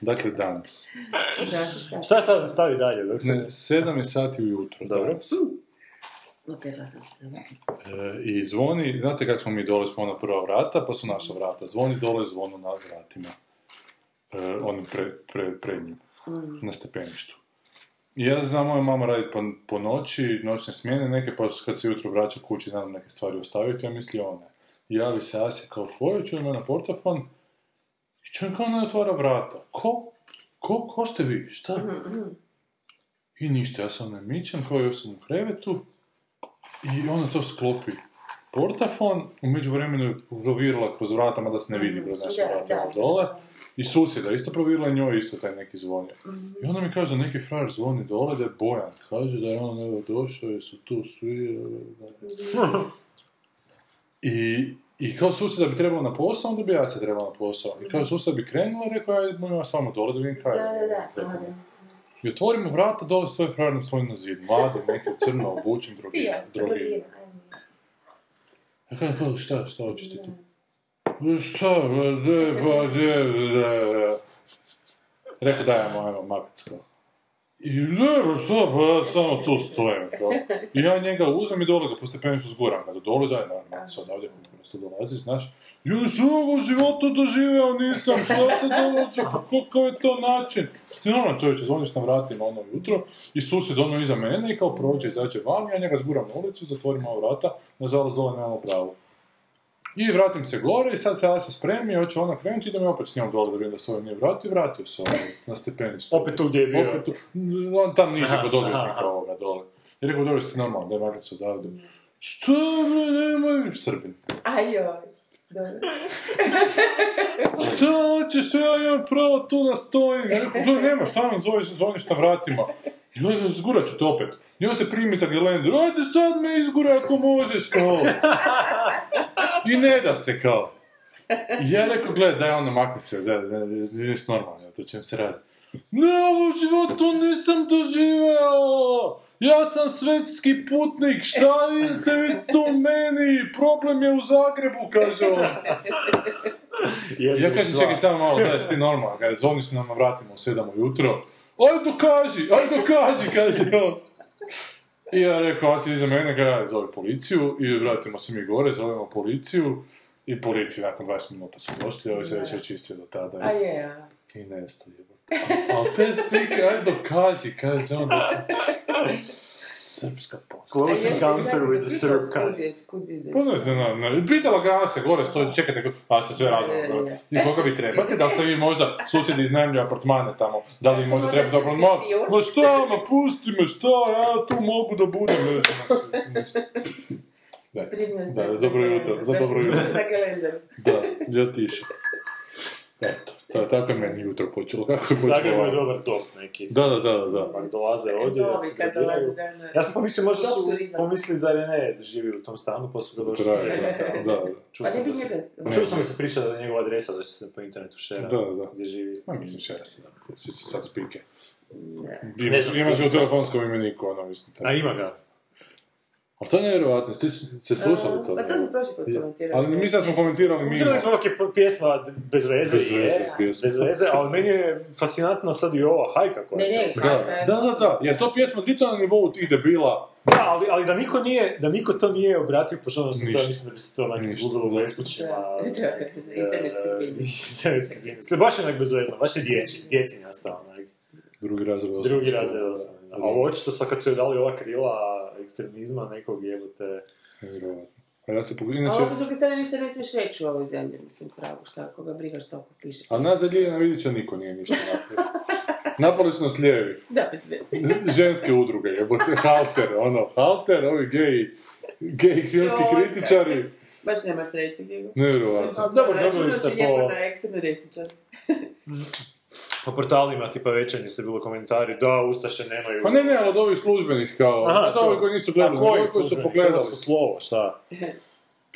Dakle, danas. Šta stavi, stavi dalje? Dok se... Ne, sedam je sati ujutro. Dobro. danas. E, I zvoni, znate kako smo mi dole, smo na prva vrata, pa su naša vrata. Zvoni dole, zvono na vratima. E, onim pre, pre, prednjim, na stepeništu. I ja znam, moja mama radi po, po noći, noćne smjene neke, pa kad se jutro vraća kući, znam neke stvari ostaviti, ja misli ona. I javi se Asja kao, tvoje, čujem na portafon, i čujem kao ne otvara vrata. Ko? Ko? Ko ste vi? Šta? I ništa, ja sam ne mičem, kao ja sam u krevetu, i ona to sklopi portafon, u međuvremenu je provirala kroz vrata, mada se ne vidi kroz naše vrata dole, i susjeda isto provirala njoj isto taj neki zvonio. I onda mi kaže da neki frajer zvoni dole, da je Bojan, kaže da je on evo došao, i su tu svi... I, I kao susjeda bi trebao na posao, onda bi ja se trebao na posao. I kao susjeda bi krenula, rekao ja idem ja samo dole da vidim kaj. Da, da, da. I otvorimo vrata, dole stoji frajer na svojim na zidu. Mladi, neki u crno, obučen. Pijan, drogiran. drogiran, ajme. Ja kažem, kao, šta, šta hoćeš ti tu? Šta, ba, de, ba, de, de. Rekao, daj, ajmo, ajmo, makac, kao. I ba, šta, pa ja samo tu stojim, kao. I ja njega uzmem i dole ga po stepeništu zguram ga do dole, daj, naravno, sad ovdje prosto dolazi, znaš. Ja sam u životu doživeo nisam, šta se događa, pa kakav je to način? Ti normalno čovječe, zvoniš na vratima ono jutro i susjed ono iza mene i kao prođe, izađe van, ja njega zguram na ulicu, zatvorim malo vrata, nažalost dole nemamo pravo. I vratim se gore i sad se ja se spremi, hoće ona krenuti, idem ja opet s njom dole da vidim da se ovaj nije vratio i vratio se ovaj na stepeništu. Opet tu gdje je bio. Opet tu, on tam niže kod odvjetnika ovoga dole. I rekao, dobro ste normalno, daj makar se odavde. Što bre, nemoj, Srbin. Ajoj. Dobro. Šta hoćeš, ja imam pravo tu da stojim. Ja rekao, nema, šta nam zoveš, zvoniš na vratima. I onda zgurat ću te opet. I on se primi za ajde sad me izgura ako možeš, kao. I ne da se, kao. I ja rekao, gledaj, daj onda makni se, daj, daj, nisi normalno, to čem se radi. Ne, ovo životu nisam doživeo! Ja sam svetski putnik, šta vidite vi tu meni? Problem je u Zagrebu, kaže on. Ja kažem, čekaj samo malo, daj, ti normalno, kada zvoniš nam na vratima u sedam ujutro. Aj dokaži, aj dokaži, kaže on. I ja rekao, a si iza mene, ga ja zove policiju i vratimo se mi gore, zovemo policiju. I policiji nakon 20 minuta su došli, ovaj se već očistio do tada. A je. I nestao je. Ali te spike, aj dokaži, kaže on da sam... Srpska posta. Close encounter with the Serb Kud kind. ideš, kud ideš? Pa ne, ne, ne, ne, pitala ga Ase, gore stoji, čekajte, a se sve razumno. I koga vi trebate, da ste vi možda susjedi iznajmljuju apartmane tamo, da li vi možda ste apartman? špijun. Ma šta, ma pusti me, šta, ja tu mogu da budem, ne ništa. Da, se na dobro jutro, za dobro jutro. Na kalendar. Da, ja tiše. Eto, to, tako je meni jutro počelo, kako je počelo. Zagreb je dobar top neki. Da, da, da, da, da. Pa dolaze ovdje, dok se da, da. Ja sam pomislio, možda su pomislili da Rene živi u tom stanu, pa su ga došli. Traje, da, da. Čuo Pa sam ne bi da se-. Čuo sam da se priča da je njegova adresa, da će se po internetu šera. Da, da. Gdje živi. Ma mislim šera se, da, svi su sad spike. Da. Imaš, imaš ga u telefonskom imeniku, ono, mislim. A ima ga. Ali to je nevjerojatno, ti ste slušali to? Pa to mi prošli put komentirali. Ali mi sad smo komentirali mimo. Čuli smo po- pjesma bez veze, Bez je, veze pjesma. bez veze, ali meni je fascinantno sad i ova hajka koja Ne, se... ne, Da, da, da, da, jer to pjesma biti na nivou tih debila. Da, ali, ali da niko nije, da niko to nije obratio pozornost, to mislim da bi se to onak izgubilo u bespućima. Da, internetski zbilje. Internetski zbilje. Baš je onak bezvezno, baš je dječji, djetinja stao onak. Drugi razred osnovne Drugi razred osnovne. A ovo očito sad kad su joj dali ova krila ekstremizma nekog jebote... nevjerojatno. A ja se pogledam, A inače, opet s druge strane ništa ne smiješ reći u ovoj zemlji, mislim, pravo, šta, koga briga što oko piše. a nas za Ljiljana Vidića niko nije ništa napravio. Napali su nas lijevi. Da, bez Ženske udruge, jebote, halter, ono, halter, ovi gej, gej filmski kritičari. Baš nema sreće, Diego. Nevjerojatno. dobro, Računao dobili si ste lijepo po- na ekstremno desničar. po portalima, tipa večernji su bilo komentari, da, Ustaše nemaju... Pa ne, ne, ali od ovih službenih kao, Aha, Aha, ovi koji nisu gledali, A koji koji su pogledali. Hrvatsko slovo, šta?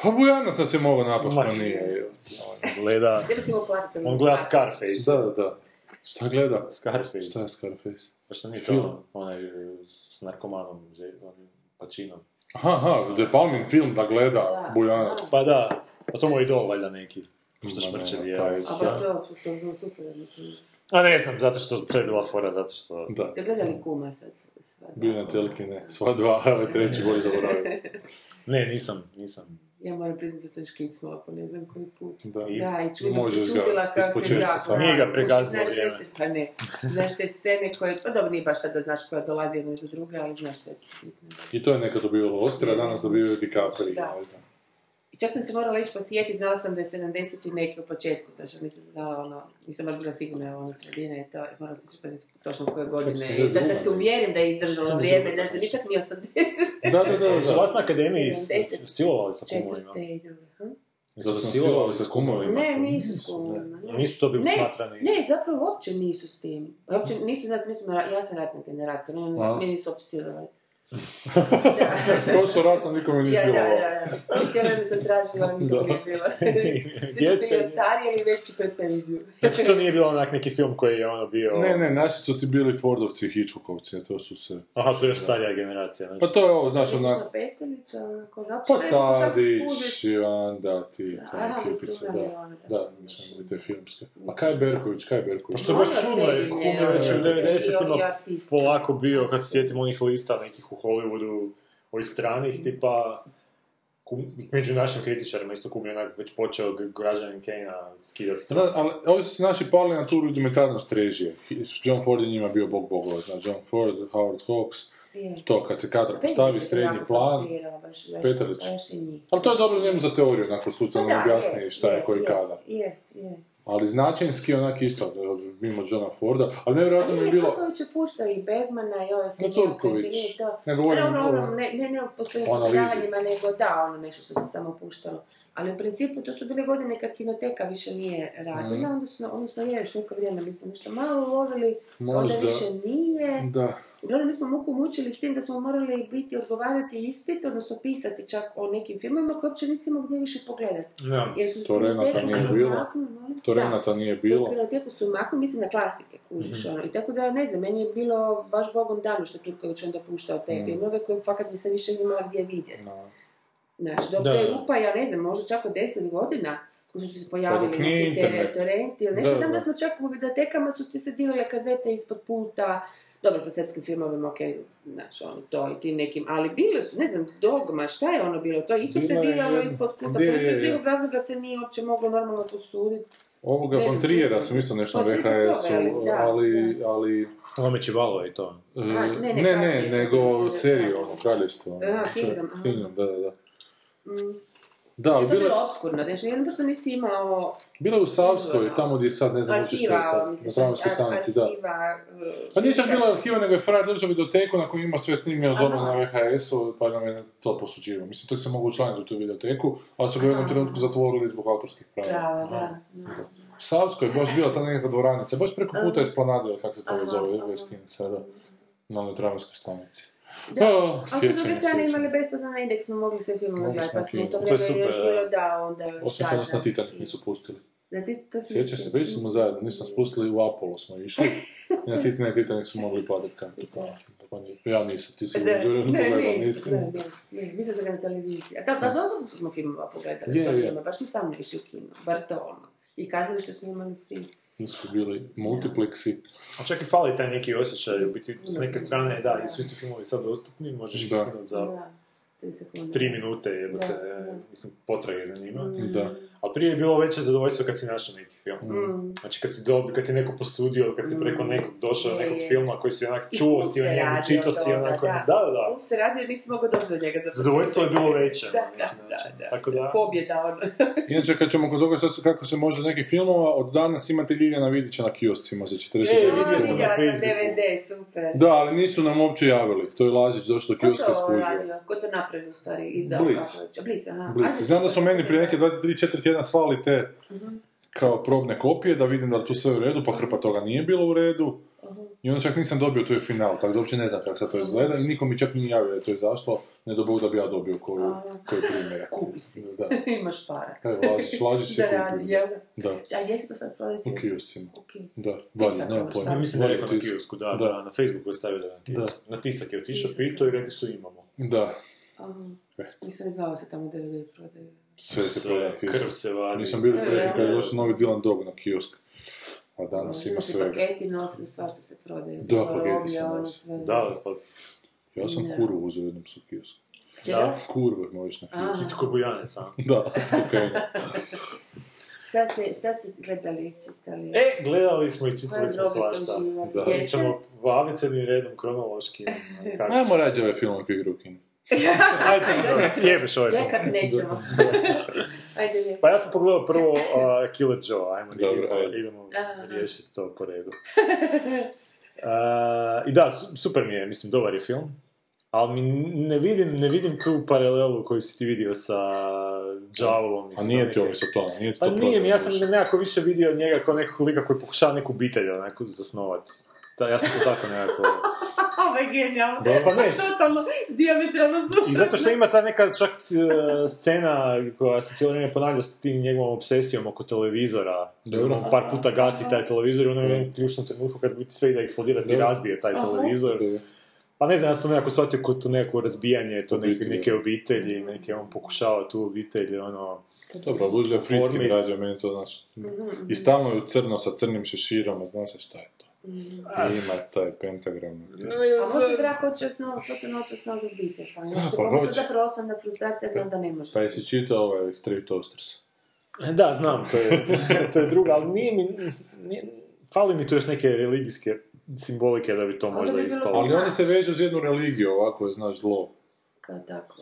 Pa Bujana sam se mogao napast, pa nije. On gleda... Treba si mu platiti. On gleda Scarface. Da, da, da. Šta gleda? Scarface. Šta je Scarface? Pa što nije Film. to onaj e, s narkomanom, pačinom. Aha, aha, De Palmin film da gleda Da. Bujanac. Pa da, pa to mu je idol valjda neki. Što šmrče je. A pa to, to je bilo super. mislim. A ne znam, zato što to je bila fora, zato što... Da, Ste gledali kuma sad? Sva dva? bio je na telki, ne. Sva dva, ali treći bolje zaboravio. Ne, nisam, nisam. Ja moram priznati da sam škicnula po ne znam koji put. Da. Da, i čudom se čudila kako da, samo. da, Nije ga pregazilo vrijeme. te- Pa ne, znaš te scene koje, pa dobro, nije baš tada znaš koja dolazi jedna iza druge, ali znaš sve. I to je nekad dobivalo Oscara, danas dobivaju DiCaprio, Da. ne znam. I čak sam se morala ići posjetiti, znala sam da je 70 i neki u početku, znaš, nisam znala ono, nisam baš bila sigurna je ono sredina i to, morala sam ići posjetiti točno koje godine, da, da se uvjerim da je izdržalo vrijeme, znaš, da bi čak ni 80. Da, da, da, Su da. vas na akademiji 70. silovali sa kumovima? Četvrte i druge. hm? Da su silovali sa kumovima. Ne, nisu s kumovima. ne. Nisu to bili Ne, smatrani. Ne, zapravo uopće nisu s tim. Uopće nisu, znaš, mi smo, ja sam ratna generacija, meni, su uopće silovali. To su ratno nikome nije Ja, da, silovao. da, da. I cijelo vrijeme sam tražila, nisam nije bilo. Svi su Jeste? bili stariji ili veći pred penziju. Znači to nije bilo onak neki film koji je ono bio... Ne, ne, naši su ti bili Fordovci i Hitchcockovci, a to su se... Aha, to je još starija generacija. Znači. Pa to je ovo, znaš, Misliš onak... na Petelića, koga? Pa Tadić, Ivanda, ti, ekipica, mislim, da. da, da. Da, mi smo imali te filmske. A kaj je Berković, kaj je Berković? Pa što je baš Ono čudno, je već u ono, 90-ima i artist. polako bio, kad se sjetim onih lista nekih u Hollywoodu, ovih stranih, tipa, Kum, među našim kritičarima isto Kum je onak već počeo građanin Kane-a skidati Da, ali ovi su se naši pali na tu rudimentarnost režije. John Ford je njima bio bog bogova, znači John Ford, Howard Hawks, Je. to kad se kadar postavi, srednji plan. Petrović. Ali to je dobro njemu za teoriju, onako slučajno nam objasni šta je koji kadar. Pa Je, je. Ali značajnski onak isto, mimo Johna Forda, ali nevjerojatno mi je Ne, bilo... Turković je puštao i Bergmana i ove se No, Turković. Ne govorim Ne, ono, ono, ne, ne, ne o o analizi. posljednjima, nego da, ono nešto što se samo puštalo. Ali u principu to su bile godine kad kinoteka više nije radila, Mhm. onda su, odnosno je još neko vrijeme, mislim, nešto malo ulovili, onda Možda. više nije. Da, Uglavnom, mi smo muku mučili s tim da smo morali biti odgovarati ispit, odnosno pisati čak o nekim filmovima koje uopće nismo gdje više pogledati. Da. Jer su To Renata nije bilo. to. Renata nije bilo. kinoteku su maknuli, mislim na klasike, kužiš, ono. I tako da, ne znam, meni je bilo baš bogom dano što Turković onda puštao te Mm. filmove koje fakat nisam više imala gdje vidjeti. No. Znaš, dok Da. to je rupa, ja ne znam, možda čak od deset godina, koji su se pojavili Pa neki te torrenti ili nešto, Da, znam da da. smo čak u bibliotekama su ti se dilile kazete ispod puta, dobro, sa srpskim filmovima, ok, znaš, ono, to i ti nekim, ali bile su, ne znam, dogma, šta je ono bilo, to isto se dilalo ispod puta, Je, prosto je, je. razloga se nije uopće moglo normalno posuditi. Ovoga von čudo. sam isto nešto na Pa, to VHS-u, ali, ali Omeći valove i to. A, ne, ne, ne, ne, nego seriju, ono, kraljevstvo. ono. Kingdom, da, da, da. Mm. Da, ali bilo, bilo obskurno, znači, prosto nisi imao bilo je u Savskoj, tamo gdje je sad, ne znam uopće što je sad, na ar- stanici, da. e, Pa nije čak bilo arhiva, nego je frajer držao videoteku na kojoj ima sve snimljeno dobro na VHS-u, pa nam je to posuđivo. Mislim, to se mogu učlaniti u tu videoteku, ali su ga u jednom trenutku zatvorili zbog autorskih prava. Prava, da. da. U Savskoj je baš bila ta nekakva dvoranica, baš preko puta je splanadila, kako se to zove, aha. Vestinica, da. Na onoj Travonskoj stanici. Da. O, A s druge strane imali besplatno na indeks, smo mogli sve filmove gledati, pa smo to film. To je vrijeme još bilo da. da, onda Osim što nas na Titanic nisu pustili. Da, ti, to si Sjećaš se, bili smo zajedno, nisam spustili u Apollo smo išli. Na Titanic, na Titanic smo mogli platiti kartu, pa, pa nije. Ja nisam, ti si Da, ne, pogledao, nisam, ne, ne, ne, nisam se na televiziji. A da, da, dosta smo filmova pogledali, Je, je. baš smo stalno išli u kino, bar to ono. I kazalište smo imali free. Nisu bili multiplexi. A čak i fali taj neki osjećaj, u biti s neke strane, da, i svi su ti filmovi sad dostupni, možeš ih Da. skinuti za Da, tri sekunde. tri minute, jebote, Da, da. mislim, potrage za njima. Da. Ali prije je bilo veće zadovoljstvo kad si našao neki film. Mm. Znači kad si dobi, kad ti neko posudio, kad si preko nekog došao do nekog je. filma koji si onak I čuo si o se njemu, radi čitao si onako, da. da, da. Kult se radio jer nisi mogao doći do njega. za Zadovoljstvo je bilo veće. Da, na neki da, da, da. Tako da, Pobjeda, ono. Inače, kad ćemo kod toga sad se- kako se može nekih filmova, od danas imate Ljiljana Vidića na kioscima za 40 E, kuna. vidio sam na Facebooku. DVD, super. Da, ali nisu nam uopće javili. To je Lazić došlo do Ko kioska to skužio. Ko to napravio u stvari? Izdao Blic. Blic, aha. Blic. Znam da su meni prije neke 2-3-4 tjedna slali te kao probne kopije da vidim da li tu sve u redu, pa hrpa toga nije bilo u redu. I onda čak nisam dobio tu je final, tako da uopće ne znam kako sad to izgleda i niko mi čak nije javio da je to izašlo, ne do Bog da bi ja dobio koju, koju primjerak. Kupi si. Da. Imaš para. Evo, Lažić, Lažić se kupi. jel? Da, A jesi to sad prodaj u kioscima. U kiosku. Da, Tisak, nema pojma. Ja mislim da je rekao na kiosku, da, Da. da, na Facebooku je stavio da je na kiosku. Na tisak je otišao, pitao i rekli su imamo. Da, Aha. E. Nisam znala se tamo DVD prodaju. Sve se prodaje na Krv kiosku. se vadi. Nisam bili Da, sretni da, kad je da. došao novi Dylan Dog na kiosk. A danas ima se svega. paketi, nosili svašta se prodaje. Da, paketi Rovija, se ono nose. Da, pa Ja sam Da. kurvu uzeo u jednom su kiosku. Čega? Kurve možeš na kiosku. Ti si ko bujanec, a? Da, okej. Šta, se, šta ste gledali, čitali? E, gledali smo i čitali smo ste svašta. Da. Jeste? Pričamo po abecednim redom, kronološki. Kako? Ajmo rađe ovaj film o Pig Rukin. Ajde, jebeš ovaj. Nekad nećemo. Ajde, lijepo. Pa ja sam pogledao prvo uh, Killer Joe, ajmo Dobro, idemo, ajde. idemo Aha. riješiti to po redu. Uh, I da, su- super mi je, mislim, dobar je film. Ali mi ne vidim, ne vidim tu paralelu koju si ti vidio sa Javelom. A nije ti ovo sa to, nije ti Pa to nije mi, prodano ja sam više. nekako više vidio njega kao nekog lika koji pokušava neku obitelj onako zasnovati. Da, ja sam to tako nekako... Ovo je genijalno. Da, pa ne. Totalno, diametralno suprotno. I zato što ima ta neka čak e, scena koja se cijelo vrijeme ponavlja s tim njegovom obsesijom oko televizora. Dobro. On par puta gasi taj televizor i ono je u ključnom trenutku kad bi sve ide eksplodirati i razbije taj televizor. Dobro. Pa ne znam, ja sam to nekako shvatio kod to neko razbijanje, to neke, Obitelji. neke obitelji, neke on pokušava tu obitelj, ono... Dobro, Ludwig Friedkin Formit. radio, meni to znaš. I stalno je u crno sa crnim šeširom, a znaš se šta je to. I ima taj pentagram. A možda Drag hoće osnovu, svaku noć osnovu obitelj. Pa, Da, pa pa hoće. zapravo osnovna frustracija, znam da ne može. Pa jesi čitao ovaj Street Toasters? Da, znam, to je, to je druga, ali nije mi... Nije, fali mi tu još neke religijske simbolike da bi to možda ispalo. Ali oni se vežu uz jednu religiju, ovako je, znaš, zlo. Kao tako.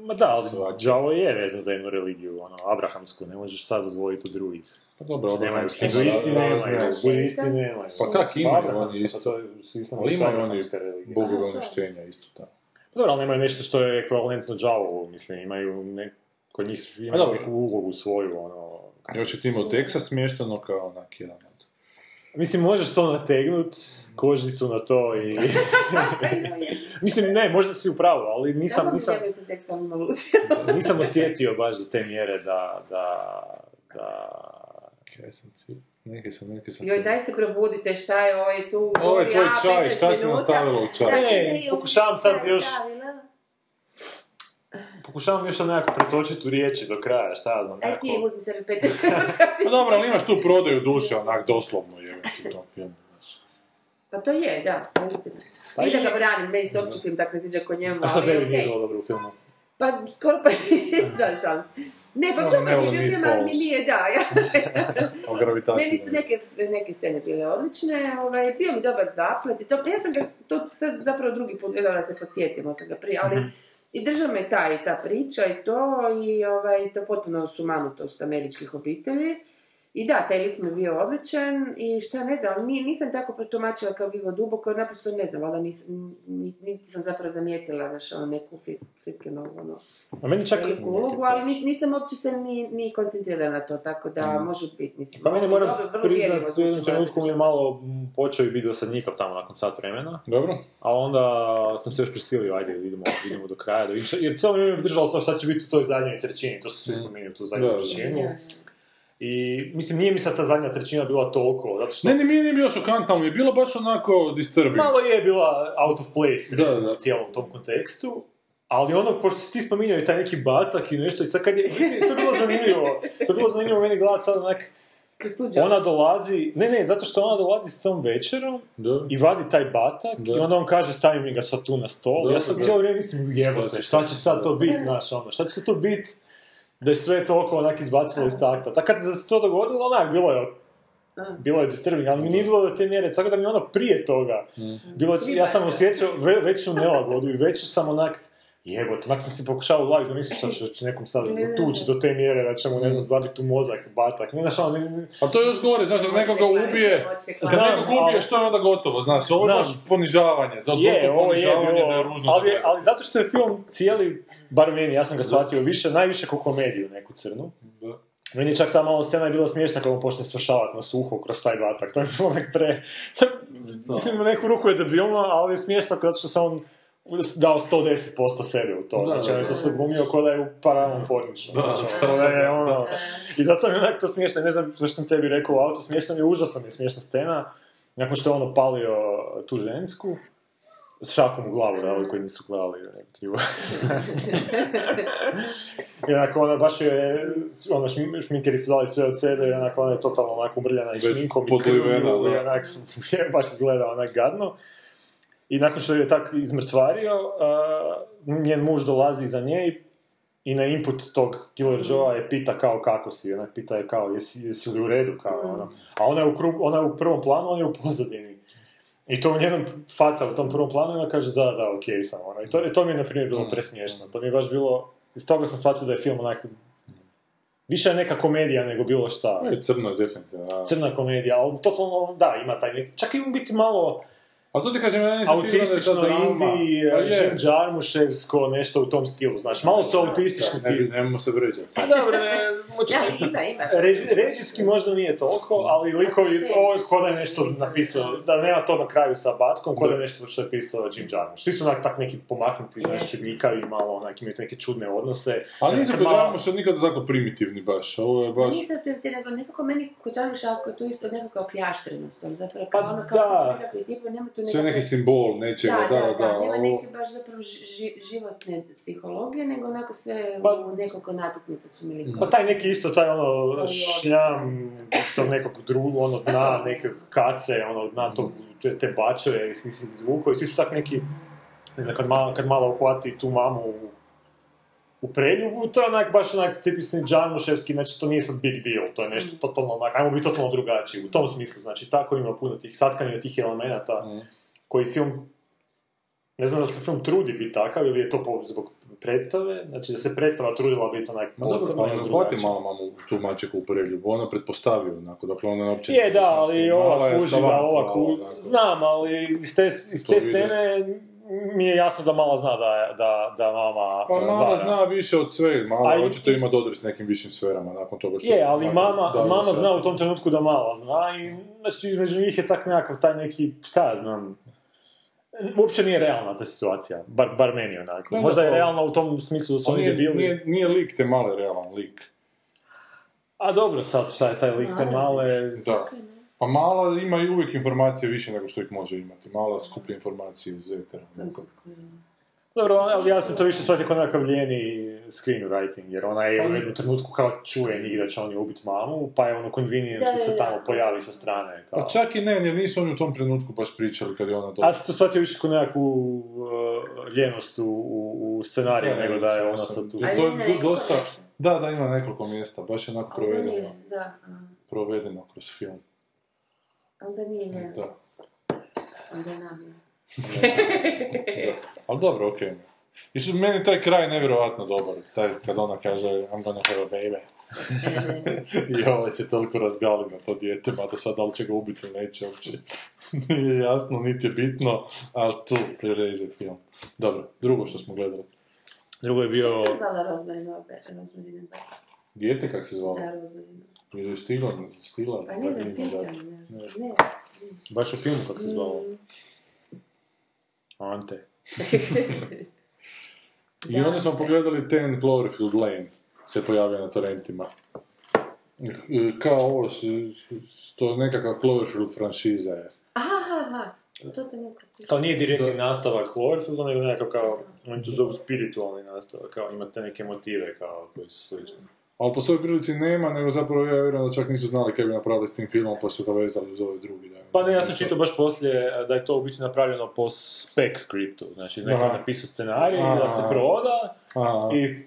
Ma da, ali. Džavo je vezan za jednu religiju, ono, abrahamsku, ne možeš sad odvojiti od drugih. Pa dobro, Nemaju, abrahamski hinduisti razne- nemaju, budisti nemaju. Pa kak imaju abrahamska, oni isto. pa Ali imaju oni bogove uništenja isto tako. Pa Dobro, ali nemaju nešto što je ekvivalentno Džavovu, mislim, imaju ne, kod njih Pa imaju neku ulogu svoju, ono... Još je tim u Texas smješteno kao onak jedan. Mislim, možeš to nategnut, kožicu na to i... mislim, ne, možda si u pravu, ali nisam, Samo nisam, nisam... nisam osjetio baš do te mjere da, da, da... Kaj sam ti... Neki sam, neki sam... Joj, daj se probudite, šta je ovaj tu? Ovo je tvoj čaj, 15 šta si minuta. nastavila u čaj? Ne, pokušavam sad još- stavila? Pokušavam još nekako pretočiti u riječi do kraja, šta ja znam, Aj nekako... ti uzmi sebi 15 minuta. Pa dobro, ali imaš tu prodaju duše, onak, doslovno, ti u tom filmu. znaš. Pa to je, da, je istina. Pa Nije da i- ga branim, meni se opći film tak ne sviđa ko njemu, A šta ali tebi nije bilo dobro u filmu? Pa skoro pa nisam šans. Ne, pa Ono, dobro ne mi volim je bio It film, ali mi nije, da, ja. O gravitaciji. Meni su neke, neke scene bile odlične, ovaj, bio mi dobar zaplet i to, ja sam ga to sad zapravo drugi put gledala da se podsjetim, od sam ga prije, ali i drža me ta i ta priča i to, i ovaj, to potpuno sumanutost američkih obitelji. I da, taj lik mi je bio odličan i šta ne znam, ni- nisam tako protumačila kao Vivo Duboko, jer naprosto ne znam, valjda nisam, ni- niti sam zapravo zamijetila, znaš, ono, neku Fritkinovu, ono, A meni čak... veliku ulogu, ali nis- nisam uopće se ni, ni koncentrirala na to, tako da može biti, mislim. Pa meni moram dobro, vrlo priznat, uvjerljivo u jednom trenutku mi je malo počeo i biti dosadnjikav tamo nakon sat vremena, Dobro? a onda sam se još prisilio, ajde, idemo, idemo do kraja, da vidim jer cijelo vrijeme mi je držalo to šta će biti u toj zadnjoj trećini, to su svi spominjali, tu zadnju Da, da. trećinu. I, mislim, nije mi sad ta zadnja trećina bila toliko, zato što Ne, ne, mi nije bilo šokantno, ali je bilo baš onako disturbing. malo je bila out of place, Da, recimo, da. u cijelom tom kontekstu. Ali ono, pošto si ti spominjao i taj neki batak i nešto, i sad kad je, to je bilo zanimljivo, to je bilo zanimljivo meni gledati sad onak, ona dolazi, ne, ne, zato što ona dolazi s tom večerom Da. i vadi taj batak Da. i onda on kaže stavi mi ga sad tu na stol. Da, ja sam da. cijelo vrijeme mislim, jebote, Šta će šta sad? će sad to biti, znaš, ono, šta će se to biti da je sve toliko onak izbacilo iz takta. Tako kad se to dogodilo, onak, bilo je bilo je disturbing, ali mi nije bilo do te mjere, tako da mi ono prije toga, bilo, je- ja sam osjetio ve, veću nelagodu i veću sam onak, jebote, onak sam si pokušao u glavi zamisliti što će, će nekom sad zatući do te mjere da će mu, ne znam, zabiti u mozak, batak, ne znaš, ono, ne- ne- Ali to je još gore, znaš, da nekoga ubije, da Znam, nekog ubije, što je onda gotovo, znaš, ovo je baš ponižavanje, to Je, ovo je ponižavanje bilo, da je ružno ali, ali zato što je film cijeli, bar meni, ja sam ga shvatio više, najviše kao komediju neku crnu. Da. Meni je čak ta malo scena je bila smiješna kad on počne svršavati na suho kroz taj batak. To je bilo nek pre... Mislim, u neku ruku je debilno, ali je smiješno zato što se on dao 110% sebe u to. Da, znači, da, on je to da. sve glumio kao da je u paralelnom porniču. Znači, ono, da je ono... I zato mi je onak to smiješno, ne znam što sam tebi rekao u autu, smiješno mi je, užasno mi je smiješna scena. Nakon što je on opalio tu žensku, s šakom u glavu, da, ovi koji nisu gledali, krivo. I onako ona baš je, ono, šm- šminkeri su dali sve od sebe i onako ona je totalno onako umrljana i šminkom i krvlju i da. onak je baš izgleda onak gadno. I nakon što je tak izmrcvario, a, njen muž dolazi za nje i, i na input tog Killer Joe je pita kao kako si, onak pita je kao jesi, jesi li u redu, kao ono. A ona je u, kru, ona je u prvom planu, on je u pozadini. I to u njenom faca u tom prvom planu i ona kaže da, da, okej sam, ono. I to, to mi je, na primjer, bilo presmiješno. To mi je baš bilo, iz toga sam shvatio da je film onak, više je neka komedija nego bilo šta. E, Crno je definitivno. Crna komedija, ali totalno, da, ima taj neki, čak i biti malo Ali to ti kažem, ja nisam da je to autistično indie, Pa je. Jim Jarmuševsko, nešto u tom stilu, znaš, malo su autistični Ne, ti. nemojmo se vređati. A dobro, ne, moći- Da, ima, ima. Re- režijski možda nije toliko, ali likovi, ovo je ko da je nešto napisao, da nema to na kraju sa Batkom, ko da je nešto što je pisao Jim Jarmusch. Svi su onak tak neki pomaknuti, znaš, čudnjikavi, malo onak, imaju neke čudne odnose. Ali nisu kod Jarmuša nikada tako primitivni baš. Ovo je baš... Nisam primitivna, nego nekako meni kod je tu isto nekako kljaštrenost, ali zapravo Pa kao ono kao da. se tipa, nema tu Sve nekakve- neki simbol nečega, Da, da, da, da. da, nema ovo- neke baš zapravo ži- ži- životne psihologije, nego onako sve Pa- u nekoliko natuknica su mi likovi. Pa taj neki isto, taj ono šljam iz tog nekog drugog, ono dna, neke kace, ono dna tog, te, bačeve, svi se i svi su tak neki, ne znam, kad malo, kad malo uhvati tu mamu u, u preljubu, to je onak, baš onak tipisni Džarmuševski, znači to nije sad big deal, to je nešto totalno onak, ajmo biti totalno drugačiji, u tom smislu, znači tako ima puno tih satkanja tih elemenata koji film, ne znam da se film trudi biti takav ili je to po, zbog predstave, znači da se predstava trudila biti onak posebno pa i ne hvati drugačija. malo mamu tu mačeku u preljubu. Ona pretpostavio, onako, dakle ona uopće... Je, da, ali ova kuži, da, ova mala, ku... onako. Znam, ali iz te, iz te vide. scene mi je jasno da mala zna da, da, da mama Pa mala vara. zna više od svega, mala A i- očito ima dodir s nekim višim sferama nakon toga što... Je, ali nakon- mama, da, mama zna u tom trenutku da mala zna i znači između njih je tak nekakav taj neki, šta ja znam, uopće nije realna ta situacija, bar, bar meni onako. Ne, Možda je ne, realna u tom smislu da su On oni nije, debili. nije, nije lik te male realan lik. A dobro, sad šta je taj lik te male... Da. Pa mala ima i uvijek informacije više nego što ih može imati. Mala skuplja informacije iz etera. To. Dobro, ali ja sam to više shvatio kao nekakav ljeni screenwriting, jer ona je u jednom trenutku kao čuje njih da će oni ubiti mamu, pa je ono convenient Da, da se tamo pojavi sa strane. Kao. Pa čak i ne, jer nisu oni u tom trenutku baš pričali kad je ona A došla. sam to shvatio više kao nekakvu uh, ljenost u, u, u scenariju, nego da je ona sad tu. Jer Ali to je dosta... Da, da, ima nekoliko mjesta, baš je onako provedeno, provedeno kroz film. Onda nije Da. ljenost. Onda je namjena. Ali dobro, okej. I su meni taj kraj nevjerojatno dobar, taj kad ona kaže I'm gonna have a baby. I ovaj se toliko razgali na to dijete, mada sad da li će ga ubiti ili neće uopće. Nije jasno, niti je bitno, ali tu prireže film. Dobro, drugo što smo gledali. Drugo je bio... Kako se zvala Rozmarina Dijete kak se zvalo? Da, Rozmarina. Ili je stila, stila? Pa ne, da Ima, pitam, da. ne. Ne. Baš u filmu kako se zvalo. Mm. Ante. I onda smo pogledali Ten Cloverfield Lane, se pojavio na torrentima. E, Kao ovo, to je nekakva Cloverfield franšiza je. Aha, aha, aha. To te neko... Kao nije direktni nastavak Cloverfielda, nego nekakav kao, oni to zovu spiritualni nastavak, kao imate neke motive kao koji su slični. Ali po svojoj prilici nema, nego zapravo ja vjerujem da čak nisu znali kaj bi napravili s tim filmom, pa su ga vezali uz ovaj drugi. Da. Pa ne, ja sam čitao baš poslije da je to u biti napravljeno po spec skriptu, znači neko je napisao scenarij da se proda i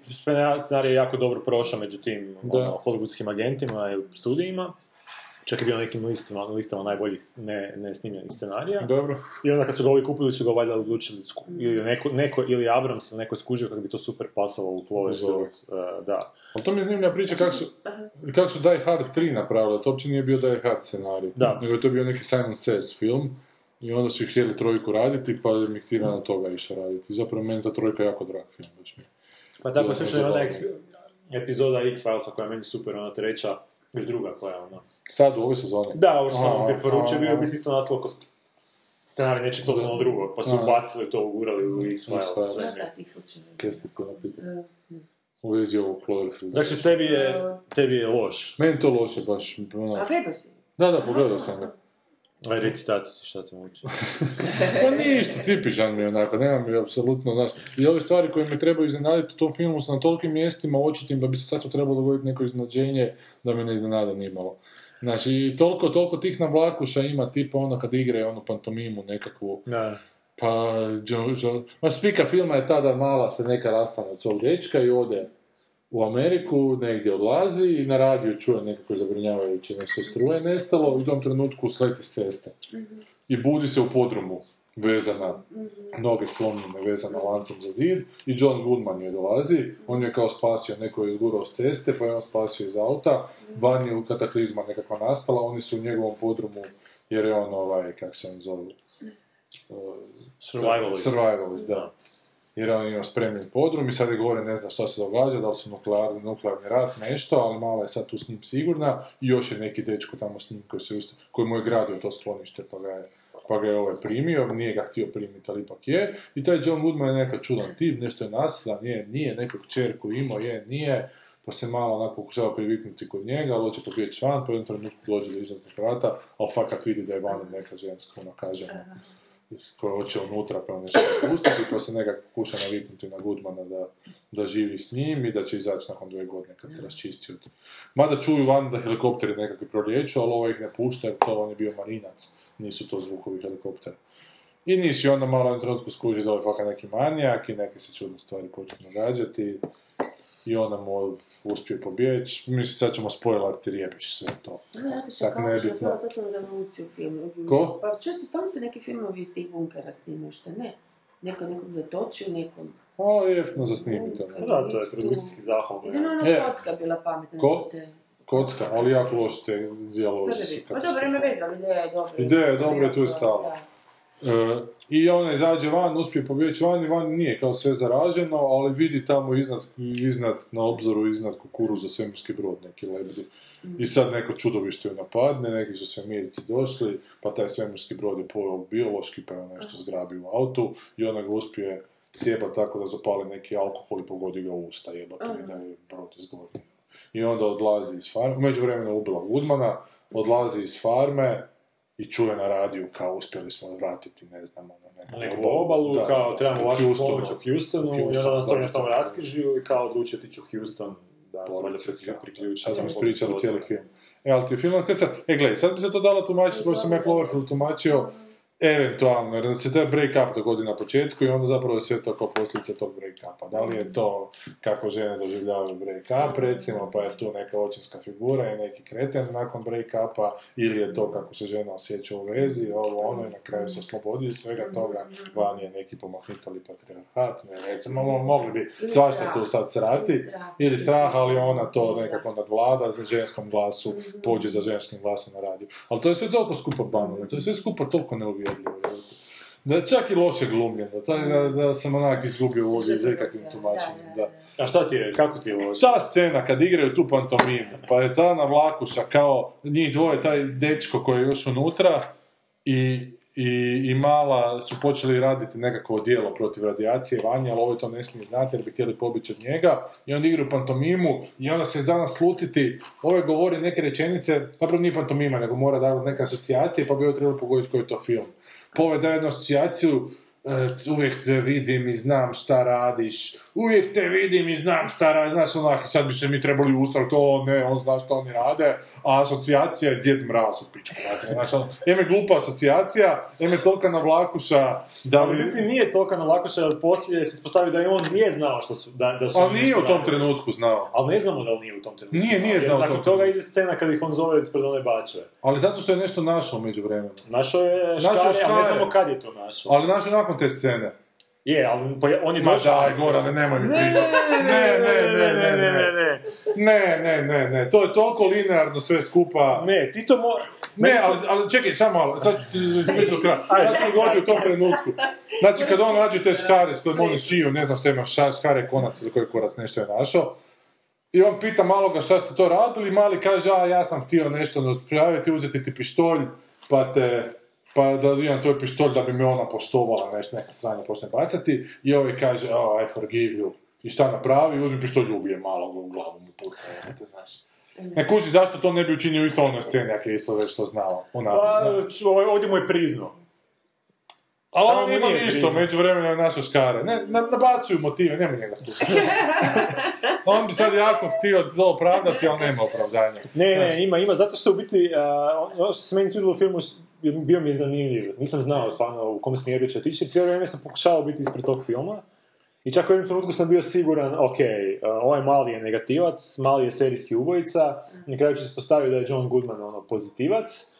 scenarij je jako dobro prošao među tim ono, hollywoodskim agentima i studijima. Čak je bio na nekim listama, listama najboljih ne, ne snimljenih scenarija. dobro. I onda kad su ga ovi kupili su ga valjda odlučili sku- ili neko, neko ili Abrams ili neko je skužio kako bi to super pasalo u Cloverfield. Uh, da. Ali to mi je zanimljiva priča kako su, kako su Die Hard 3 napravili, to uopće nije bio Die Hard scenarij. Da. Nego je to bio neki Simon Says film. I onda su ih htjeli trojku raditi, pa je Miktirana toga išao raditi. Zapravo meni ta trojka jako drag film. Baš mi. Pa tako slično je zabavno. epizoda X-Filesa koja je meni super, ona treća, ili druga koja je ona. Sad u ovoj sezoni. Da, ovo što sam vam Aha, preporučio, bio biti isto naslov ko scenarij nečeg totalno drugog, pa su ubacili to, ugurali u X-Files. Sve tih slučajeva? Kaj ste to? U vezi ovog Cloverfielda. Znači, tebi je, tebi je loš. Meni to loše baš. A Ono. gledao si? Da, da, pogledao sam ga. Aj, recitaciji, šta te muči. Pa ništa, tipičan mi je onako, nema mi apsolutno, znaš, i ove stvari koje me trebaju iznenaditi u tom filmu su na tolikim mjestima očitim da bi se sad tu trebalo dogoditi neko iznenađenje da me ne iznenada nimalo. Znači, i toliko, toliko tih navlakuša ima, tipa ono kad igraju onu pantomimu nekakvu, Da. pa, jo, jo, ma spika filma je tada mala se neka rastane od svog dečka i ode u Ameriku, negdje odlazi i na radiju čuje nekako zabrinjavajuće nešto. Struje nestalo i u tom trenutku sleti s ceste. I budi se u podrumu, vezana, noge slomljene, vezana lancem za zid i John Goodman joj dolazi, on je kao spasio, neko je izgurao s ceste, pa je on spasio iz auta, van je u kataklizma nekakva nastala, oni su u njegovom podrumu, jer je on ovaj, kak se on zove, uh, Survivalist. Survivalist, da. Jer on ima spremljen podrum i sad je gore ne zna šta se događa, da li su nuklearni, nuklearni rat, nešto, ali mala je sad tu s njim sigurna. I još je neki dečko tamo s njim koji, se usta, koji mu je gradio to sklonište pa ga je pa ga je ovaj primio, nije ga htio primiti, ali ipak je. I taj John Goodman je neka čudan tip, nešto je nasilan, je, nije, neku čerku imao, je, nije, pa se malo onako pokušava priviknuti kod njega, ali hoće pobjeći van, pa u jednom trenutku dođe do izlaznog vrata, ali fakat vidi da je vani neka ženska, ono kaže koja hoće unutra pa nešto pustiti, pa se nekako pokuša naviknuti na Goodmana da, da živi s njim i da će izaći nakon dvije godine kad se raščisti od... Mada čuju van da helikopteri nekakvi proliječu, ali ovo ih ne pušta jer to on je bio marinac, nisu to zvukovi helikoptera. I nisi onda malo jednom trenutku skuži da je fakat neki manijak i neke se čudne stvari počnu događati i onda mu uspije pobjeći. Mislim, sad ćemo spoilerti, rijepiš sve to. Znate što, Tak kao što je totalnu revoluciju filmu. Ko? Pa često tamo su neki filmovi iz tih bunkera snimaju, što ne? Neko nekog zatočio, nekom... O, jeftino za snimiti. Ono. Da, to je produkcijski zahval. Jedino ona E. kocka bila pametna. Ko? te- Kocka, ali jako loš te dijalozi su Pa dobro, ima veze, ali ideja je dobra. Ideja je dobra tu je stalo. Da. E, I ona izađe van, uspije pobjeći van i van nije kao sve zaraženo, ali vidi tamo iznad, iznad na obzoru iznad kukuruza svemirski brod, neki lebdi. I sad neko čudovište ju napadne, neki su svemirci došli, pa taj svemirski brod je pojel biološki, pa je nešto zgrabi u autu i ona ga uspije sjebat tako da zapali neki alkohol i pogodi ga u usta jebate i da je brod izgori. I onda odlazi iz farme, umeđu vremena ubila Woodmana, odlazi iz farme i čuje na radiju kao uspjeli smo vratiti, ne znam, ono, Na neku obalu, Da, kao da, trebamo vašu pomoć u Houstonu, i Houston, onda nas to na da. tom raskrižju i kao odlučio ti ću Houston da se valjda Policija, priklju- priključi. Sad sam ispričali cijeli film. E, ali ti je film, kad sad, e, gledaj, sad bi se to dalo tumačiti, pošto sam ja Cloverfield tumačio, eventualno, jer se taj break-up dogodi na početku i onda zapravo je sve to kao posljedica tog break-upa. Da li je to kako žene doživljavaju break-up, recimo, pa je tu neka očinska figura i neki kreten nakon break-upa, ili je to kako se žena osjeća u vezi, ovo ono, i na kraju se oslobodi iz svega toga, van je neki pomahnitali patriarhat, ne, recimo, mo- mogli bi svašta tu sad srati, ili strah, ali ona to nekako nadvlada za ženskom glasu, pođe za ženskim glasom na radiju. Ali to je sve toliko skupa banalno, to je sve skupa toliko neuvjerljivo. Da je čak i loše glumljeno, taj da, da sam onak izgubio u ovdje nekakvim tumačenjem, da. A šta ti je, kako ti je loše? Ta scena kad igraju tu pantomimu, pa je ta navlakuša kao njih dvoje, taj dečko koji je još unutra i, i, i mala su počeli raditi nekakvo djelo protiv radijacije vanje, ali ovo to ne smije znati jer bi htjeli pobjeći od njega i onda igraju pantomimu i onda se danas slutiti, ove govori neke rečenice, zapravo nije pantomima, nego mora dati neke asocijacije pa bi ovo trebalo pogoditi koji je to film. Daje jednu asocijaciju uvijek te vidim i znam šta radiš, uvijek te vidim i znam šta radiš, znaš onak, sad bi se mi trebali usrati, to ne, on zna šta oni rade, a asocijacija je Djed Mraz u pičku, znaš, ono, jem je glupa asocijacija, jem je tolika navlakuša, da Ali bi... biti nije toliko na lakoša, jer poslije se ispostavi da je on nije znao što su, da, da su... Ali nije u tom radili. trenutku znao. Ali ne znamo da li nije u tom trenutku. Nije, nije Jer znao u Nakon toga ide scena kad ih on zove ispred one bačve. Ali zato što je nešto našao među vremenu. Našao je Našao škare, a ne znamo kad je to našao. Ali našao nakon te scene. Je, ali pa on je Ma došao... daj, Gorane, nemoj mi pričati. Ne, ne, ne, ne, ne, ne. ne, ne, ne, ne, to je toliko linearno sve skupa. Ne, ti to mo... Ne, ali, ali čekaj, samo malo, sad ću ti do kraja. Sad sam govorio u tom trenutku. Znači, kad on nađe te škare s kojim oni šiju, ne znam što ima škare konac ili koji korac nešto je našao, I on pita maloga šta ste to radili, mali kaže, a ja sam htio nešto napraviti, uzeti ti pištolj, pa te, pa da imam tvoj pištolj da bi me ona poštovala, nešto, neka sranja počne bacati, i ovaj kaže, oh, I forgive you. I šta napravi, uzmi pištolj, ubije malog u glavu mu puca, te znaš. Ne kuži zašto to ne bi učinio isto onoj sceni, ako je isto već to znao. Pa, ovaj- ovdje mu je priznao. Ali tamo on nije ništa, među vremena je naša škare. Ne, na, nabacuju motive, nemoj njega slušati. on bi sad jako htio to opravdati, ali nema opravdanja. Ne, ne, ima, ima, zato što u biti, a, ono što se meni svidjelo u filmu, bio mi je zanimljiv. Nisam znao stvarno u kom smjeru će otići, cijelo vrijeme sam pokušavao biti ispred tog filma. I čak u jednom trenutku sam bio siguran, ok, a, ovaj mali je negativac, mali je serijski ubojica, na kraju će se postaviti da je John Goodman ono, pozitivac.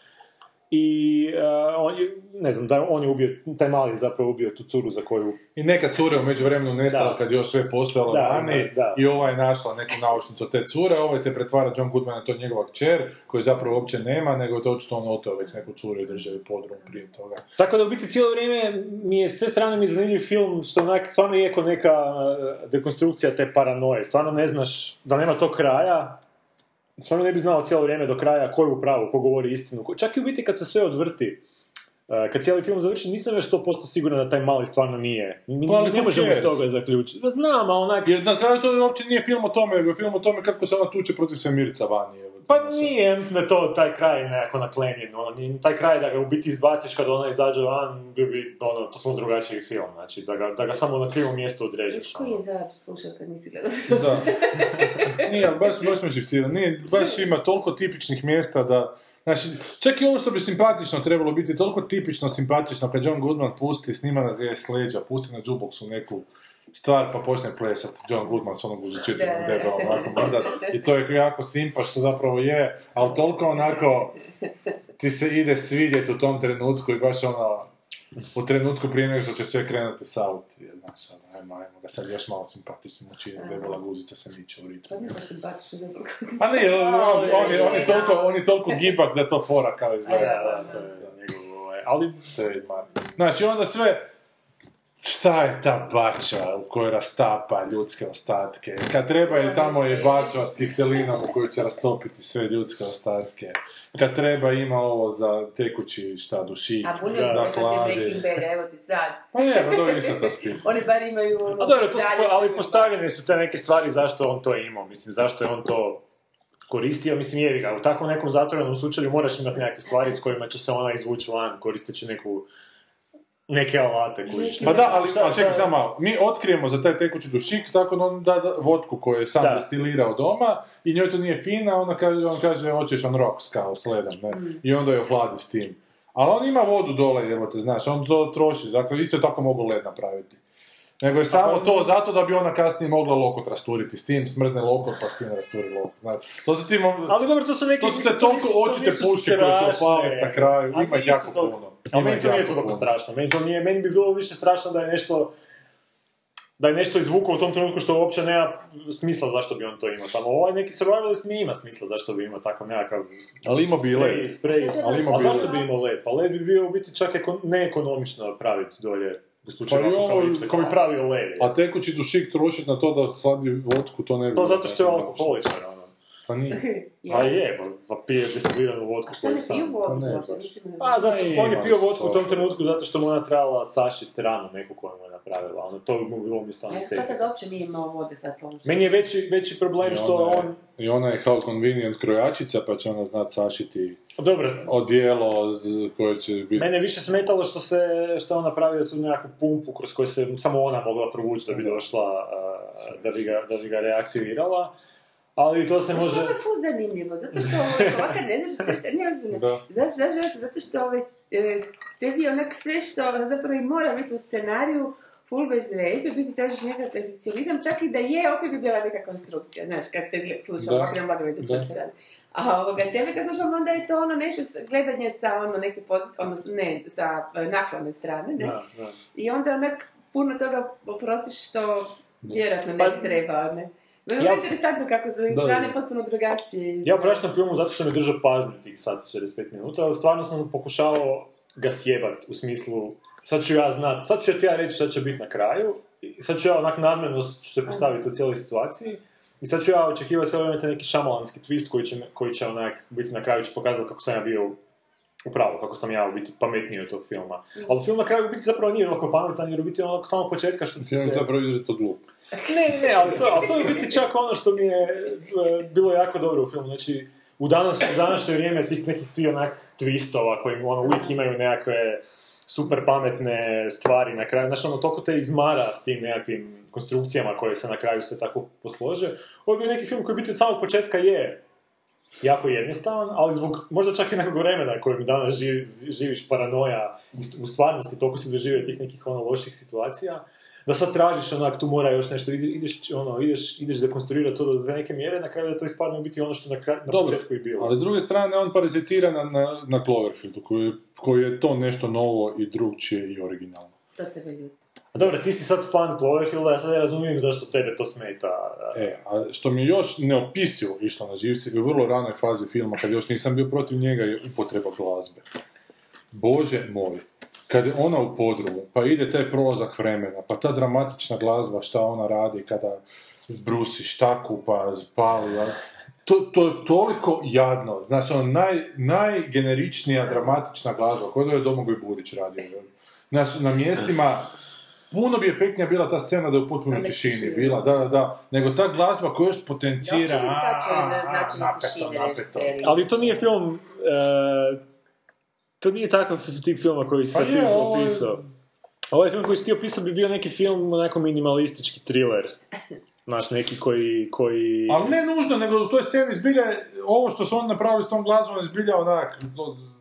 I a, on je, ne znam, da on je ubio, taj mali je zapravo ubio tu curu za koju I neka cura je u međuvremenu nestala Da. kad je još sve postojalo Da, vani i ova je našla neku naučnicu te cure, ovaj se pretvara John Goodman, to je njegova kćer, koju zapravo uopće nema, nego je to očito on oteo već neku curu i držao ju podrum prije toga. Tako da u biti cijelo vrijeme mi je s te strane mi je zanimljiv film što onak stvarno je neka e, dekonstrukcija te paranoje. Stvarno ne znaš da nema tog kraja. Stvarno ne bi znao cijelo vrijeme do kraja ko je u pravu, ko govori istinu. Ko- Čak i u biti kad se sve odvrti, e, kad cijeli film završi, nisam još 100% siguran da taj mali stvarno nije. Mi Pa, ne možemo iz toga zaključiti. Pa znam, a onak... Jer na kraju to uopće nije film o tome, nego je film o tome kako se ona tuče protiv svemirca vani. Pa nije, ja mislim da je to taj kraj nekako naklenjen, ono, taj kraj da ga u biti izbaciš kad ona izađe van, bio bi, ono, totalno drugačiji film, znači, da ga, da ga samo na krivom mjestu odrežeš. Viš koji ono. je za slušao kad nisi gledao? Da. Nije, baš, baš me živcira. Nije, baš ima toliko tipičnih mjesta da... Znači, čak i ovo što bi simpatično trebalo biti, toliko tipično simpatično kad John Goodman pusti, snima na ga s leđa, pusti na jukeboxu neku stvar pa počne plesat John Goodman s onog uzičitinom Da. debelom onako mrdat i to je jako simpa što zapravo je, ali toliko onako ti se ide svidjeti u tom trenutku i baš ono u trenutku prije nego što će sve krenuti saut, je, znaš, ono, ajmo, ajmo ga sad još malo simpatično učini, debela guzica se miče u ritmu. Pa ne, on, on, je, on, je toliko, on je toliko gibak da to fora kao izgleda. Da, da, to je njegov, ovaj, ali Trademark. Znači, onda sve, šta je ta bača u kojoj rastapa ljudske ostatke? Kad treba je tamo je bača s kiselinom u koju će rastopiti sve ljudske ostatke. Kad treba ima ovo za tekući, šta, dušić, A bunio da plavi. Breaking Bad, evo ti sad. Pa je, pa to je isto spin. Oni bar imaju ono... A dobro, to su, ali postavljene su te neke stvari zašto on to imao, mislim, zašto je on to koristio, mislim, jevi ga, u takvom nekom zatvorenom slučaju moraš imati neke stvari s kojima će se ona izvući van, koristeći neku, neke alate, kužiš. Pa da, ali, Šta- ali čekaj šta- samo malo. Mi otkrijemo za taj tekući dušik tako da on da, da vodku koju je sam Da. destilirao doma i njoj to nije fina, ona kaže, on kaže, hoćeš on rocks kao s ledom, ne? I onda je ohladi s tim. Ali on ima vodu dole, evo te znaš, on to troši, dakle isto je tako mogu led napraviti. Nego je samo to zato da bi ona kasnije mogla lokot rasturiti s tim, smrzne lokot pa s tim rasturi lokot. Znači, to su ti mo- Ali dobro, to su neke... to su te toliko to očite puške koje će opaliti na kraju, A ima ih jako to- puno. Ali meni to nije jako toliko puno. strašno. Meni, to nije, meni bi bilo više strašno da je nešto da je nešto izvukao u tom trenutku što uopće nema smisla zašto bi on to imao. Tamo ovaj neki survivalist mi ima smisla zašto bi imao takav nekakav Ali ima bi led. spray, spray. Ali ima bi zašto led? bi imao led? Pa led bi bio u biti čak eko, neekonomično napraviti dolje u slučaju Pa i ovo- apokalipse, ko bi pravio led. A tekući dušik trošiti na to da hladi vodku, to ne bi... To zato što je alkoholičar, ono. Pa nije. A je, pa, pa pije destiliranu vodku A svoju ne sam. piju vodu Pa ne, Pa, zato, on je pio vodku u tom trenutku zato što mu ona trebala sašiti ranu neku koju mu je napravila. Ono, to bi mu bilo umjesto A ja anestezije. sad da uopće nije imao vode sad pomoći. Meni je veći, veći problem I što ona je- on... I ona je kao convenient krojačica, pa će ona znat sašiti Dobro, odijelo z- koje će biti... mene je više smetalo što se što je on napravio tu nekakvu pumpu kroz koju se samo ona mogla provući da bi došla, a, da bi ga, da bi ga reaktivirala. Ali to se Može... može... Ovo je ful zanimljivo, zato što ovaj, ovako ne znaš što se, ne ozbiljno. Da. Zašto, zašto, zašto? Zato što ovaj, e, tebi onak sve što zapravo i mora biti u scenariju full bez veze, biti tražiš nekakav perfekcionizam, čak i da je, opet bi bila neka konstrukcija, znaš, kad te slušam, ovako nema veze Da. što se radi. A ovoga, tebe kad slušam, onda je to ono nešto, gledanje sa ono neke pozit, odnosno ne, sa e, naklonne strane, ne? Da, da. I onda onak puno toga oprostiš što vjerojatno ne Pa- bi trebao, ne? Bilo Ja- je interesantno kako s druge Da, strane da. potpuno drugačije. Ja praštam filmu zato što mi držao pažnju tih sati 45 minuta, ali stvarno sam pokušavao ga sjebat u smislu sad ću ja znat, sad ću ti ja reći šta će biti na kraju, i sad ću ja onak nadmeno ću se postaviti u cijeloj situaciji I sad ću ja očekivati sve vrijeme neki šamalanski twist koji će, koji će onak biti na kraju će pokazati kako sam ja bio u pravu, kako sam ja u biti pametniji od tog filma. Ali film na kraju u biti zapravo nije ovako pametan jer u biti ono samo početka što ti Film se... je zapravo izrazito glup. Ne, ne, ali to, ali to je biti čak ono što mi je e, bilo jako dobro u filmu. Znači, u, danas, u današnje vrijeme tih nekih svi onak twistova koji ono uvijek imaju nekakve super pametne stvari na kraju. Znači, ono, toliko te izmara s tim nekakvim konstrukcijama koje se na kraju sve tako poslože. Ovo je bio neki film koji biti od samog početka je jako jednostavan, ali zbog možda čak i nekog vremena kojeg danas živi, živiš paranoja u stvarnosti toliko si doživio tih nekih ono loših situacija, da sad tražiš onak, tu mora još nešto, ide- ideš, ono, ideš, ideš dekonstruirati to do neke mjere, na kraju da to ispadne u biti ono što na, kraju, na Dobro, početku i bilo. ali s druge strane on parazitira na, na, na Cloverfieldu, koji, koji je to nešto novo i drugčije i originalno. To tebe ljuti. A Dobro, ti si sad fan Cloverfielda, ja sad ne razumijem zašto tebe to smeta. E, a što mi još neopisivo išlo na živci, u vrlo ranoj fazi filma, kad još nisam bio protiv njega, je upotreba glazbe. Bože moj, kad je ona u podrumu, pa ide taj prolazak vremena, pa ta dramatična glazba, šta ona radi kada brusi štaku, pa pali, to, to je toliko jadno. Znači, ono, naj, najgeneričnija dramatična glazba, koja je Domagoj Budić radio. Znači, na mjestima, puno bi efektnija bila ta scena da je u potpunoj tišini bila, da, da, da, nego ta glazba koja još potencira, a, režiserije. Ali to nije film... e, to nije takav tip filma koji si Pa ti opisao. Ovaj film koji si ti opisao bi bio neki film, onako minimalistički thriller. Znaš, neki koji... koji... Ali ne nužno, nego u toj sceni zbilja, ovo što su oni napravili s tom glazbom je zbilja onak,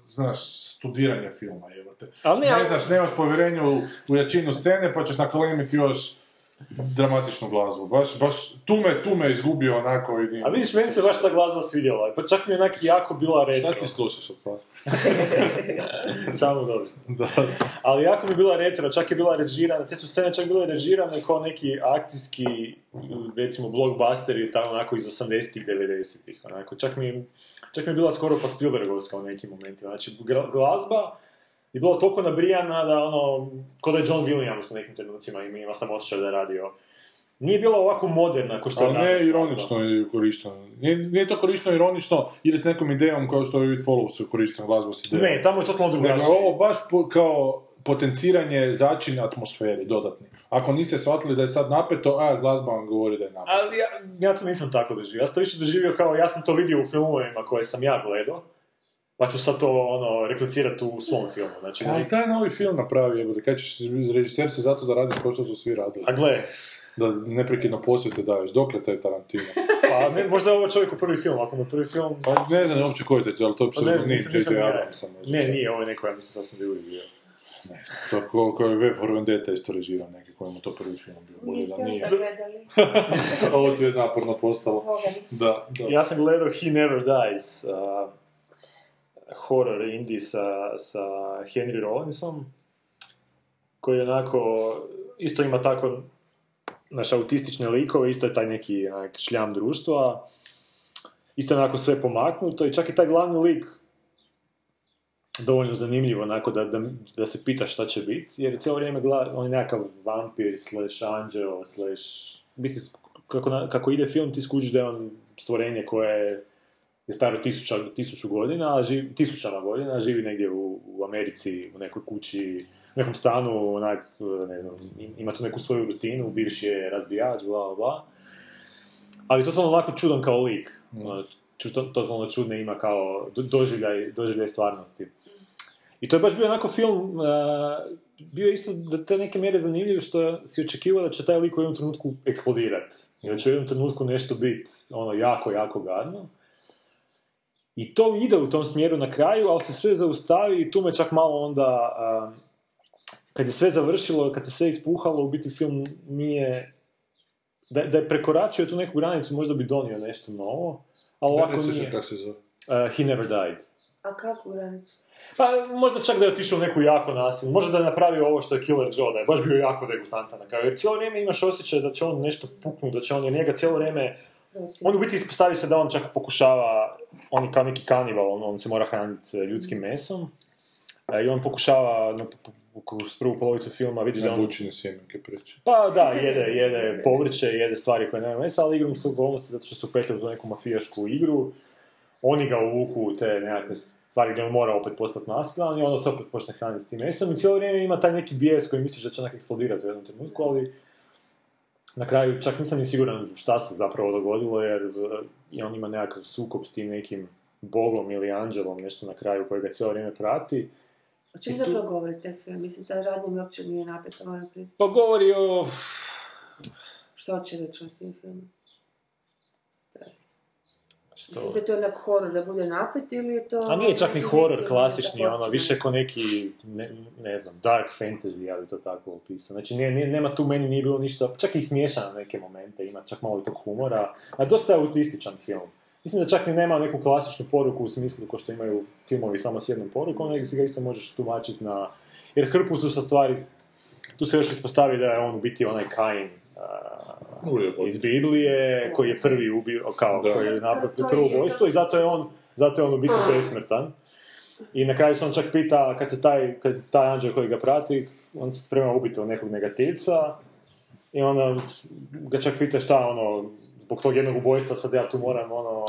znaš, studiranje filma, jebote. Ali ne, ne ali- znaš, nemaš povjerenje u, u jačinu scene, pa ćeš nakalemiti još dramatičnu glazbu. Baš, baš, tu me, tu me izgubio onako i... A vidiš, meni se baš ta glazba svidjela. Pa čak mi je onak jako bila Šta retro. ti slušaš od? Samo dobro. Da. Ali jako mi je bila retro, čak je bila režirana, te su scene čak bile režirane kao neki akcijski, recimo, blockbusteri tamo onako iz 80-ih, 90-ih, onako. Čak mi, čak mi je bila skoro pa Spielbergovska u nekim momentima. Znači, glazba je bila toliko nabrijana da ono, ko da je John Williams u nekim trenucima ima, ima sam osjećaj da je radio. Nije bila ovako moderna kao što je danas ne ironično je korišteno. Nije, nije to korišteno ironično ili s nekom idejom kao što je Vid Follow su korišteno glazba s idejom. Ne, tamo je totalno Nego je drugačije. ovo baš po- kao potenciranje začina atmosferi dodatni. Ako niste shvatili da je sad napeto, a glazba vam govori da je napeto. Ali ja, ja to nisam tako doživio. Ja sam to više doživio kao, ja sam to vidio u filmovima koje sam ja gledao, pa ću sad to ono, replicirati u svom filmu. Znači, Ali taj novi film napravi, jebote, kaj ćeš režiser se zato da radi kao što su svi radili. a gle, Da neprekidno posvete daješ. Dokle taj Tarantino? pa ne, možda je ovo čovjek u prvi film, ako mu prvi film... Pa ne znam uopće koji je ali to je Pa nisam, nisam J.J. možda. Ne, nije, ovo je neko, ja mislim, sasvim drugi bio. Ne znam. To ko, ko je V for Vendetta isto režirao neki kojemu to prvi film bio. Bolje Niste da još nije. Ovo ti je naporno postalo. Da, da. Ja sam gledao He Never Dies, uh, horror indie sa, sa Henry Rollinsom, koji onako, isto ima tako, naš autistične likove, isto je taj neki onak, šljam društva, isto je onako sve pomaknuto i čak i taj glavni lik dovoljno zanimljivo, onako da, da, da se pita šta će biti, jer cijelo vrijeme gleda, on je nekakav vampir, slash anđeo, slash, biti, kako, na- kako ide film ti skužiš da je on stvorenje koje je staro tisuća, tisuću godina, a živi, tisućama godina, a živi negdje u, u Americi, u nekoj kući, u nekom stanu, onak, ne znam, ima tu neku svoju rutinu, bivši je razbijač, bla, bla, bla. Ali totalno onako čudan kao lik. Ono, ču- to- totalno čudne ima kao do- doživljaj, doživljaj stvarnosti. I to je baš bio onako film, uh, bio isto do te neke mjere zanimljiv što si očekivao da će taj lik u jednom trenutku eksplodirati. I da će u jednom trenutku nešto biti ono jako, jako gadno. I to ide u tom smjeru na kraju, ali se sve zaustavi i tu me čak malo onda, um, kad je sve završilo, kad se sve ispuhalo, u biti film nije, da, da je prekoračio tu neku granicu, možda bi donio nešto novo, ali ovako nije. se zove. Uh, he never died. A kakvu granicu? Pa možda čak da je otišao u neku jako nasilnu, možda da je napravio ovo što je Killer Joe, da je baš bio jako degutantan na kraju. Jer cijelo vrijeme imaš osjećaj da će on nešto puknuti, da će on, jer njega cijelo vrijeme, on u biti ispostavi se da on čak pokušava, on je kao neki kanibal, on, on se mora hraniti e, ljudskim mesom, e, i on pokušava no, po- kroz prvu polovicu filma vidiš da on... Nabučine sjemenke preći. Pa da, jede, jede povrće, jede stvari koje nema mesa, ali igrom su okolnosti zato što su upetili u neku mafijašku igru. Oni ga uvuku u te nekakve stvari gdje on mora opet postati nasilan i onda se opet počne hraniti s tim mesom i cijelo vrijeme ima taj neki bijes koji misliš da će onak eksplodirati u jednom trenutku, ali na kraju čak nisam ni siguran šta se zapravo dogodilo jer e, i on ima nekakav sukob s tim nekim bogom ili anđelom, nešto na kraju koji ga cijelo vrijeme prati. O čem I tu- zapravo govori taj film? Mislim, ta radnja mi uopće nije priznati. Pa govori o... Što će reći s tim filmom? Što? Mislim da to onak horor da bude napet ili je to... A nije čak ni horor klasični, ono, više ko neki, ne, ne znam, dark fantasy, ja bi to tako opisao. Znači, nije, nije- nema tu meni nije bilo ništa, čak i smiješan neke momente, ima čak malo i tog humora, a dosta je autističan film. Mislim da čak ni nema neku klasičnu poruku u smislu ko što imaju filmovi samo s jednom porukom, nego si ga isto možeš tumačiti na... Jer hrpu su sa stvari, tu se još ispostavi da je on u biti onaj Kain. Iz Biblije, koji je prvi ubio, kao Da. koji je napravio prvo ubojstvo i zato je on, zato je on u biti besmrtan. I na kraju se on čak pita, kad se taj, kad taj anđel koji ga prati, on se sprema ubiti od nekog negativca i onda ga čak pita šta ono, zbog tog jednog ubojstva sad ja tu moram ono,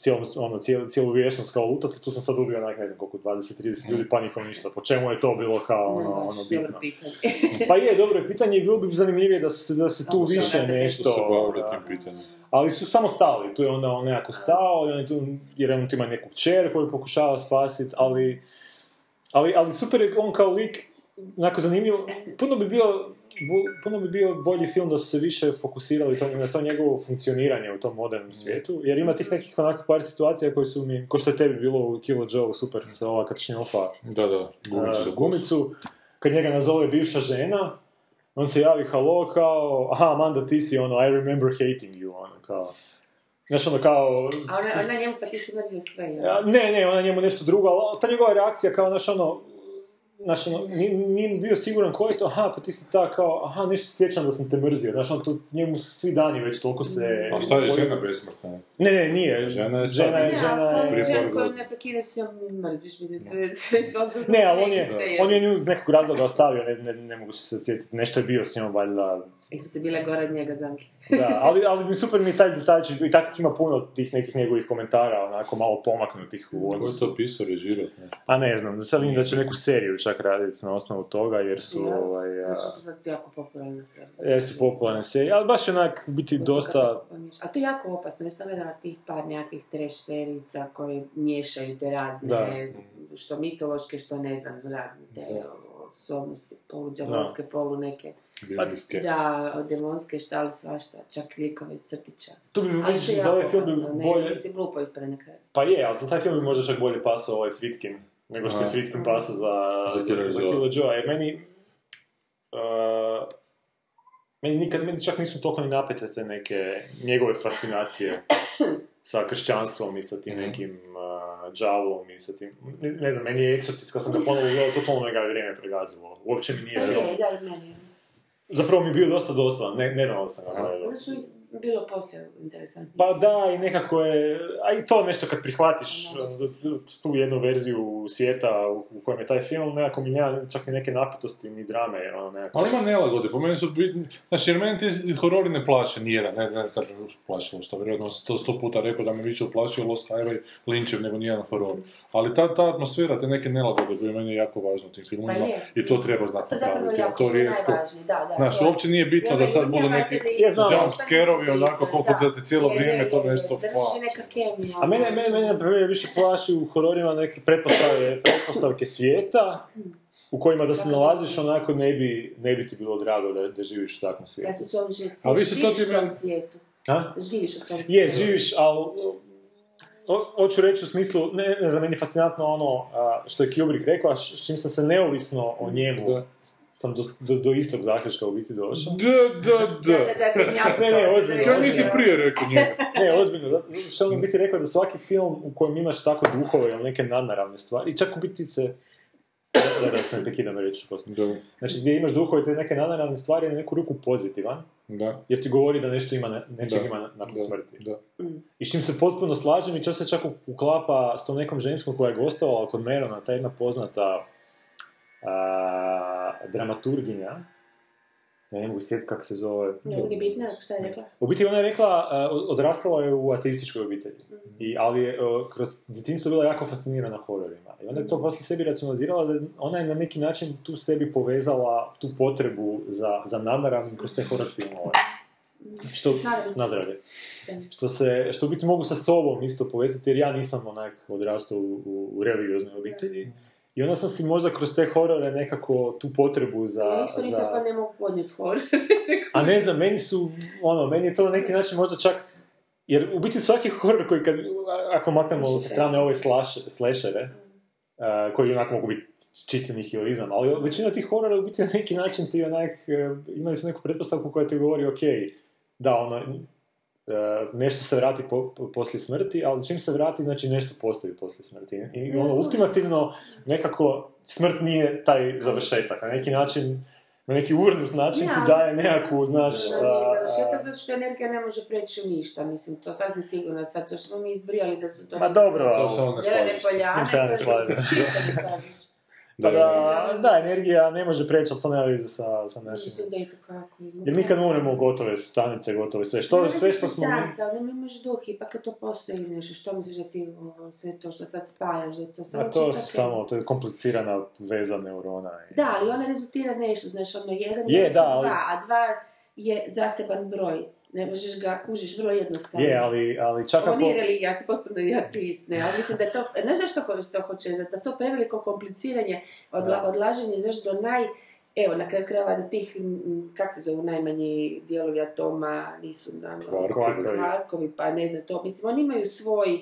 cijelu, ono, cijelu, cijelu vječnost kao lutati, tu sam sad ubio onak, ne znam koliko, 20-30 ljudi, pa nikom ništa. Po čemu je to bilo kao ono, ono bitno? Pa je, dobro je pitanje i bilo bi zanimljivije da se, da se tu više nešto... Da. tim pitanjem. Ali su samo stali, tu je onda on nekako stao, i on je tu, jer on tu ima neku kćer koju pokušava spasiti, ali, ali, ali super je on kao lik, onako zanimljivo, puno bi bio, bu- puno bi bio bolji film da su se više fokusirali to, na to njegovo funkcioniranje u tom modernom svijetu, jer ima tih nekih onako par situacija koji su mi, ko što je tebi bilo u Kilo Joe, super, sa ova kačnjofa, Da, da, gumicu uh, gumicu, kad njega nazove bivša žena, on se javi halo kao, aha, Amanda, ti si ono, I remember hating you, ono, kao, znaš, ono, kao, A ona, ona njemu pa ti si sve, jel? a, ne, ne, ona njemu nešto drugo, ali ta njegova reakcija kao, znaš, ono, znaš, ono, nije, bio siguran ko je to, aha, pa ti si ta, kao, aha, nešto se sjećam da sam te mrzio, znaš, ono, to, njemu svi dani već toliko se... A šta je žena besmrtna? Ne, ne, nije, Žena je žena je, Ne, žena je... Par koju godina. ne prekidaš njom mrziš, mislim, sve, sve, sve, Ne, ali on je, on je nju iz nekog razloga ostavio, ne, ne, ne mogu se sjetiti, nešto je bio s njom, valjda, Jesu se bile gore od njega, zamisli. Da, ali, ali mi super mi je taj detaljčić, i takvih ima puno tih nekih njegovih komentara, onako malo pomaknutih u Ko odnosu. to pisao, režirao? Ne. A ne znam, sad vidim da će neku seriju čak raditi na osnovu toga, jer su, Ja. ovaj, a, su sad jako popularne. te. jer su popularne serije, ali baš je onak biti dosta... A to je jako opasno, jer sam gledala tih par nekakvih trash serica koji miješaju te razne, Da. što mitološke, što ne znam, razne te osobnosti, poluđavolske, polu neke. Biblijske. Da, demonske, šta li svašta, čak likove iz crtića. Tu bi Ali vidiš, to je za ovaj film bi opasno, ne, bolje... mislim, glupo ispred na kraju. Pa je, ali za taj film bi možda čak bolje pasao ovaj Fritkin, nego što je. Fritkin pasao za, Za Joe. Killer Joe, jer meni... Uh, meni nikad, meni čak nisu toliko ni napete te neke njegove fascinacije sa kršćanstvom i sa tim Mhm. nekim uh, džavlom i sa tim... Ne, ne znam, meni je Exorcist, kad sam ga ponovo gledao, totalno me ga je vrijeme pregazilo. Uopće mi nije... Je, da, meni. Zapravo mi je bio dosta dosadan, ne, nedavno sam ga. Bilo poslije interesantno. Pa da, i nekako je, a i to nešto kad prihvatiš uh, tu jednu verziju svijeta u, kojem je taj film, nekako mi nema čak ni neke napetosti, ni drame, ono nekako. Ali ima nelagode, po meni su bitni, znači jer meni ti horori ne plaće nijedan, ne, ne, plaćalo što, vjerojatno sam to sto puta rekao da me više uplaćuje Lost Highway, Lynch'ev nego nijedan horor. Ali ta, ta atmosfera, te neke nelagode, koje meni je jako važno u tim filmima Pa i to treba znati To je zapravo napraviti, jako to to je rijetko. najvažnije, da, da. Znaš, to je- uopće nije bitno da sad budu neki najbolje Ja scare-ovi, onako koliko da te cijelo Je, vrijeme je, to nešto da fa. vrši neka kemija. A mene, ono, mene, mene, znači- na primjer, više plaši u hororima neke pretpostavke, pretpostavke svijeta, u kojima da se nalaziš onako ne bi, ne bi ti bilo drago da, da živiš u takvom Ja svijetu. sam u tom že- A više to živiš ti u tom svijetu. A? Živiš u tom svijetu. Je, živiš, ali o- hoću reći u smislu, ne, ne znam, meni je fascinantno ono a, što je Kubrick rekao, a s čim sam se neovisno o njemu, Da. Sam do, do, do istog zaključka u biti došao. Da, da, Da, da, da, genijalno. Ne, ne, ozbiljno, Kaj nisi prije rekao njega? Ne, ozbiljno, zato što on u biti rekao da svaki film u kojem imaš tako duhove ili neke nadnaravne stvari, i čak u biti se, da, da se ne prekidam reći poslije. Znači gdje imaš duhove te neke nadnaravne stvari je na neku ruku pozitivan, da, jer ti govori da nešto ima, nečeg ima na- nakon da, smrti. da. I s čim se potpuno slažem i čak se čak uklapa s tom nekom ženskom koja je gostovala kod Merona, ta jedna poznata a, dramaturginja, ja ne mogu sjetiti kako se zove. Ne, nije bitno, šta je rekla? U biti ona je rekla, odrastala je u ateističkoj obitelji, I, ali je kroz djetinjstvo bila jako fascinirana hororima. I onda je to poslije sebi racionalizirala da ona je na neki način tu sebi povezala tu potrebu za, za nadaram kroz te horor filmove. Što, nazdravlje. Što se, što u biti mogu sa sobom isto povezati, jer ja nisam onak odrastao u, u, u religioznoj obitelji. I onda sam si možda kroz te horore nekako tu potrebu za... Isto nisam za... pa ne mogu podnijeti horor. A ne znam, meni su, ono, meni je to na neki način možda čak, jer u biti svaki horor koji kad, ako maknemo sa strane ove slash, slashere, uh, koji onako mogu biti čisti nihilizam, ali većina tih horora u biti na neki način ti onak, uh, imaju su neku pretpostavku koja ti govori, ok, da, ono, nešto se vrati po, po, poslije smrti, ali čim se vrati, znači nešto postoji poslije smrti. I, i ono, ultimativno, nekako, smrt nije taj završetak. Na neki način, na neki urnut način Ja, ti ali daje nekakvu, znaš... Ono nije a- završetak, zato što energija ne može preći u ništa, mislim, to sasvim sigurno, sad što smo mi izbrijali da su to... Ma dobro, To se onda Zelene poljane, S tim se ja ne slažem. Pa da, da, energija ne može preći, ali to nema veze sa, sa našim... Mislim da je to kako. Jer mi kad umremo gotove su stanice, gotove sve. Što, sve što smo. Starca, ali ne imaš duh, ipak to postoji nešto, što misliš da ti sve to što sad spajaš, da je to samo A to su samo, to je komplicirana veza neurona. i- Da, ali ona rezultira nešto, znaš, ono, jedan Je, je, da, da, ali- dva, a dva je zaseban broj. Ne možeš ga, kužiš, vrlo jednostavno. Je, ali, ali čak Ovo ako... nije religija, ja sam potpuno ateist, ne, ali mislim da je to, znaš zašto što hoće, da to preveliko kompliciranje, odla, odlaženje, znaš, do naj, evo, na kraju krajeva do tih, kak se zovu najmanji dijelovi atoma, nisu nam, Kvarkovi. kvarkovi, pa ne znam to, mislim, oni imaju svoj,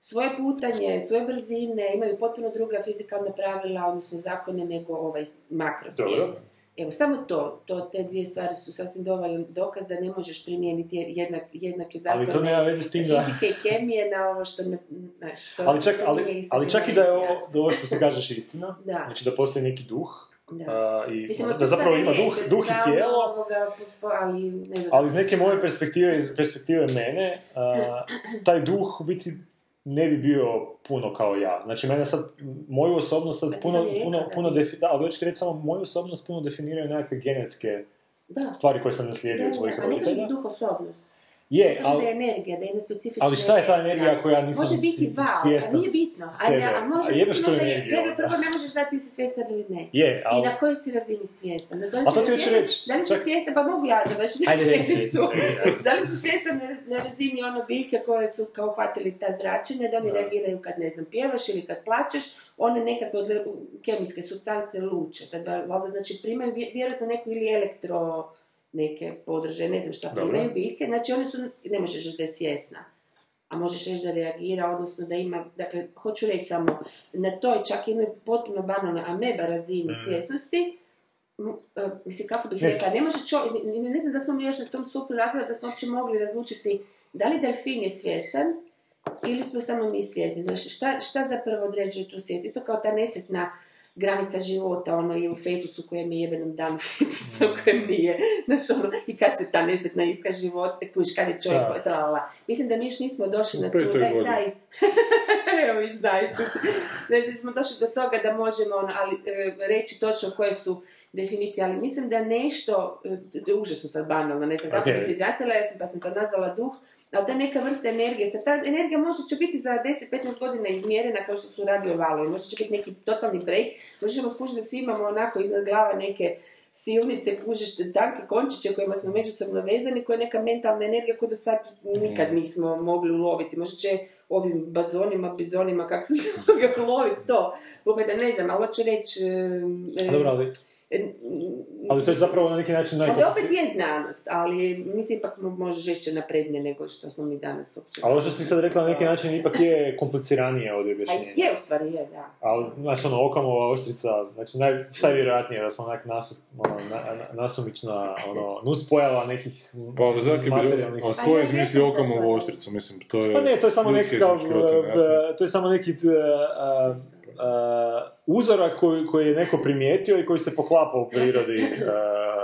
svoje putanje, svoje brzine, imaju potpuno druga fizikalna pravila, odnosno zakone nego ovaj makrosvijet. Evo, samo to, to, te dvije stvari su sasvim dovoljan dokaz da ne možeš primijeniti jednak, jednake zakone Ali to nema veze s tim da... fizike i kemije na ovo što ne, znaš, to Ali čak, ali, ali čak i da je ovo, da ovo što ti kažeš istina, Da. znači da postoji neki duh, Da. a, i Mislim, da zapravo ima duh, duh i tijelo, Ovoga, ali, ne znam, ali iz neke moje perspektive, iz perspektive mene, a, taj duh u biti ne bi bio puno kao ja. Znači, mene sad, moju osobnost sad puno, puno, puno nije. defi- da, ali hoću ti reći samo, moju osobnost puno definiraju nekakve genetske da. stvari koje sam naslijedio od svojih da, a ne roditelja. duh osobnost. Je, Kaže da ali, je energija, da je jedna specifična ali šta je ta energija Da. koja ja nisam Može biti wow, a nije bitno. A, ne, a možda, A je možda je, energija prvo, ne možeš znati ti si svjestan ili ne. Je, I ali... na kojoj si razini svjestan? Znači, da li A si to svjestan- reći. Da li si Čak- svjestan, pa mogu ja dovršiti rečenicu. Da li si svjestan na, na razini ono biljke koje su kao hvatili ta zračenja, da oni Da. reagiraju kad, ne znam, pjevaš ili kad plačeš, one nekakve odle- kemijske substance luče. Sad, valjda, znači, primaju vje- vjerojatno neku ili elektro neke podržaje, ne znam šta primaju biljke, znači one su, ne možeš reći da je svjesna. A možeš reći da reagira, odnosno da ima, dakle, hoću reći samo, na toj čak jednoj potpuno banalnoj ameba razini svjesnosti, m, e, mislim, kako bih rekla, ne može čovjek, ne, ne znam da smo mi još na tom stupnju razgleda da smo uopće mogli razlučiti da li delfin je svjestan ili smo samo mi svjesni. Znači, šta, šta zapravo određuje tu svijest? Isto kao ta nesretna granica života, ono, i u fetusu kojem je jebenom dan fetusa u kojem nije. Znaš, ono, i kad se ta nesretna iska života, kuš, kad je čovjek, Da. tralala. Mislim da mi još nismo došli U na tu, godini. taj, Evo viš, zaista. Znači, smo došli do toga da možemo ono, ali, e, reći točno koje su definicije, ali mislim da nešto, e, užasno sad banalno, ne znam kako bi se izjasnila, ja sam, pa sam to nazvala duh, ali ta neka vrsta energije, sad ta energija možda će biti za 10-15 godina izmjerena kao što su radio valovi, možda će biti neki totalni break, možda ćemo skužiti da svi imamo onako iznad glava neke silnice, kužiš tanke končiće kojima smo međusobno vezani, koja je neka mentalna energija koju do sad nikad nismo mogli uloviti. Možda će ovim bazonima, bizonima, kako se zove, uloviti to. Opet da ne znam, ali hoću reći... e, Dobro, ali, ali to je zapravo na neki način ali opet je znanost, ali mislim ipak mo- može žešće naprednije nego što smo mi danas uopće. Ali ovo što si sad rekla na neki način ipak je kompliciranije od objašnjenja. je u stvari, je, da. Ali, znaš, ono, okamova oštrica, znači, naj, najvjerojatnije da smo onak nasu, ono, na, na, nasumična, ono, nuspojava nekih Pa, ali zaki materijalnih... a Pa ko je izmislio jesam za okom to. u oštricu, mislim, to je... Pa ne, to je samo neki kao, e, to je samo neki, t- a, a, uzorak koji, koji je neko primijetio i koji se poklapa u prirodi. Uh,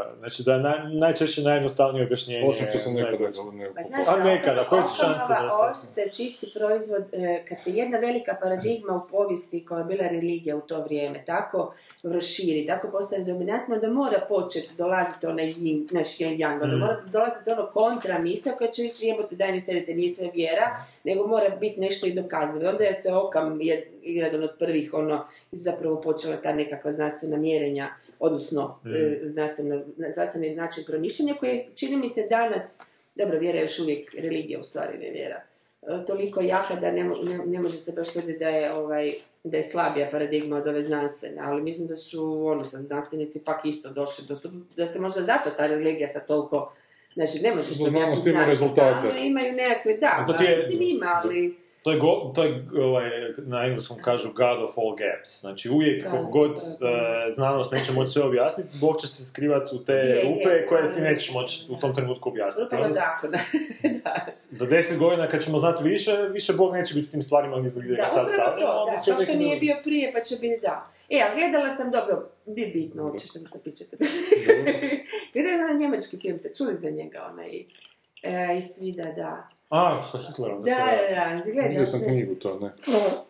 znači da je naj, najčešće najjednostavnije objašnjenje. Osim što sam nekada ne Pa znaš, A nekada, koje su šanse da se- je čisti proizvod, e, kad se jedna velika paradigma u povijesti koja je bila religija u to vrijeme, tako proširi, tako postane dominantna, da mora početi dolaziti onaj yin, naš yin yang, Mm. da mora dolaziti ono kontra misao koja će reći jebote daj ne sedite, nije sve vjera, nego mora biti nešto i dokazano. Onda je se Okam je jedan od prvih ono, zapravo počela ta nekakva znanstvena mjerenja, odnosno Mm. e, znanstveno, znanstveni način promišljanja koji je, čini mi se danas dobro, vjera je još uvijek religija, u stvari ne vjera. E, Toliko jaka da ne, ne, ne može se baš tvrditi da je, ovaj, da je slabija paradigma od ove znanstvene, ali mislim da su ono sad znanstvenici pak isto došli do da se možda zato ta religija sad toliko Znači, ne možeš objasniti znanost, rezultate. imaju nekakve, da, pa, mislim ima, ali... To je, go, to je ovaj, na engleskom kažu God of all gaps. Znači uvijek Da, koliko god da, e, znanost neće moći sve objasniti, Bog će se skrivati u te Je, je, rupe koje ti nećeš moći u tom trenutku objasniti. Onda da. za deset godina kad ćemo znati više, više Bog neće biti tim stvarima ni za gdje ga Da, sad to, onda da, to što neki nije bio prije, pa će biti da. E, a gledala sam, dobro, bi bitno uopće što mi to pičete. gledala njemački film, se čuli za njega, onaj, e, iz Tvida, da. A, sa Hitlerom. Da, se da, da, si gledala? Vidio sam knjigu to, ne.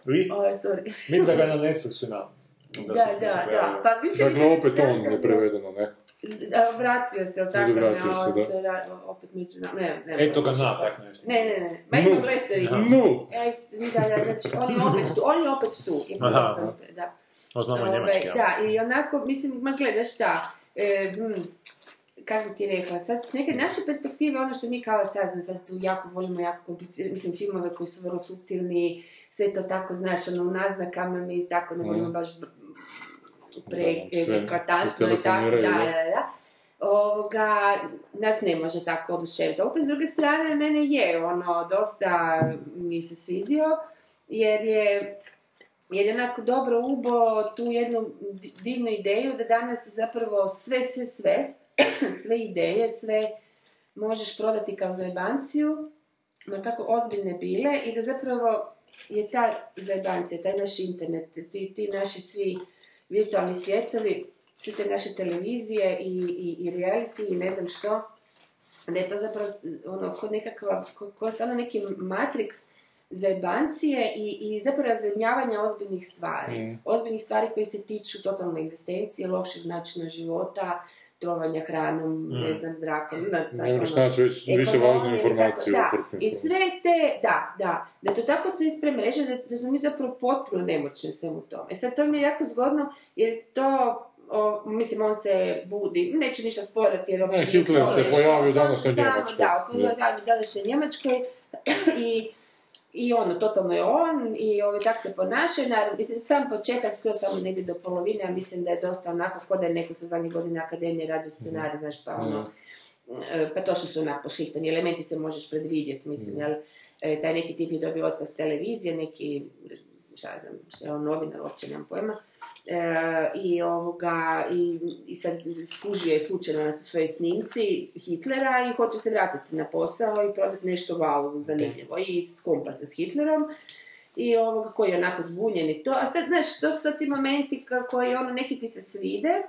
Vi? O, sorry. Vidim da ga je na Netflixu ima. Da, se- da, se da, pojavio. pa mislim... Dakle, opet on je prevedeno, ne? Da, vratio se, ali tako, vratio ne, se, on da. se ra- opet među nama, ne, ne. Eto ga na, tak nešto. Ne, ne, ne, ma ima blesavi. Nu! E, da, da, znači, on je opet tu, on je opet tu. Je Aha. da. To znamo Ovaj, njemački, ja. Da, i onako, mislim, ma gledaj šta, e, mm, kako ti rekla, sad neke naše perspektive, ono što mi kao šta znam, sad tu jako volimo jako komplicirati, mislim, filmove koji su vrlo subtilni, sve to tako, znaš, ono, u naznakama mi tako ne volimo Mm. baš b- pre, Da, sve eklatantno i tako, da, da, da. Ovoga, nas ne može tako oduševiti. Opet, s druge strane, mene je, ono, dosta mi se svidio, jer je jer je onako dobro ubo tu jednu di- divnu ideju da danas zapravo sve, sve, sve, sve ideje, sve možeš prodati kao zajebanciju, ma kako ozbiljne bile, i da zapravo je ta zajebancija, taj naš internet, ti, ti naši svi virtualni svijetovi, sve te naše televizije i, i, i reality i ne znam što, da je to zapravo ono, kod nekakva, ko, ko stvarno neki matriks zajebancije i, i zapravo razvednjavanja ozbiljnih stvari. Mm. Ozbiljnih stvari koje se tiču totalne egzistencije, lošeg načina života, trovanja hranom, ne znam, zrakom, ne znam, Ne možeš ono, već više važnu informaciju u da. I sve te, da, da, da to tako sve ispremreže, da, da smo mi zapravo potpuno nemoćni u svemu tome. E sad, to mi je jako zgodno, jer to, o, mislim, on se budi, neću ništa sporedati, jer uopće Ne, Hitler se pojavio danas u samo- Njemačkoj. Da, pojavio u današnjoj Njemačkoj i i ono, totalno je on, i ovaj, tak se ponaša, naravno, mislim, sam početak, skoro samo negdje do polovine, ja mislim da je dosta onako, ko da je neko sa zadnjih godina akademije radio scenarij, znaš, pa ono, e, pa to što su onako pošihtani elementi se možeš predvidjeti, mislim, jel, e, taj neki tip je dobio otkaz televizije, neki, šta ja znam, šta je on novinar, uopće nemam pojma, E, i ovoga, i, i sad skužio je slučajno na svojoj snimci Hitlera i hoće se vratiti na posao i prodati nešto wow, zanimljivo. I skompa se s Hitlerom i ovoga koji je onako zbunjen i to, a sad, znaš, to su sad ti momenti koji ono, neki ti se svide,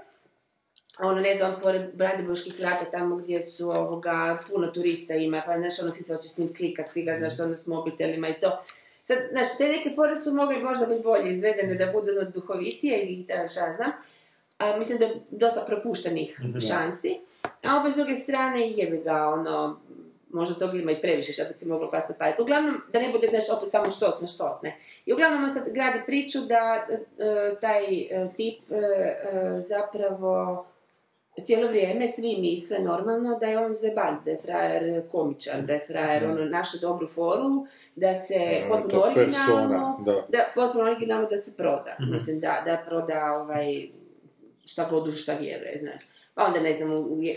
ono, ne znam, pored Bradiboških vrata, tamo gdje su ovoga, puno turista ima, pa znaš, ono, svi se hoće s njim slikat, svi ga, znaš, ono, s mobitelima i to. Sad, znaš, te neke fore su mogli možda biti bolje izvedene, da budu ono duhovitije i ta, šta znam, a mislim da je dosta propuštenih šansi. A opet s druge strane, jebi ga, ono, možda toga ima i previše što bi ti moglo kasno padati. Uglavnom, da ne bude, znaš, opet samo štos na štos, ne. I uglavnom on sad gradi priču da e, taj e, tip e, e, zapravo cijelo vrijeme svi misle normalno da je on zebant, da je frajer komičar, da je frajer ono našu dobru foru, da se Mm, potpuno originalno, da. potpuno originalno da se proda. Mhm. Mislim da, da proda ovaj, šta god u šta vjeruje, znaš. Pa onda ne znam,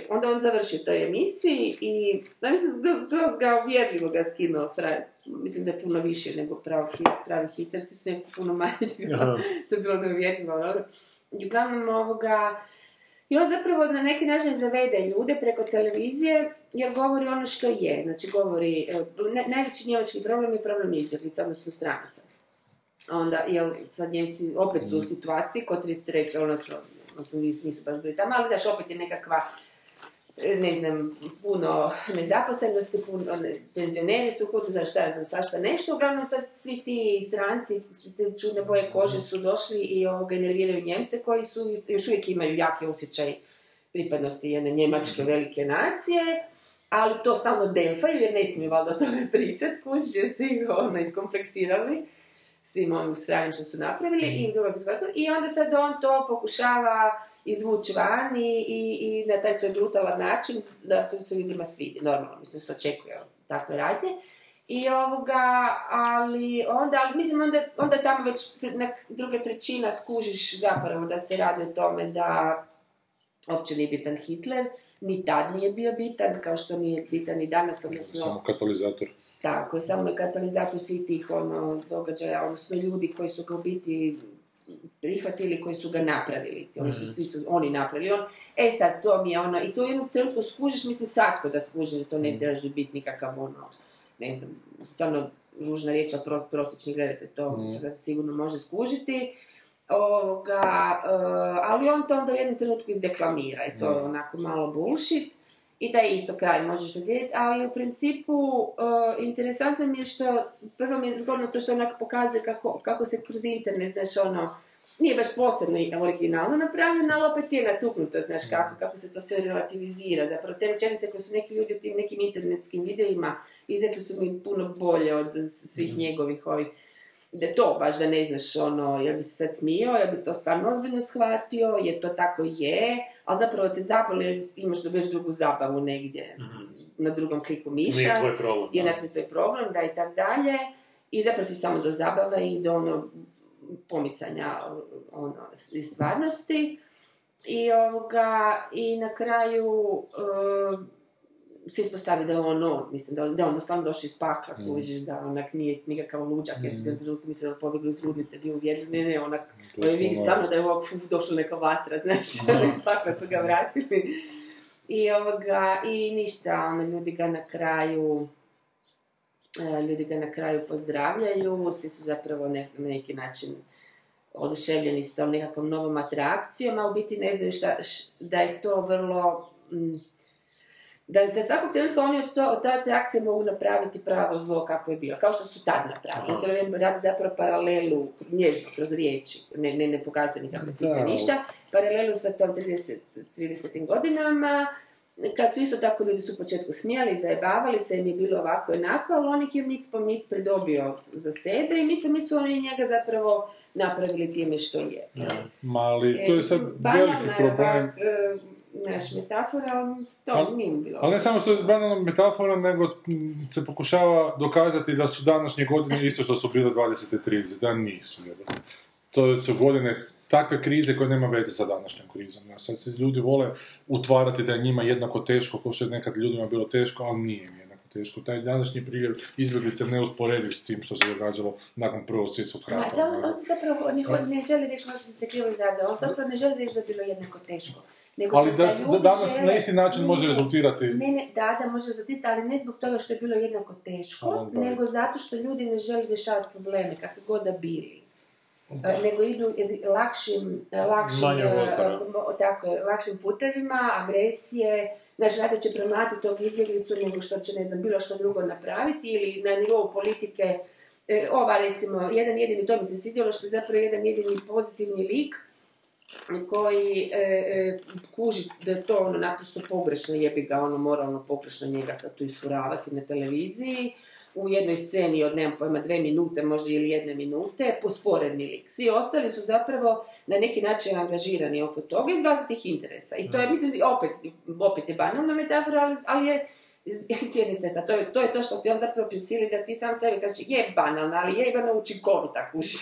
onda on završi u toj emisiji i da mislim skroz, skroz ga uvjerljivo ga skinuo frajer. Mislim da je puno više nego pravi, pravi hiter, su puno manje. To je bilo neuvjerljivo. I uglavnom ovoga, i on zapravo na neki način zavede ljude preko televizije jer govori ono što je. Znači govori, e, na- najveći njemački problem je problem izbjeglica, odnosno stranaca. onda, jel, sad Njemci opet su u situaciji, kod 33. ono su, odnosno nisu, nisu baš bili tamo, ali znaš, opet je nekakva, ne znam, puno nezaposlenosti, puno ne, penzioneri su kutu, znaš šta ja znam, svašta nešto, uglavnom sad svi ti stranci, te čudne boje kože su došli i ovoga nerviraju Njemce koji su, još uvijek imaju jaki osjećaj pripadnosti jedne njemačke velike nacije, ali to stalno delfaju jer ne smiju valjda o tome pričat, kužiš jer su ih ono iskompleksirali svim onim sranjem što su napravili i drugo se shvatilo. I onda sad on to pokušava izvući van i, i, i na taj svoj brutalan način da se ljudima svidi, normalno, mislim se očekuje od takve radnje. I ovoga, ali onda, ali mislim onda, onda tamo već druga trećina skužiš zapravo da se radi o tome da uopće nije bitan Hitler, ni tad nije bio bitan, kao što nije bitan ni danas, odnosno... Samo katalizator. Tako, samo je katalizator svih tih ono, događaja, odnosno ljudi koji su ga u biti prihvatili, koji su ga napravili, odnosno svi su oni napravili. On, e sad, to mi je ono, i to u jednom trenutku skužiš, mislim svatko da skužiš, da to ne trebaš biti nikakav ono, ne znam, stvarno ružna riječ, ali pro, prosječni gledate to, se sigurno može skužiti. Ovoga, e, ali on to onda u jednom trenutku izdeklamira i to je onako malo bullshit. I taj isto kraj možeš vidjeti, ali u principu e, interesantno mi je što, prvo mi je zgodno to što onako pokazuje kako, kako se kroz internet, znaš, ono, nije baš posebno i originalno napravljeno, ali opet je natuknuto, znaš, kako, kako se to sve relativizira. Zapravo, te rečenice koje su neki ljudi u tim nekim internetskim videima izrekli su mi puno bolje od svih njegovih ovih da je to baš da ne znaš ono, jel bi se sad smio, jel bi to stvarno ozbiljno shvatio, jer to tako je, ali zapravo te zaboli jer imaš već drugu zabavu negdje na drugom kliku miša. Nije tvoj problem, da. onak nije tvoj problem, da i tak dalje. I zapravo ti samo do zabave i do ono pomicanja ono, iz stvarnosti. I ovoga, i na kraju e, se ispostavi da je on on, mislim, da, da on doslovno došao iz pakla, kužiš, da onak nije nikakav luđak, jer si u trenutku mislio da je pobjegli iz ludnice, bio uvjerljiv, ne, ne, onak, To je on vidi stvarno- da je ovak došla neka vatra, znaš, iz pakla su ga vratili. I ovoga, i ništa, ono, ljudi ga na kraju, e, ljudi ga na kraju pozdravljaju, svi su zapravo na neki način oduševljeni s tom nekakvom novom atrakcijom, a u biti ne znaju šta, š- da je to vrlo... mm, da, da svakog trenutka oni od, to, od te atrakcije mogu napraviti pravo zlo kako je bilo, kao što su tad napravili. Cijelo vrijeme radi zapravo paralelu, nježno, kroz riječi, ne, ne, ne pokazuje nikakve slike, ništa, paralelu sa tom 30, 30. godinama, kad su isto tako ljudi su u početku smijali, zajebavali se, im je bilo ovako i onako, ali on ih je mic po mic predobio za sebe i po mic su oni njega zapravo napravili time što je. Mali, to je sad E, veliki problem. ovak, e, znaš, metafora, ali to Al- nije bilo. Ali ne samo što je banalna metafora, nego se pokušava dokazati da su današnje godine isto što su bile 20. i 30. Da nisu. jebote. To su godine takve krize koje nema veze sa današnjom krizom. Znaš, Sad se ljudi vole utvarati da je njima jednako teško kao što je nekad ljudima bilo teško, ali nije im jednako teško. Taj današnji priljev izbjeglice neusporediv s tim što se događalo nakon prvog svjetskog Ma, rata. on, ono. zapravo ne, ho- ne želi reći, možda sam se krivo izrazila, on zapravo ne želi reći da je bilo jednako teško. Nego Ali da, da danas žele- na isti način može rezultirati... Ne, ne, da, da može rezultirati, ali ne zbog toga što je bilo jednako teško, Onda. nego zato što ljudi ne žele rješavati probleme, kakve god da bili. E, Nego idu lakšim, lakšim, e, otpora. mo- tako lakšim putevima, agresije, znaš, rado će premlati tog izbjeglicu nego što će, ne znam, bilo što drugo napraviti ili na nivou politike, e, ova recimo, jedan jedini, to mi se svidjelo, što je zapravo jedan jedini pozitivni lik, koji e, e, kuži da je to ono naprosto pogrešno, jebi ga ono moralno pogrešno njega sad tu isfuravati na televiziji, u jednoj sceni od, nemam pojma, dve minute možda ili jedne minute, posporedni lik. Svi ostali su zapravo na neki način angažirani oko toga iz vlastitih interesa. I to je, mislim, opet, opet je banalna metafora, ali, ali je s s jedne strane, sad, to je, to je to što ti on zapravo prisili da ti sam sebi kažeš je banalna, ali je jebana učinkovita, kuš.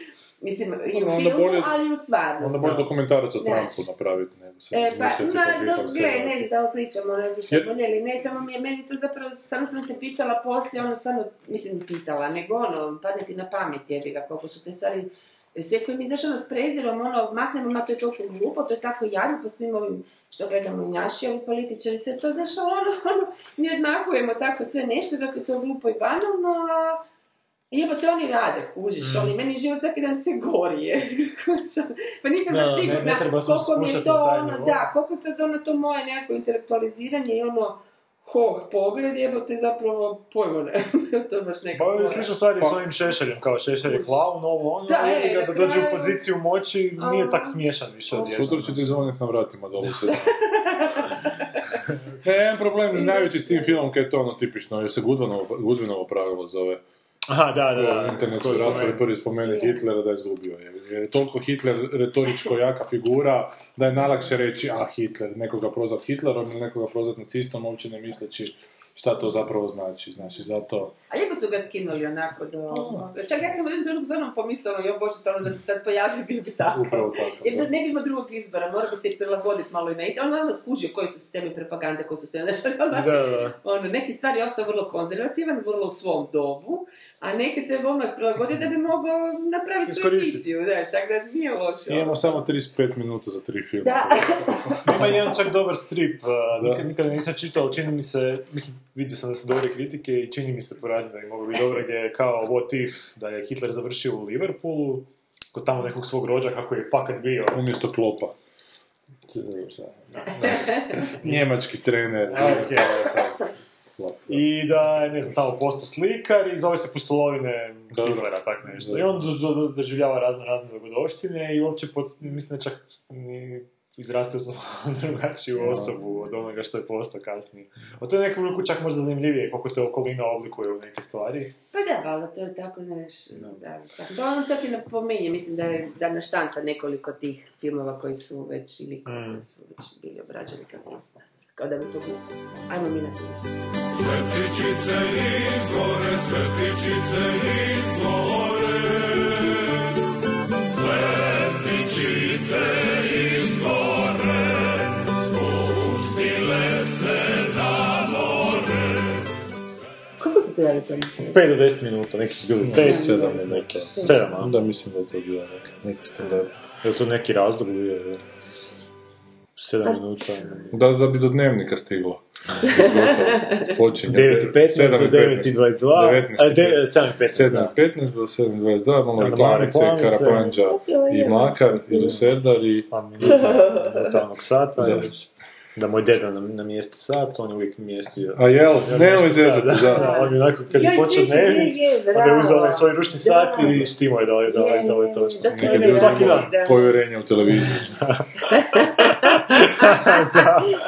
Mislim, i u Onda filmu, bolje- ali i u stvarnosti. Onda može dokumentarac o. Trumpu napraviti, nego se E, pa, ma, pa do, gle, ne znam, samo pričamo, ne znam što Jer- bolje, ali ne, samo mi je, meni to zapravo, samo sam se pitala poslije, ono, stvarno, mislim, pitala, nego ono, padne ti na pamet, jebi ga, koliko su te stvari, sve koje mi, znaš, ono, s prezirom, ono, mahnemo, ma, to je toliko glupo, to je tako jadno, po svim ovim, što gledamo i naši ovi političari, sve to, znaš, ono, ono, mi odmahujemo tako sve nešto, kako je to glupo i banalno, a Jebote, oni rade, kužiš, oni, meni život svaki dan se gori, je. Kužiš, pa nisam Da, baš sigurna ne koliko mi je to, ono, da, koliko sad ono to moje nekako intelektualiziranje i ono, hoh, pogled, jebote, zapravo pojmo ne, to je baš neka Pa je slično stvari s ovim šešeljem, kao šešelj je klaun, ovo ono, Da, i e, ga da dođe u poziciju moći, nije tak smiješan više od Sutra ću ti zvonit na vratima dole se. Ne, jedan problem najveći s tim filmom kad je to ono tipično, jer se Goodwinovo, Goodwinovo pravilo zove. Aha, da, da, U da. internetskoj Ko raspravi spomenu. prvi spomeni Hitlera da je izgubio. Je. Jer je toliko Hitler retoričko jaka figura da je najlakše reći, a Hitler, nekoga prozvat Hitlerom ili nekoga prozvat nacistom, uopće ne misleći šta to zapravo znači. Znači, zato... A lijepo su ga skinuli onako do... Čak ja sam u jednom trenutku stvarno pomislila, jo bože, stvarno da se sad pojavi, bio bi tako. Upravo tako, Jer da da. ne bi imao drugog izbora, mora bi se i prilagoditi malo i na On ono skužio koji su sistemi propagande, koji su sistemi, znaš, ono, Da, da. ono, neki stvari je ostao vrlo konzervativan, vrlo u svom dobu, a neke se odmah prilagodio da bi mogao napraviti svoju misiju, znaš, tako da nije loše. I imamo samo 35 minuta za tri filma. Da. Ima jedan čak dobar strip, Da. nikad, nikad nisam čitao, čini mi se, mislim, vidio sam da su dobre kritike i čini mi se poradnje da bi moglo biti dobro, gdje je kao what if, da je Hitler završio u Liverpoolu, kod tamo nekog svog rođa, kako je fakat bio. Umjesto klopa. Njemački trener. I da je, ne znam, tamo postao slikar i zove se pustolovine. Hitlera, tak nešto. I on do- do- do- doživljava razne razne dogodovštine i uopće, pod, mislim čak ni izrastao u drugačiju osobu od onoga što je postao kasnije. A to je neku ruku čak možda zanimljivije koliko te okolina oblikuje u neke stvari. Pa da, valjda to je tako, znaš, da, tako. To on čak i napominje, mislim da je da naštanca nekoliko tih filmova koji su već, ili koji Mm. su već bili obrađeni kako kao da bi to bilo. Ajmo mi na film. Svetičice izgore, svetičice izgore. Svetičice izgore, Su to radili to? 5 do 10 minuta, neki su bili 5, 7, neki 7, a? Onda mislim da je to bio neki, neki standard. Je li to neki razlog bio? 7 minuta. Da, da bi do dnevnika stiglo. Počinje. 9.15 do 9.22, 19. a, de- 7.15, da. 7.15 do 7.22, malo reklamice. Karapanđa i Mlakar ili Serdar i... Pa minuta sata. Da. Da. Da moj deda nam, namijesti sat, on je uvijek mjestio. A jel, Ja nemoj nešto zezati, sad, da. da. On je onako, kad je počeo je, dnevnik, je, onda je bravo. onaj svoj ručni sat i štimo je da li, da li, da li to Je, što da sam se nikad ne bio svaki dan. da. Povjerenje u televiziji.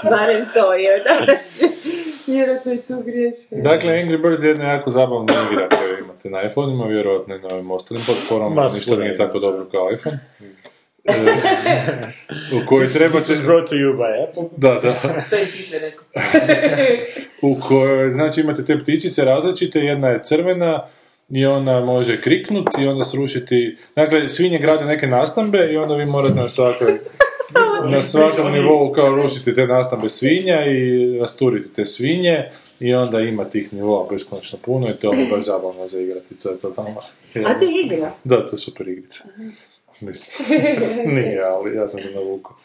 Barem to je, da. Vjerojatno je tu greška. Dakle, Angry Birds je jedna jako zabavna igra koju imate na iPhone-ima, vjerojatno i na ovim ostalim platformama, Ma, ništa nije tako da. dobro kao iPhone. U kojoj to by Apple. Da, da. To je rekao. u kojoj, znači imate te ptičice različite, jedna je crvena i ona može kriknuti i onda srušiti, dakle svinje grade neke nastambe i onda vi morate na svakoj na svakom nivou kao rušiti te nastambe svinja i rasturiti te svinje i onda ima tih nivoa beskonačno puno i to je baš zabavno za igrati, to je totalno... A to je igra? Da, to je super igrica. Mislim. Nije, ali ja sam se navukao.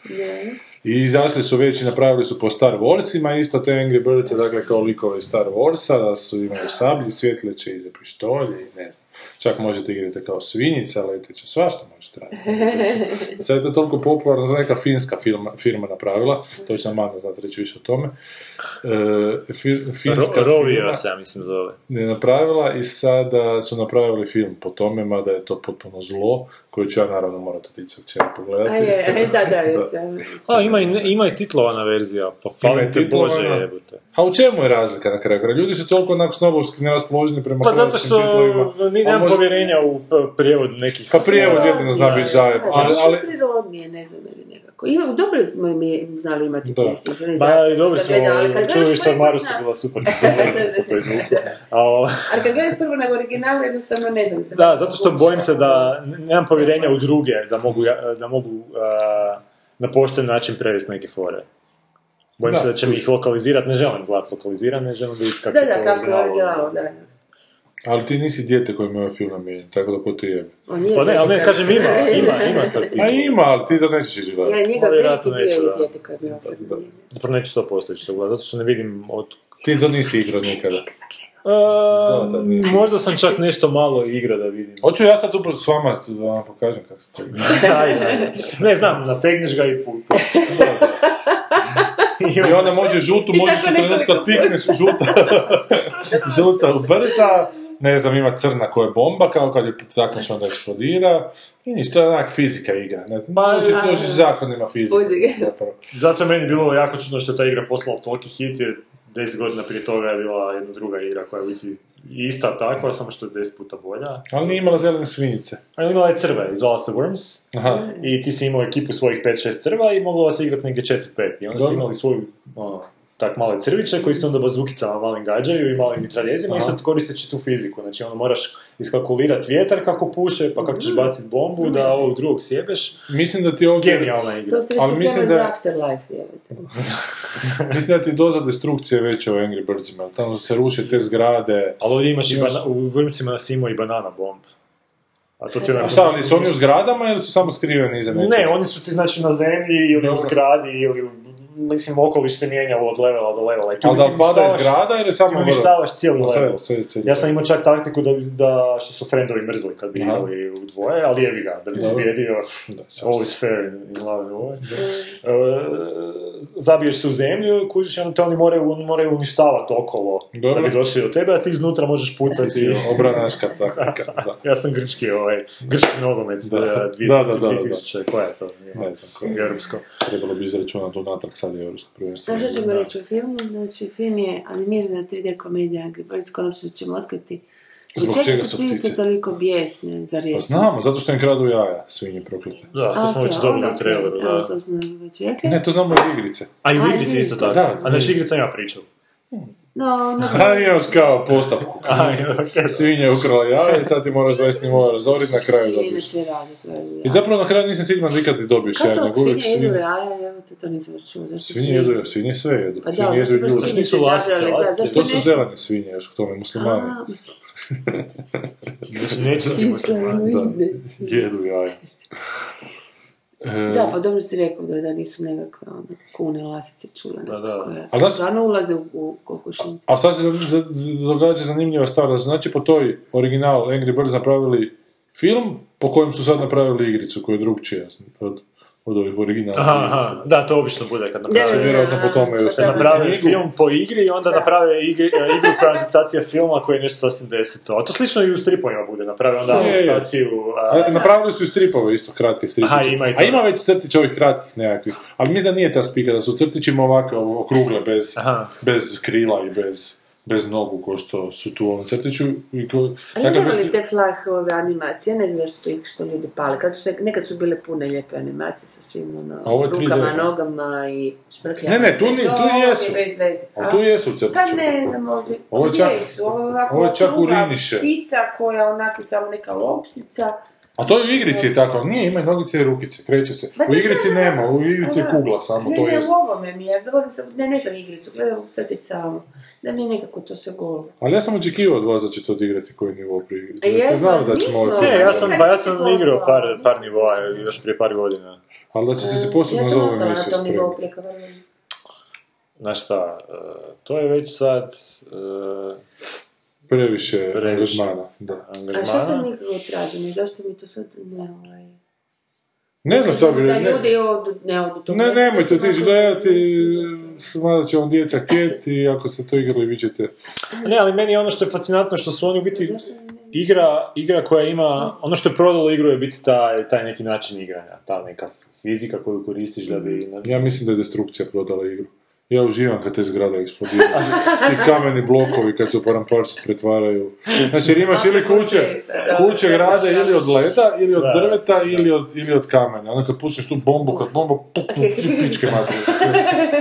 I izašli su već i napravili su po Star Warsima, isto te Angry Birds, dakle kao likove Star Warsa, da su imaju sablji, svjetleće i pištolje i ne znam. Čak možete igrati kao svinjica, leteća, svašta možete raditi. Sad je to toliko popularno, neka finska firma, firma napravila, to će nam Ana znati reći više o tome. E, fi, finska Ro- Rovio firma se, ja mislim, zove. je napravila i sada su napravili film po tome, mada je to potpuno zlo, koji ću ja naravno morati otići sa kćeri pogledati. A je, e, da, da, jesam. A, ima i, ne- ima i titlovana verzija, pa i te. Bože jebote. A u čemu je razlika na kraju? Ljudi su toliko onako snobovski neraspoloženi prema Pa zato što titlovima. ni, nemam povjerenja u prijevod nekih... Pa prijevod jedino zna biti zajeb, ali, ali Ali... prirodnije, ne znam. Ima, dobro smo mi znali imati Da. sinhronizacije. Ba, i dobro smo, čuli što put na- bila super, da to Ali kad gledaš prvo na originalu, jednostavno ne znam. se Da, zato što bojim se ono. da nemam povjerenja u druge, da mogu, da mogu a, na pošten način prevesti neke fore. Bojim Da, se da će mi ih lokalizirati, ne želim gledati lokalizirane, ne želim vidjeti kako Da, je da, po kako je originalu, da. Ali ti nisi dijete koji ima ovaj film namijenjen, tako da ko te jebe. Je Pa ne, ali ne, kažem ima, ima, ima sad A titula. ima, ali ti to nećeš izgledati. Ja njega veliki je dijete koje je bilo Zapravo neću 100% ići to gledati, zato što ne vidim od... Ti to nisi igrao nikada. E, Da, da, nije. možda sam čak nešto malo igra da vidim. Hoću ja sad upravo s vama da vam pokažem kako se to ajde. ne znam, nategneš ga i pu- pu- I onda može žutu, možeš tako u trenutku kad pikneš žuta, žuta brza, ne znam, ima crna koja je bomba, kao kad je takneš onda eksplodira. I ništa, to je onak fizika igra. Ne, Ma, uči, učiš zakonima fizike. Zato je meni bilo jako čudno što je ta igra poslala toliki hit, jer 10 godina prije toga je bila jedna druga igra koja je biti ista takva, samo što je 10 puta bolja. Ali nije imala zelene svinjice. Ali imala je crve, zvala se Worms, Aha. i ti si imao ekipu svojih 5-6 crva i moglo se igrati negdje 4-5. I onda ste imali svoju, ono, tak male crviće koji se onda bazukicama malim gađaju i malim mitraljezima i sad koristeći tu fiziku. Znači ono moraš iskalkulirati vjetar kako puše, pa kako ćeš baciti bombu da ovog drugog sjebeš. Mislim da ti ovdje... Genijalna igra. To ste Ali mislim da- za Afterlife, jebate. Mislim da ti doza destrukcije veća u Angry Birdsima. Tamo se ruše te zgrade. Ali ovdje imaš, i bana, u Wormsima nas imao i banana bomb. A to ti onako- A šta, ali su oni u zgradama ili su samo skriveni iza nečega? Ne, oni su ti znači na zemlji ili u zgradi ili u- mislim okoliš se mijenja od levela do levela. I tu Ali da pada iz zgrada ili samo Ti uništavaš cijeli level. Ja sam imao čak taktiku da, da što su friendovi mrzli kad bi igrali u dvoje, ali jebi ga, da bi pobjedio, all is fair in love. E, zabiješ se u zemlju, kužiš, onda te oni moraju, moraju uništavati okolo Dobro. da bi došli do tebe, a ti iznutra možeš Ti pucati. obranaška taktika. Ja sam grčki, ovaj, grčki nogomet, Da. da, Da, da, da, da. 2000, koja je to? Ne znam ko. Europsko. Trebalo bi izračunati unatrag sad je Europsko prvenstvo. Znaš što ćemo reći o filmu? Znači, film je animirana 3D komedija Angry Birds, konačno ćemo otkriti. Zbog Zbog čega čega su ptice? toliko bijesne za Pa riječ? znamo, zato što im kradu jaja, svinje proklete. Da, to smo već dobili u traileru, da. to smo već rekli. Ne, to znamo iz igrice. A i u A, igrici isto igrice. tako. Da, A znači igrica ima priču. No, no, A imaš kao postavku. Svinje ukrala jaja i sad ti moraš 20 nivoa razorit, na kraju kraju, I zapravo na kraju nisam siguran da ikad ti dobiješ Kako jaja, to, svinje jedu svinje. jaja, evo te to nisam čuo, zašto Svinje jedu, svinje sve jedu. Pa da, Svinje jedu i zašto Nisu lasice, lasice, To su ne- zelene svinje, još k tome muslimani. A, Znači nečisti muslimani. Jedu jaja. E, Da, pa dobro si rekao da, da nisu nekakve ono, kune, lasice, čule Da, da. nekakve. A znaš- Stvarno ulaze u, u kokošnicu. A šta se za, događa zanimljiva stvar, da su znači po toj original Angry Birds napravili film po kojem su sad napravili igricu koja je drugčija od, od ovih originalnih Aha, da, to obično bude kad Da, naprave. Će vjerojatno po tome još Kad naprave film po igri i onda naprave igri, e, igru koja je adaptacija filma koji je nešto sasvim deseto. A to slično i u stripovima bude, naprave onda Je, je. adaptaciju... a- A, napravili su i stripove isto, kratke stripiće. Aha, ima i to. A ima već crtića ovih kratkih nekakvih. Ali mislim da nije ta spika, da su crtićima ovako okrugle, bez, Aha. bez krila i bez, bez nogu, ko što su tu u ovom crtiću. I ko, Ali dakle, nema li te flah ove animacije, ne znam što ih što ljudi pali. Kad su nekad su bile pune lijepe animacije sa svim ono, A ovo je 3D, rukama, nogama i šprkljama. Ne, ne, tu ni- tu jesu. Ali tu jesu crtići. Pa ne znam ovdje. Ovo je čak-? Ovo je čak uriniše. Ptica koja onaki samo neka loptica. A to je u igrici je tako, nije, ima nogice i rukice, kreće se. Ma U da, igrici da. nema, u igrici je Da. kugla samo, ne, to ne, jest. u ovome mi je, govorim sam, ne, ne znam igricu, gledam crtić samo. Da mi je nekako to sve golo. Ali ja sam očekivao od vas da ćete odigrati koji nivo pri igri. A jesmo, znali da ćemo ovaj Ne, ja sam, pa ja sam igrao par, par nivoa još prije par godina. Ali da ćete se posebno ja za sam ovu ostala na emisiju tom nivou spremiti. preko. Znaš šta, e, to je već sad e, Previše Previše. angažmana, da. A što sam angažmana. nikako tražimo i zašto mi to sad ne ovaj... Ne znam šta bi... Da Ne, ljudi odu, ne odu to ne, nemojte otići onako- gledati, mada će vam djeca htjeti i ako ste to igrali vi ćete... Ne, ali meni je ono što je fascinantno što su oni u biti igra, igra koja ima, ono što je prodalo igru je biti taj, taj neki način igranja, ta neka fizika koju koristiš da bi... Ja mislim da je destrukcija prodala igru. Ja uživam kad te zgrade eksplodiraju. I kameni blokovi kad se u paramparcu pretvaraju. Znači, jer imaš ili kuće, kuće grade ili od leda, ili od drveta, ili od, ili od kamenja. Onda kad pustiš tu bombu, kad bomba pukne, ti pičke materije. se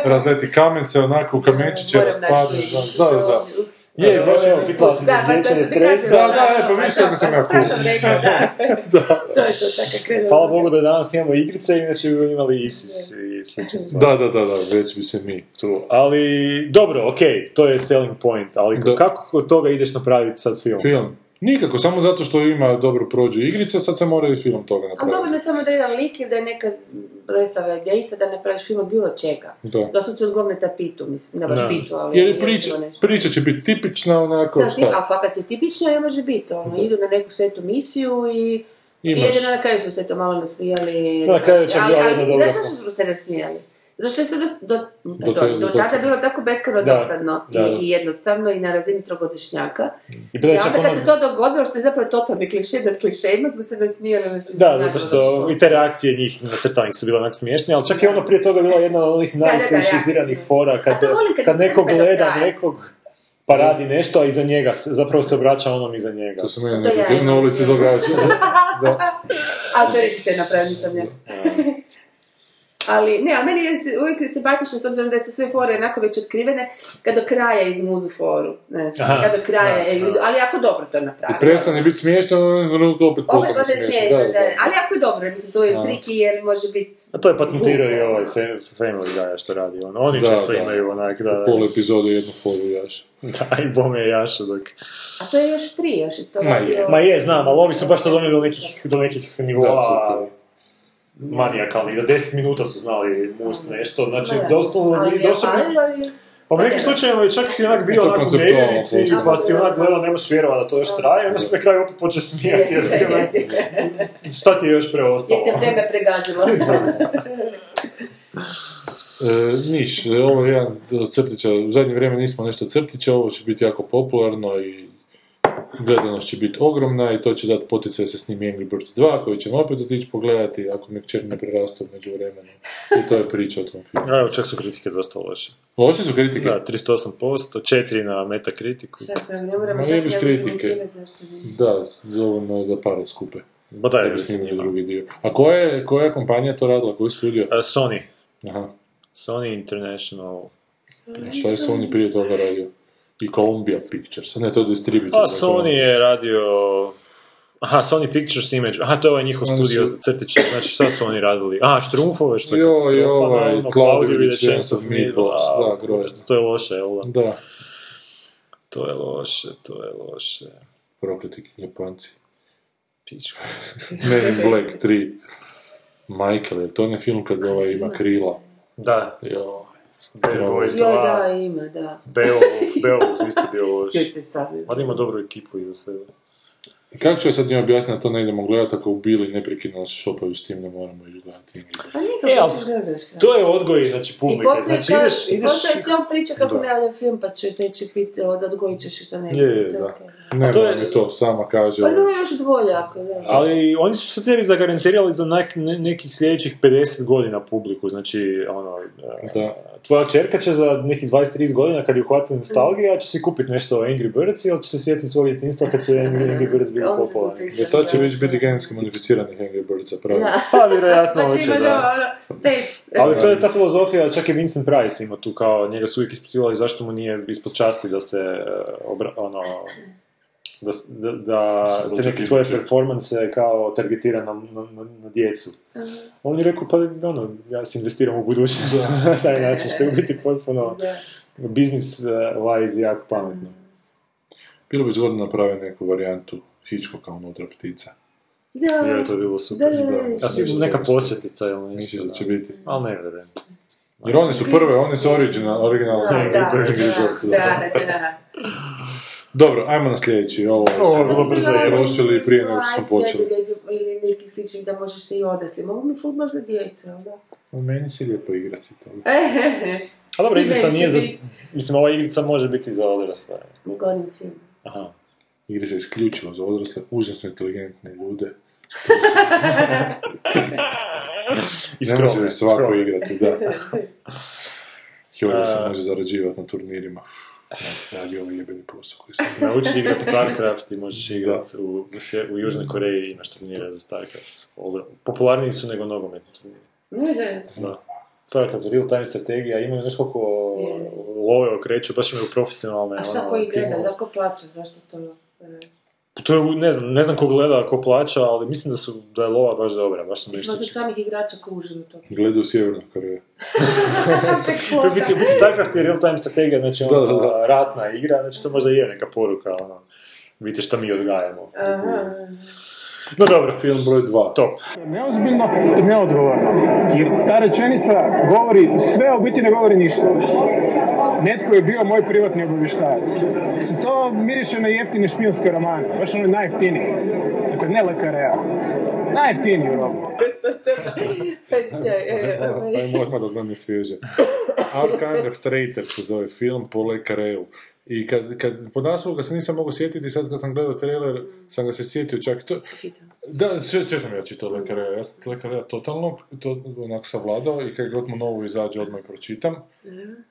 razleti kamen, se onako u kamenčiće raspadne. Da, da, da. Je, baš je pitala si za pa izlječenje ti stresa. Da, da, e, pa vidiš kako sam ja cool. da. To je to, tako krenulo. Hvala Bogu da danas imamo igrice, inače bi imali ISIS i slične stvari. Da, da, da, da, već bi se mi. Tu. Ali, dobro, okej, to je selling point, ali Da. kako od toga ideš napraviti sad film? Film. Nikako, samo zato što ima dobro prođu igrica, sad se mora i film toga Ali napraviti. dovoljno je samo da je jedan lik ili da je neka blesava idejica da napraviš film od bilo čega. Da. Doslovce od govneta pitu, mislim, ne baš Da. pitu, ali... Jer priča, priča će biti tipična, onako, Da, ti, šta? a fakat je tipična i može biti, ono, idu na neku svetu misiju i... Imaš- jedino na kraju smo se to malo nasmijali. Na kraju čak ali, ali mislim, dobra znaš zašto smo se nasmijali? Zato što je se do, do, Do do, tada bilo tako beskreno Da, dosadno da, i, da. i jednostavno i na razini trogodišnjaka. I I onda kad ono- se to dogodilo, što je zapravo totalni kliše nad klišejima, smo se nasmijali. Da, znaš, zato ono što i te reakcije njih nacrtanih su bile onak smiješne, ali čak i ono prije toga bila jedna od onih da, da, najsklišiziranih reakcije. fora kad, kad kad neko gleda nekog pa radi nešto, a iza njega se- zapravo se obraća onom iza njega. To se meni na ulici događa. da. Ali to reći se napravio, nisam ja. Ali, ne, ali meni je se, uvijek je simpatično s obzirom da su sve fore onako već otkrivene, kad do kraja izmuzu foru. Znači, Aha, kad do kraja, da, je, da. ali jako dobro to I napravio. prestane biti smiješno, ono opet Opet postane smiješno. smiješno, Da, da, da. ali jako je dobro, mislim, to je Da. triki jer može biti... A to je patentirao i ovaj Fa- Family Guy što radi ono. Oni Da, često da. imaju onak, da, Pol epizode jednu foru jaš. da, i bome je jašu dok... A to je još prije, još je to Ma je. Ma je, znam, ali ovi su baš to donijeli do nekih, do nekih nivoa. Manijakalnih, da 10 minuta su znali must nešto, znači doslovno, Ali Pa u nekim slučajevima je čak si onak bio onak u nevjerici, pa si onak gledao, ne možeš vjerovati da to još traje, onda se na kraju opet počeo smijati, jer šta ti je još preostalo? Jer te vreme pregazilo. E, niš, ovo je jedan crtića, u zadnje vrijeme nismo nešto crtića, ovo će biti jako popularno i gledanost će biti ogromna i to će dati poticaj da se snimi Angry Birds 2 koji ćemo opet otići pogledati ako mi kćer ne prerastu među vremenu. I to je priča o tom filmu. A Evo, čak su kritike dosta loše. Loše su kritike? Da, 38%, 4 na Metakritiku. Sad, ne moramo čak kritike. Da, dovoljno je da pare skupe. Ba Da se snimili drugi dio. A koja je, koja je kompanija to radila? Koji studio? A, Sony. Aha. Sony International. A šta je Sony prije toga radio? I Columbia Pictures. Ne, to distributor. A Sony je radio... Aha, Sony Pictures Image. Aha, to je ovaj njihov Oni studio su- za crtiće. Znači, šta su oni radili? Aha, Štrumfove, što je katastrofa, ovaj, ono, with with a Chance of Meatballs, da, grozno. To je loše, jel da? Da, To je loše, to je loše. prokleti Japanci. Pička. Men in Black 3. Michael, je to onaj film kad ovaj ima krila? Da, Jo. Bad Boys Joj, 2, da, ima, da. Beowulf, Beowulf isto bio loš. Čujte sad. Ali ima dobru ekipu iza sebe. I kako ću ja sad njoj objasniti da to ne idemo gledati ako u Bili neprekidno nas šopaju s tim, ne moramo ići gledati. Pa E, nikako ali ćeš gledaš. da. To je odgoj, znači, I publike. poslije Znači, kad, ideš, i ideš... poslije s njom priča kako ne valja film, pa će se će piti, od odgojit ćeš i što ne. Je, je, da. okej. Ne, to je- mi to sama kaže. Pa no, još bolje ako, da. Ali oni su se sebi zagarantirali za nek- ne- nekih sljedećih 50 godina publiku, znači, ono, e, Da. tvoja čerka će za nekih 20-30 godina, kad je uhvati nostalgija, će si kupiti nešto o Angry Birds ili će se sjetiti svog djetinstva kad su Angry, Angry Birds bili popularni. Jer to će već biti genetski modificiranih Angry Birdsa, pravi. Da. Pa, vjerojatno Pa će hoće, ima da. da, ono. Ali to je ta filozofija, čak i Vincent Price ima tu kao, njega su uvijek ispitivali zašto mu nije ispod časti da se, e, obra, ono, da, da, da Mislim, te neke svoje performanse kao targetira na, na, na, na djecu. On je rekao, pa ono, ja se investiram u budućnost na taj način, što je biti potpuno Da. business uh, wise jako pametno. Bilo bi zgodno napraviti neku varijantu Hitchcocka unutra ptica. Da. Je, to je bilo super. Da, da, da. A sigurno neka posjetica ili Mislim nešto. da će biti. Ali ne vjerujem. Jer one su prve, one su original, original Da, da, da, da. da, da. Dobro, ajmo na sljedeći. Ovo Ovo je bilo brzo i prošli prije nego što smo Aj, počeli. Ili nekih sličnih da možeš se i odraslim. Ovo mi je fudbal za djecu, jel da? U meni se lijepo igrati to. A dobro, igrica nije za... Mislim, ova igrica može biti za odrasle. Ne govorim film. Aha. Igre se isključivo za odrasle, užasno inteligentne ljude. I Ne može svako igrati, da. Joj, se može zarađivati na turnirima. Ne, Radi ovaj jebeni posao koji se... Nauči igrat StarCraft i možeš igrat u, u, Južnoj Koreji imaš turnire za StarCraft. Ogrom- Popularniji su nego nogometni turniri. Može. Da. StarCraft je real time strategija, imaju nešto koliko love okreću, baš imaju profesionalne A šta ono, koji gleda, timove. da ko plaća, zašto to... e, To je, ne znam, ne znam ko gleda, ko plaća, ali mislim da su, da je lova baš dobra, baš sam nešto čuo. samih igrača ko uživu to. Gledaju Sjevernu Koreju. To je biti, biti StarCraft je real time strategija, znači Da, ono, da, da. ratna igra, znači to možda je neka poruka, ono. vidite šta mi odgajamo. Aha. No dobro, Film broj dva. top. Neozbiljno i neodgovorno. Jer ta rečenica govori sve, a u biti ne govori ništa. Netko je bio moj privatni obavještajac. Se to miriše na jeftine špijunske romane, baš ono najjeftiniji. Dakle, ne lekareja. Najjeftiniji u robu. Ajmo odmah dok nam je svježe. Our Kind of Traitor se zove film po Le Carreu. I kad, kad po naslovu ga se nisam mogao sjetiti, sad kad sam gledao trailer, sam ga se sjetio čak to... Da, sve, sve sam ja čitao Le Carreu. Ja sam Le Carreu totalno, to onak savladao i kad god mu novo izađe, odmah pročitam.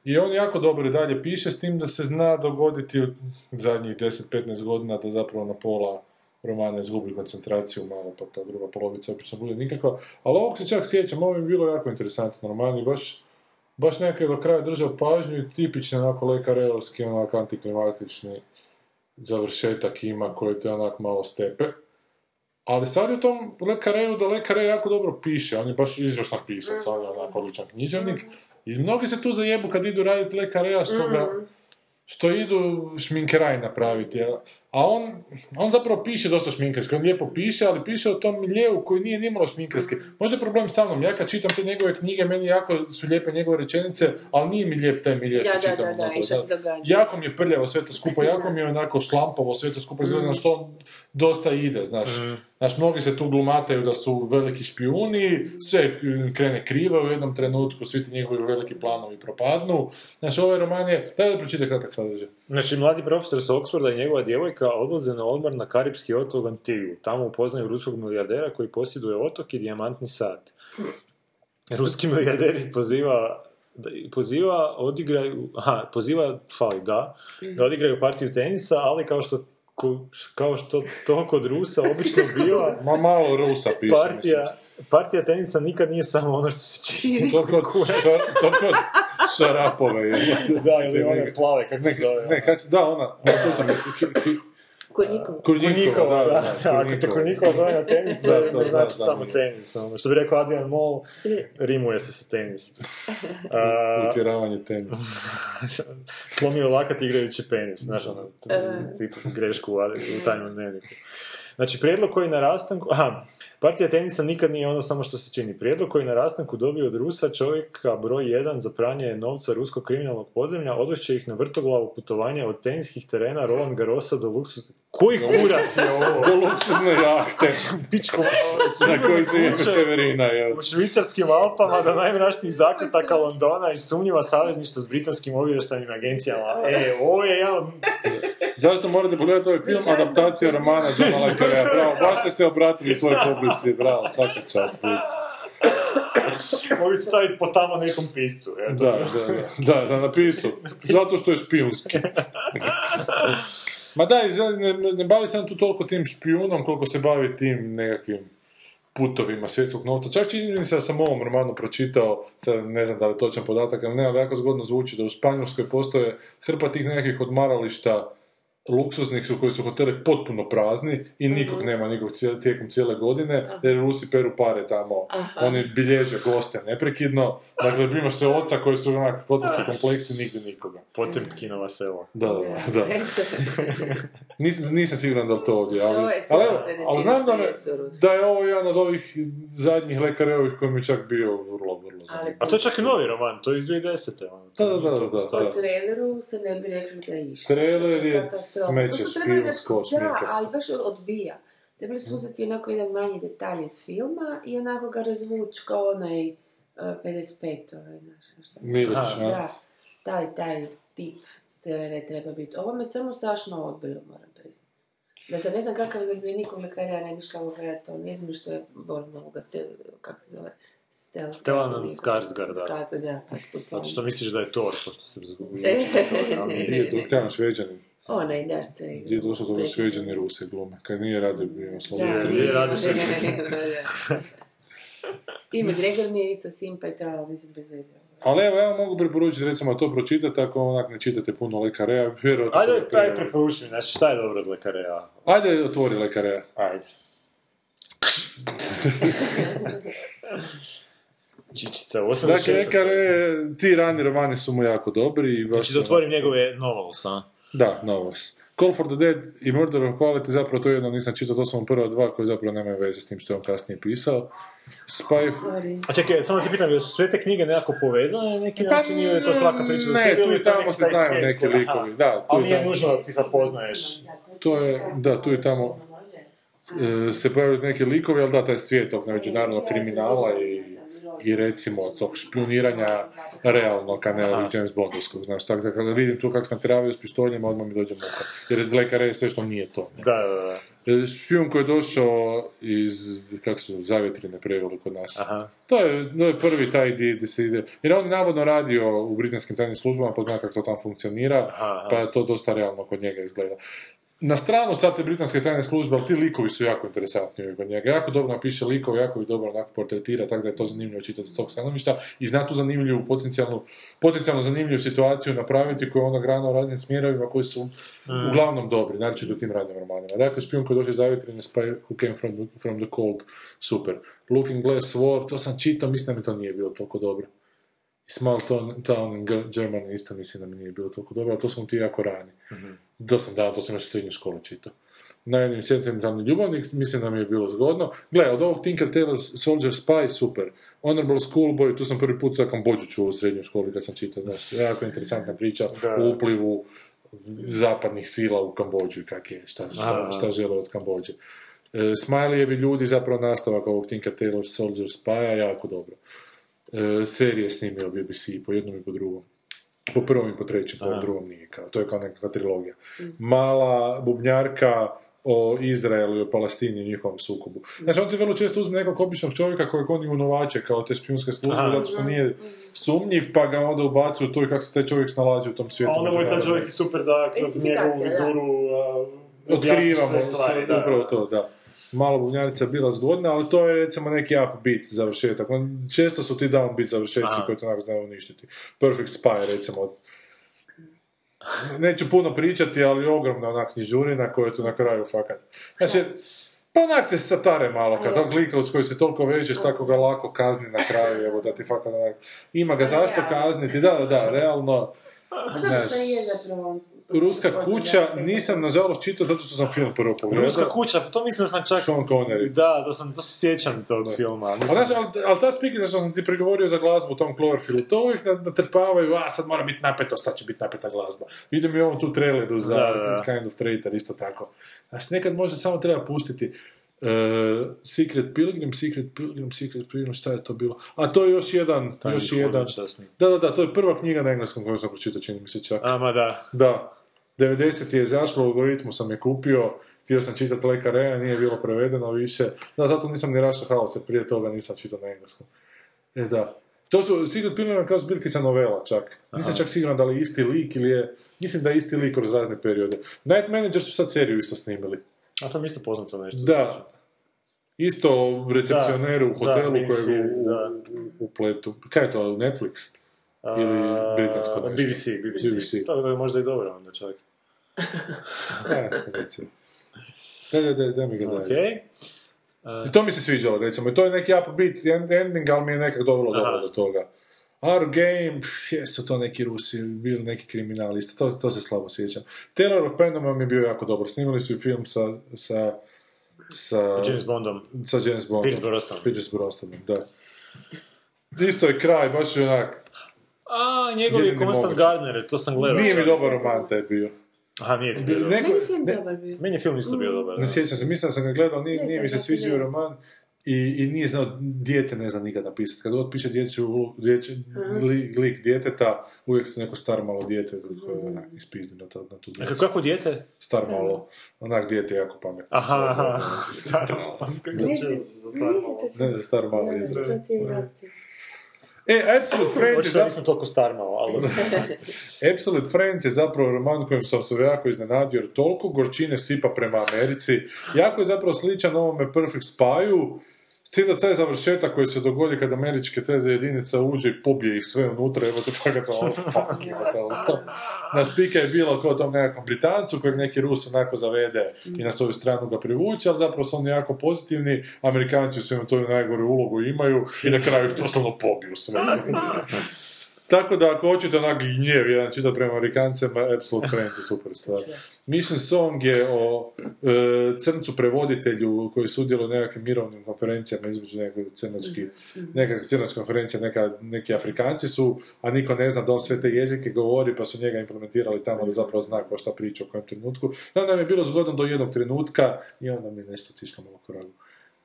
I on jako dobro i dalje piše, s tim da se zna dogoditi zadnjih 10-15 godina da zapravo na pola romana izgubi koncentraciju malo, pa ta druga polovica obično bude nikakva. Ali ovog se čak sjećam, ovo je bilo jako interesantno roman i baš, baš je do kraja držao pažnju i tipični onako lekareovski, onak antiklimatični završetak ima koji te onak malo stepe. Ali stvar je u tom Le Carreu da Le Carreu jako dobro piše, on je baš izvrstan pisac, on je onak odličan književnik. I mnogi se tu zajebu kad idu raditi Le Carreu što ga, što idu šminkeraj napraviti, a- on, on zapravo piše dosta šminkerski, on lijepo piše, ali piše o tom miljeu koji nije nimalo šminkerski. Možda je problem sa mnom, ja kad čitam te njegove knjige, meni jako su lijepe njegove rečenice, ali nije mi lijep taj milje što Da, da, čitam. da, da, unutra. i što se događa. Jako mi je prljavo sve to skupa, jako mi je onako šlampavo sve to skupa izgleda, na što on dosta ide, znaš. Znaš, mnogi se tu glumataju da su veliki špijuni, sve krene krivo u jednom trenutku, svi ti njegovi veliki planovi propadnu. Znaš, ovaj roman je, daj da pročitaj kratak sadržaj. Znači, mladi profesor s Oxforda i njegova djevojka odlaze na odmor na Karibski otok Antiju. Tamo upoznaju ruskog milijardera koji posjeduje otok i dijamantni sad. Ruski milijarder poziva da- poziva odigraju, aha, poziva, fali, da, da odigraju partiju tenisa, ali kao što ko- kao što to kod Rusa obično biva, Ma malo Rusa piše, partija, partija tenisa nikad nije samo ono što se čini. mislim. To kod, ša, to kod šarapove da, ili one plave, kako se zove. Ne, kad, da, ona, to sam, Kurnikova, da, da, Ako te Kurnikova zove na tenis, to ne znači da, samo tenis. Ono, što bi rekao Adrian Mol, rimuje se sa tenisom. A, utjeravanje tenisa. slomio lakat igrajući penis, znaš ono, tipu grešku u, u tajnom dnevniku. Znači, prijedlog koji na rastanku... Aha, partija tenisa nikad nije ono samo što se čini. Prijedlog koji na rastanku dobio od Rusa čovjeka broj 1 za pranje novca ruskog kriminalnog podzemlja odvešće ih na vrtoglavu putovanje od teniskih terena Roland Garrosa do luksus... Koji kurac je ovo? Do luksuzne jahte, Pičko, na koji se jebe Severina, jel? u švicarskim Alpama do najmračnijih zakutaka Londona i sumnjiva savezništva s britanskim obavještajnim agencijama. E, ovo je jedan od Zašto morate pogledati ovaj film? Adaptacija romana Johna Le Carrea. Bravo, baš ste se obratili svoj publici. Bravo, svaka čast, publici. Mogu se staviti po tamo nekom piscu. Da, da, da, da, da napisu. Zato što je špijunski. Ma za- ne, ne, bavi se tu toliko tim špijunom koliko se bavi tim nekakvim putovima svjetskog novca. Čak čini mi se da sam ovom romanu pročitao, sad ne znam da li je točan podatak, ali ne, ali jako zgodno zvuči da u Španjolskoj postoje hrpa tih nekakvih odmarališta luksuznih su koji su hoteli potpuno prazni i nikog nema nikog cijel, tijekom cijele godine, jer Rusi peru pare tamo, oni bilježe goste neprekidno, dakle imaš se oca koji su onak hotelski kompleksi, nigdje nikoga. Potemkinova sela. Da, da, da. Nisam, nisam siguran da li to ovdje, ali, ali, ali čini znam da, me, da je ovo jedan od ovih zadnjih lekareovih koji mi čak bio vrlo, vrlo zanimljiv. A to je čak i novi roman, to je iz 2010. ono. Da, da, da, da, da. Po traileru se ne bi rekli da je išta. Trailer je Katastrofa. smeće špijunsko, Da, ali baš odbija. Trebali su uzeti onako jedan manji detalj iz filma i onako ga razvući kao onaj uh, 55, ovaj, znaš, šta. Milić? Da, taj, taj tip trailera treba biti. Ovo me samo strašno odbilo, moram priznati. Da sam ne znam kakav zaljubljenikom nikom lekara ne bi šla ovo gledati on. Jedino što je volim ovoga, stel, kako se zove, Stel, Stellan Stel- Skarsgård, da. Skarsgård, da, tako to Zato sam. što misliš da je Thor, pošto se zgubi. E. Nije to jedan šveđanin. Onaj, da što je... Gdje je došlo do šveđani Ruse glume. Kad nije radio, bio Da, slobodno. nije radiš. Ime Gregor mi je isto simpa i to, ali mislim bez veze. Ali evo, ja mogu preporučiti recimo to pročitati ako onak ne čitate puno lekarea, vjerojatno... Ajde, će aj lekarea- preporuči znači šta je dobro od lekarea? Ajde, otvori lekarea. Ajde. Čičica, ovo sam Dakle, lekare, ti rani romani su mu jako dobri i baš... Znači da otvorim njegove novels, a? Da, Novos. Call for the Dead i Murder of Quality, zapravo to jedno nisam čitao, to su mu prva dva koji zapravo nemaju veze s tim što je on kasnije pisao. Spy... A čekaj, samo ti pitam, jesu sve te knjige nekako povezane na neki Pa, način ili je to svaka priča za ne, sebe tu ili i je to tamo se znaju svijet neki likovi, da, tu Ali nije nužno da ti sad poznaješ. To je, da, tu i tamo e, se pojavljaju neki likovi, ali da, taj svijet tog međunarodnog kriminala i, i recimo tog špioniranja realnog, a ne ovih James Bondovskog, znaš, tako da kada vidim tu kako sam travio s pištoljima, odmah mi dođe muka. Jer je Rey sve što nije to. Ne? Da, da, da. E, Špijun koji je došao iz, kako su, zavjetrine preveli kod nas. Aha. To je, to je prvi taj di, di se ide. Jer on je navodno radio u britanskim tajnim službama, pa zna kako to tamo funkcionira, Aha. pa to dosta realno kod njega izgleda. Na stranu sad te britanske tajne službe, ali ti likovi su jako interesantni uvijek kod njega. Jako dobro napiše likove, jako ih dobro onako portretira, tako da je to zanimljivo čitati s tog stanovišta i zna tu zanimljivu, potencijalnu, potencijalno zanimljivu situaciju napraviti koju je ona grana u raznim smjerovima koji su uglavnom dobri, naročito u tim radnim romanima. Dakle, špijun koji došao iz zavjetrine, Spy Who Came from the, from the Cold, super. Looking Glass War, to sam čitao, mislim da mi to nije bilo toliko dobro. Small Town, Town in Ge- Germany isto mislim da mi nije bilo toliko dobro, ali to smo ti jako rani. Do sam dana, to sam još u srednjoj školi čitao. Najjednim sentimentalni ljubavnik, mislim da mi je bilo zgodno. Gle, od ovog Tinker Tailor Soldier Spy, super. Honorable Schoolboy, tu sam prvi put za Kambođu čuo u srednjoj školi kad sam čitao, znaš, jako interesantna priča Da. o uplivu zapadnih sila u Kambođu i kak je, šta, šta, šta žele od Kambođe. E, Smiley ljudi zapravo nastavak ovog Tinker Tailor Soldier Spy, jako dobro. E, serije snimio BBC po jednom i po drugom. Po prvom i po trećem, po drugom nije kao. To je kao nekakva trilogija. Mala bubnjarka o Izraelu i o Palestini i njihovom sukobu. Znači, on ti vrlo često uzme nekog običnog čovjeka kojeg oni unovače kao te špijunske službe, zato što nije sumnjiv, pa ga onda ubacuju u to i kako se taj čovjek snalazi u tom svijetu. A onda mu je taj čovjek i super da kroz njegovu vizuru uh, otkrivamo stvari. Da, upravo to, da. Malo bubnjarica je bila zgodna, ali to je recimo neki upbeat završetak. On, često su ti downbeat završetci Aha. koji to onak znaju uništiti. Perfect Spy recimo. Neću puno pričati, ali ogromna onak knjižurina koja je tu na kraju fakat. Znači, pa onak te satare malo, kad tog lika uz koji se toliko vežeš, tako ga lako kazni na kraju, evo da ti fakat onak, ima ga zašto kazniti, da, da, da, realno, znaš, To je zapravo... Ruska kuća, nisam nažalost čitao zato što sam film prvo pogledao. Ruska kuća, to mislim da sam čak... Sean Connery. Da, to, sam, to se sjećam tog filma. Nisam... znaš, ali, ali ta spika što sam ti prigovorio za glazbu u tom Cloverfieldu, to uvijek na- natrpavaju, a sad mora biti napeto, sad će biti napeta glazba. Vidim i ovom tu traileru za Da, da, da. Kind of Traitor, isto tako. Znači, nekad možda samo treba pustiti uh, Secret Pilgrim, Secret Pilgrim, Secret Pilgrim, šta je to bilo? A to je još jedan, Tajni još jedan. časni. Da, da, da, to je prva knjiga na engleskom koju sam pročitao, čini mi se čak. Ama da. Da. 90 je izašlo, u algoritmu sam je kupio, htio sam čitati Leka Rea, nije bilo prevedeno više. Da, zato nisam ni House, jer prije toga nisam čitao na engleskom. E, da. To su Secret Pilgrim kao zbirkica novela čak. Nisam čak siguran da li je isti lik ili je... Mislim da je isti lik kroz razne periode. Night Manager su sad seriju isto snimili. A to mi isto poznato nešto. Da. Isto recepcioneru u hotelu da, kojeg miniseries, u, da. u, u pletu. Kaj je to, Netflix? Ili britansko nešto? BBC, BBC. BBC. To je možda i dobro onda čak. E, recimo. Da, da, da, da mi ga daj. Okej. I to mi se sviđalo, recimo. I to je neki upbeat en- ending, ali mi je nekak dovelo Aha. dobro do toga. Our Game, pff, jesu to neki Rusi, bili neki kriminalisti, to, to se slabo sjećam. Taylor of mi je bio jako dobro. Snimali su i film sa, sa, sa, James Bondom. sa James Bondom. Pierce Brosnanom. Pierce Brosnanom, da. Isto je kraj, baš je onak, A, njegov je Constant. Gardner, to sam gledao. nije mi dobar roman taj bio. Aha, nije ti bio dobar. Neko, Meni je film ne, dobar bio. Meni je film isto bio dobar. Ne sjećam se, mislim da sam ga gledao, nije, nije mi se se, sviđao roman i, i nije znao, dijete ne zna nikad napisati. Kad god piše dječju, ulu- dječji lik, lik djeteta, uvijek je to neko star malo dijete koje je onak ispizdi na, to, na tu A djecu. kako dijete? Star malo, onak dijete je jako pametno. Aha, aha. Staro. Kako sam Nisi- čuo za staro nisi malo? Ne, star malo izraz. To ti je. E, Absolute Friends je zapravo... nisam toliko star malo, ali... Absolute Friends je zapravo roman kojim sam se jako iznenadio, jer toliko gorčine sipa prema Americi. Jako je zapravo sličan ovome Perfect Spy-u, s tim da taj završetak koji se dogodi kad američke te jedinica uđe i pobije ih sve unutra, evo te fakat sam, oh fuck, ima to ostao. Naš pika je bilo kao tom nekakvom Britancu kojeg neki Rus onako zavede i na svoju stranu ga privuče, ali zapravo su oni jako pozitivni, Amerikanci su im to najgoru ulogu imaju i na kraju ih doslovno pobiju sve. Tako da ako hoćete onak gnjev jedan čitat prema Amerikancima, Absolute Friends je super stvar. Mission Song je o e, crncu prevoditelju koji sudjeluje u nekakvim mirovnim konferencijama između nekakvih crnačkih, nekakvih crnačkih konferencija, neka, neki Afrikanci su, a niko ne zna da on sve te jezike govori, pa su njega implementirali tamo da zapravo zna ko šta priča u kojem trenutku. Da nam je bilo zgodno do jednog trenutka i onda mi je nešto tišlo malo koragu.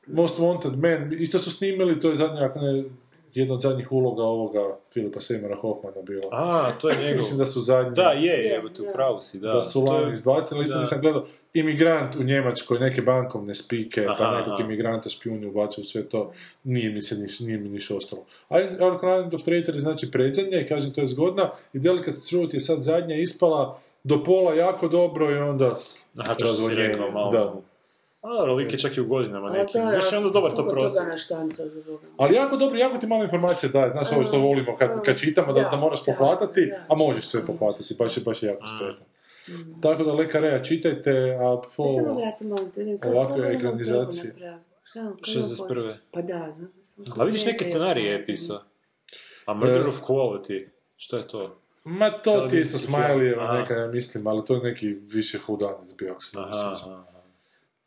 Most Wanted Man, isto su snimili, to je zadnja, ako ne, jedna od zadnjih uloga ovoga Filipa Seymoura Hoffmana bila. A, to je njegov. Mislim da su zadnji. Da, je, je, tu pravu si, da. Da su To je- lani izbacili, isto da. nisam gledao. Imigrant u Njemačkoj, neke bankovne spike, pa Aha, nekog aha. imigranta špijuni ubacuju sve to. Nije mi se niš, nije mi niš ostalo. A Kind of Traitor je znači predzadnja i kažem to je zgodna. I Delicate Truth je sad zadnja ispala do pola jako dobro i onda Aha, to što si razvonjenje. rekao, malo. Da. A, dobro, lik je čak i u godinama A nekim. da, Još je onda dobar to prosjek. Boga. Ali jako dobro, jako ti malo informacije daje, znaš ovo što volimo kad, kad čitamo, da, Da, da moraš pohvatati, a možeš sve pohvatati, baš je, baš je jako spretan. Tako da Leka Rea čitajte, a po... Kako ovakve ekranizacije. napravio? Šta on, kako 61.. on- Pa da, znam. sam. A vidiš neke Ne, scenarije je pisao. A Murder E. of Quality, što je to? Ma to ti isto Aha. neka, ja mislim, ali to je neki više hudanit bio, ako se ne.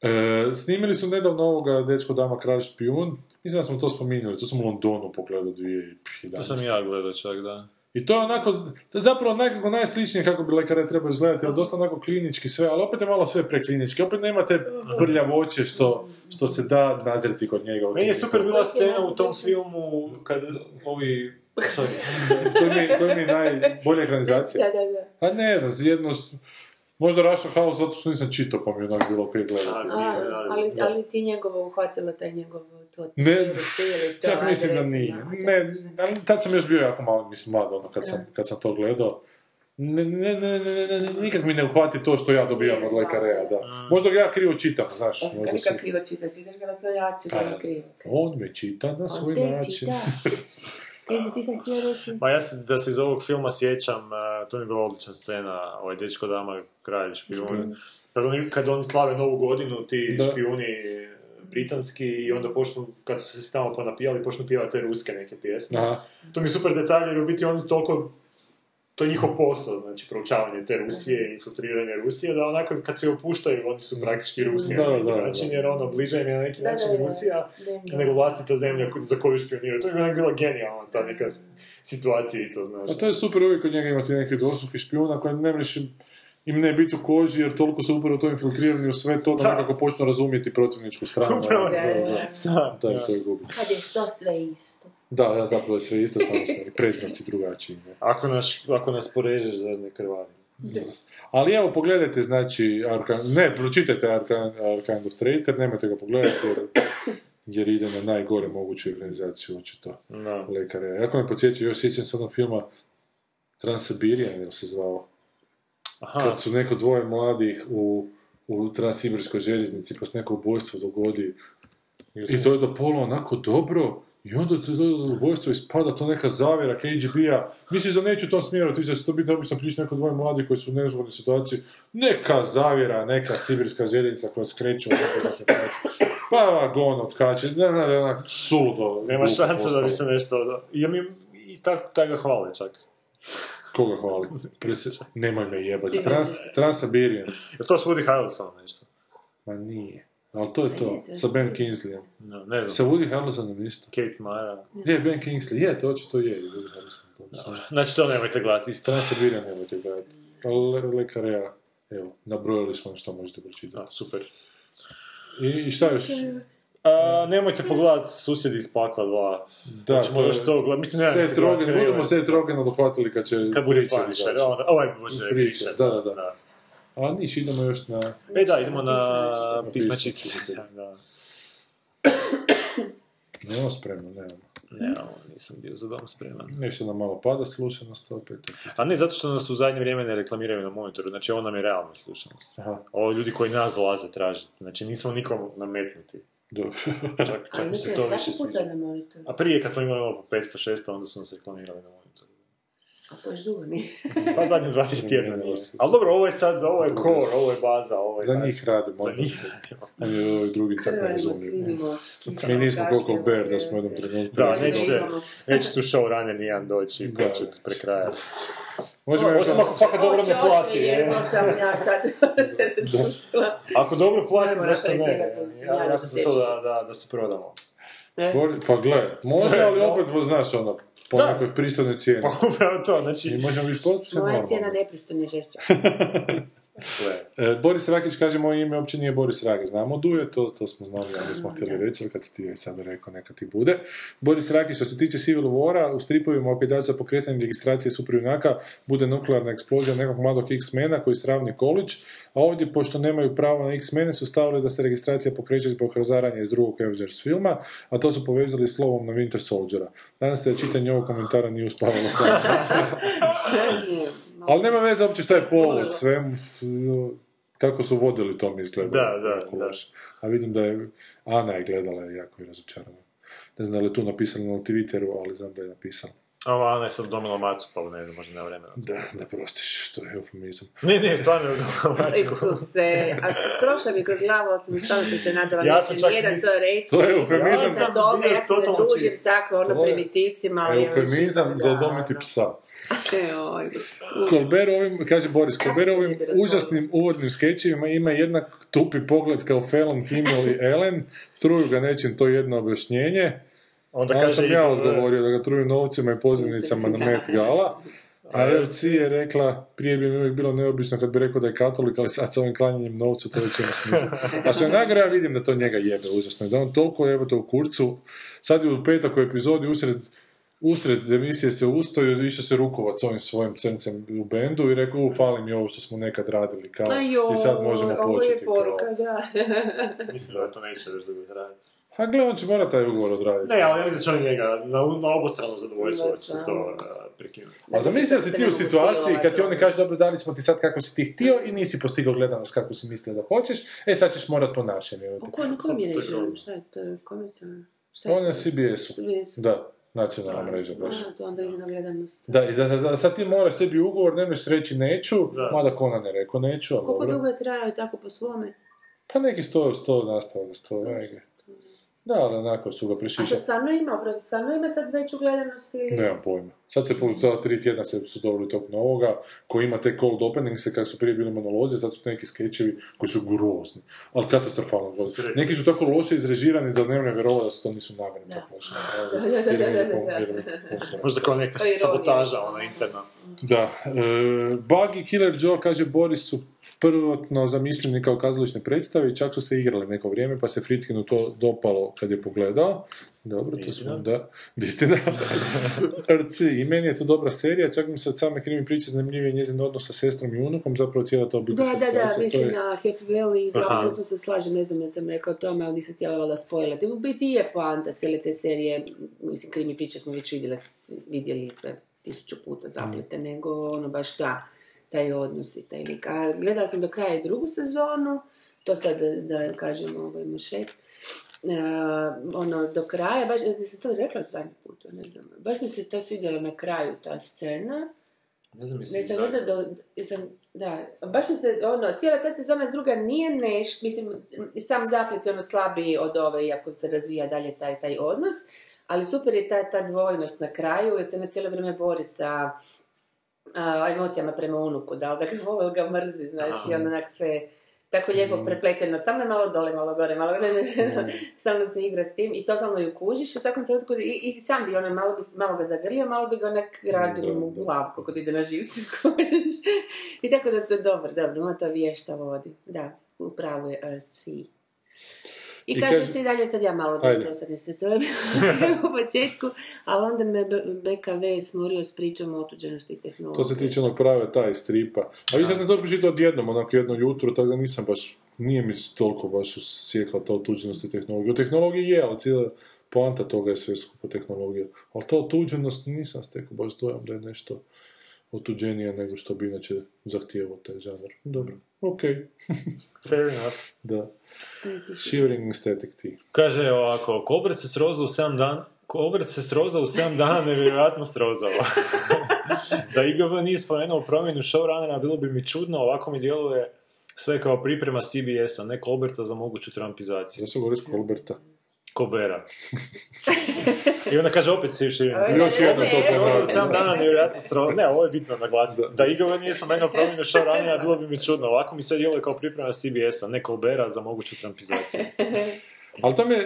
E, snimili su nedavno ovoga Dečko dama kralj špijun, mislim da smo to spominjali, to sam u Londonu pogledao 2011. To sam ja gledao čak, da. I to je onako, to je zapravo nekako najsličnije kako bi lekare trebao izgledati, ali dosta onako klinički sve, ali opet je malo sve preklinički, opet nemate prljavoće što, što se da nazreti kod njega. Meni je super bila scena u tom filmu kad ovi... Sorry. koji mi, koji mi je najbolja ekranizacija. Da, da, da. A ne znam, jedno, možda Russia House zato što nisam čitao pa mi je onak bilo ok gledati. A, ali, ali ti njegovo uhvatilo taj njegov to Ne, čak mislim da nije. Ne, ali tad sam još bio jako malo, mislim, mlad, ono, kad sam, kad sam to gledao. Ne, ne, ne, ne, ne, ne, ne, nikak mi ne uhvati to što ja dobijam od lekarea, da. Možda ga ja krivo čitam, znaš, možda Kad sam... ga krivo čita, čitaš ga na svoj način, Pa, krivo. On me čita na svoj On te način. čita. Kaj si ti sam htio reći? Ma ja se, da se iz ovog filma sjećam, to mi je bila odlična scena, ovaj dečko dama, kralj špijun. Kad oni, kad oni slave novu godinu, ti Da. špijuni britanski i onda počnu, kad su se tamo ponapijali, počnu pjevati te ruske neke pjesme. Aha. To mi je super detalj jer u biti oni toliko to je njihov posao, znači proučavanje te Rusije i infiltriranje Rusije, da onako kad se opuštaju, oni su praktički Rusija Da, na neki da, da. način, jer ono, bliže im je na neki Da, način da, da. Rusija Da. nego vlastita zemlja za koju špioniraju. To je onak bila genijalna ta neka situacijica, znaš. A to je super uvijek kod njega imati neki dvostruki špijuna koji ne mreš im, ne biti u koži jer toliko su upravo to infiltrirani u sve to da, Da. nekako počnu razumjeti protivničku stranu. Upravo. Da, da, da. Da, Da, to je gubi. Sad je to sve isto. Da, da, zapravo je sve isto, samo su predznaci drugačiji. Ne? Ako nas, ako nas porežeš za ne krvari. Ali evo, pogledajte, znači, Arkan, ne, pročitajte Arkan, Arkan of Traitor, nemojte ga pogledati jer, jer ide na najgore moguću organizaciju, očito, Da. lekare. Jako me podsjeća, još sjećam se onog filma Transsibirian, jel se zvao, Aha, kad su neko dvoje mladih u, u Transsibirskoj željeznici, pa se neko ubojstvo dogodi, i to je do pola onako dobro, i onda to, to, to ubojstvo ispada to neka zavjera KGB-a. Misliš da neću u tom smjeru otići, da će to biti obično priča neko dvoje mladi koji su u nezgodnoj situaciji. Neka zavjera, neka sibirska željeznica koja skreće u pravce. Pa vagon otkače, ne, ne, ne, onak suludo. nema šanse da bi se nešto... I, mi, i tak, tak ga hvale čak. Koga hvali? Prese- Nemoj me jebati. Trans, Transsibirian. Je to s Woody Harrelsonom nešto? Ma nije. Ali to je to, sa Ben Kingsleyem. No, ne Sa znam. Woody Harrelsonom isto. Kate Mara. Je, Ben Kingsley, je, to očito je. Woody Harrelson, to mislim. Znači to nemojte gledati isto. Transsibirian nemojte gledati. Ali Le- Lekarea, evo, nabrojali smo što možete pročitati. Da, super. I, I šta još? A, nemojte pogledati Susjedi iz pakla 2. Da, Hoćemo još to gledati. Mislim, ne da Seth se gledati Rogen, budemo Seth Rogena dohvatili kad će Kad bude Preacher Punisher. izaći. Onda, ovaj bože, Preacher, Preacher. da, da, da. A niš, idemo još na... E da, idemo na Na pisma pisma čitatelja. Da. Nemamo spremno, nemamo. Ne, nisam bio za dom spreman. Nešto nam malo pada slušanost opet. A ne, zato što nas u zadnje vrijeme ne reklamiraju na monitoru, znači on nam je realna slušanost. Aha, Ovo ljudi koji nas dolaze tražiti, znači nismo nikom nametnuti. dobro. Čak, čak mi se to više sviđa. na monitor. A prije kad smo imali ovo po 500-600, onda su nas reklamirali na monitoru. A to još dugo nije. Pa zadnje dva, tri tjedna nisu. Ali dobro, ovo je sad, ovo je core, ovo je baza, ovo je... Za taj- njih radimo. Za njih radimo. A mi ovi drugi tako ne moš. Mi nismo koliko Bear da smo jednom trenutku. Da, ne nećete, neće tu showrunner nijedan doći i početi prekrajati. Možemo još Osim ako fakat dobro ne plati. je. jer to sam ja sad se razlutila. Ako dobro plati, zašto ne? Ja, ja sam za to da, da, da se prodamo. Ne? Pa gle, može, ali opet, znaš, ono, po Da. nekoj pristojnoj cijeni. Pa upravo to, I znači... možemo biti potpuno Moja cijena nepristojne žešća. E, Boris Rakić kaže, moje ime uopće nije Boris Rage. Znamo Duje, to, to smo znali, ali nismo htjeli reći, ali kad si ti već sada rekao, neka ti bude. Boris Rakić, što se tiče Civil Wara, u stripovima okidač za pokretanje registracije superjunaka bude nuklearna eksplozija nekog mladog X-mena koji sravni kolić, a ovdje, pošto nemaju pravo na X-mene, su stavili da se registracija pokreće zbog razaranja iz drugog Avengers filma, a to su povezali slovom na Winter Soldiera. Danas se da čitanje ovog komentara nije uspavalo sam. Malo. Ali nema veze uopće šta je povod svemu, f- kako su vodili to mi izgleda. Da, da, da. A vidim da je, Ana je gledala i jako je razočarana. Ne znam da li je tu napisano na Twitteru, ali znam da je napisala. Ova Ana je sad domila macu, pa ne znam, možda nema vremena. Da, da prostiš, to je eufemizam. Ne, ne, stvarno je domila mačku. Isuse, a prošla mi kroz glavu, ali sam stvarno sam se nadala, Ja sam neće čak nijedan mis- to reći. To je eufemizam. Iza toga, ja se ne družim s tako ono To je primitivcima, ali... ono, Eufemizam za udomiti psa. Oj, Colbert ovim, kaže Boris, se ovim ne užasnim uvodnim skečevima ima jednak tupi pogled kao Fallon, Kimmel i Ellen, truju ga nečim to jedno objašnjenje, Onda kaže sam i- ja odgovorio da ga truju novcima i pozivnicama na Met Gala. A RC je rekla, prije bi mi uvijek bilo neobično kad bi rekao da je katolik, ali sad s ovim klanjanjem novcu to već ima smisla. A što je nagra, ja vidim da to njega jebe užasno. i Da on toliko jebe to u kurcu. Sad je u petak u epizodi usred usred emisije se ustoju, išao se rukovat s ovim svojim crncem u bendu i rekao, u, fali mi ovo što smo nekad radili, kao, i sad možemo ovo početi. je kao. poruka, da. Mislim da to neće još dugo trajati. A gle, on će morat taj ugovor odraditi. Ne, ali ja mislim da će oni njega na, na obostrano zadovoljstvo će se to uh, prekinuti. A zamisli da si se ti ne u situaciji kad ti oni kažu dobro dali smo ti sad kako si ti htio i nisi postigao gledanost kako si mislio da hoćeš, e sad ćeš morat po našem. evo te. A ko, na kom je režim? Šta je to? Komercijalno? Šta je On je na? CBS-u. CBS-u. Da, nacionalna mreža baš. Onda ide na gledanost. Da, i da, sad ti moraš tebi ugovor, ne možeš reći neću, Da. mada Conan je rekao neću, ali Koliko dugo je trajao tako po svome? Pa neki sto, sto nastavaka, sto negdje. Da, ali onako su ga A što stvarno ima? Prosto stvarno ima sad veću gledanost ili... Nemam pojma. Sad se ta tri tjedna se su dobili tog novoga, koji ima te cold opening, se kako su prije bili monolozi, sad su neki skečevi koji su grozni, ali katastrofalno grozni. Neki su tako loše izrežirani da ne vjerovati da su to nisu namjerno tako loše. Da, da, da, da, da. Možda kao neka To ironija. sabotaža, ona interna. Da, e, Bug i Killer Joe, kaže Boris, su prvotno zamišljeni kao kazališne predstave i čak su se igrali neko vrijeme, pa se Fritkinu to dopalo kad je pogledao. Dobro, to smo, da, istina. RC, i meni je to dobra serija, čak mi se od same krimi priče zanimljivije njezin odnos sa sestrom i unukom, zapravo cijela ta Da, obiteljska da, da, to mislim je- na Happy Valley, da, apsolutno se slažem, ne znam ja sam rekla o tome, ali nisam htjela valjda spojlati. U biti je poanta cijele te serije, mislim, krimi priče smo već vidjeli, vidjeli sve tisuću puta zaplete, nego ono baš da, taj odnos i taj lik. A gledala sam do kraja i drugu sezonu, to sad da, da kažem ovaj mušet, Uh, ono, do kraja, baš, nisam to rekla zadnji put, ne znam, baš mi se to svidjelo na kraju, ta scena, Ne znam, ne do, jesam, da, baš mi se, ono, cijela ta sezona druga nije neš, mislim, sam zaplet je ono slabiji od ove, iako se razvija dalje taj, taj odnos, ali super je ta, ta dvojnost na kraju, jer se na cijelo vrijeme bori sa a, emocijama prema unuku, da li da ga ga mrzi, znaš, i ono onak sve tako lijepo prepleteno, stalno je malo dole, malo gore, malo stalno se igra s tim i totalno ju kužiš u svakom trenutku, i, i sam bi ono, malo, bi, malo ga zagrlio, malo bi ga onak razbilo mu glavu kako ide na živce, kužiš. I tako da to dobro, dobro, ima to vješta vodi, da, upravo je RC. I, I kažem kaže- si dalje, sad ja malo da dosadne sve, to je u početku, ali onda me BKV smorio s pričom o otuđenosti tehnologije. To se tiče onog prave taj stripa. A vi ja sam to pročitao odjednom, onako jedno jutro, tako da nisam baš, nije mi toliko baš usjekla ta otuđenost i tehnologija. O tehnologiji je, ali cijela poanta toga je sve skupo tehnologija. Ali ta otuđenost nisam stekao baš dojam da je nešto otuđenije nego što bi inače zahtijevao taj žanr. Dobro, okej, Fair enough. da. Shivering aesthetic ti. Kaže ovako, Colbert se srozao u 7 dana, Colbert se srozao u 7 dana, nevjerojatno srozao. da IGV nije spomenuo promjenu showrunnera, bilo bi mi čudno, ovako mi djeluje sve kao priprema CBS-a, ne Colberta za moguću trumpizaciju. Ja sam govorio s Colberta. Colbera. I onda kaže opet si još Još jedno to za 7 dana nevjerojatno sro... Ne, ovo je bitno naglasiti. Da IGV nije spomenuo promjenu showrunnera, bilo bi mi čudno. Ovako mi sve djeluje kao priprema CBS-a, ne Colbera za moguću trumpizaciju. Ali to me,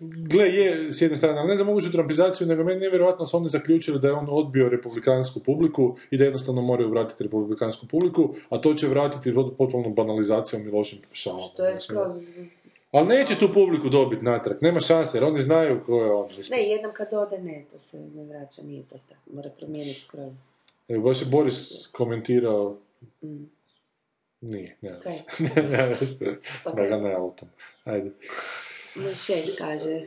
gle, je s jedne strane, ali ne za moguću trumpizaciju, nego meni nevjerojatno su oni zaključili da je on odbio republikansku publiku i da jednostavno moraju vratiti republikansku publiku, a to će vratiti pot- potpunom banalizacijom i lošim šalama. To je skroz... Ali neće tu publiku dobiti natrag, nema šanse, jer oni znaju ko je on. Mislim. Ne, jednom kad ode, ne, to se ne vraća, nije to tako. Mora promijeniti skroz. Evo, baš je Boris komentirao, Mm. nije, ne, Kaj? ne, ne, ne, da ga ne autom. Ajde. Moj šef kaže,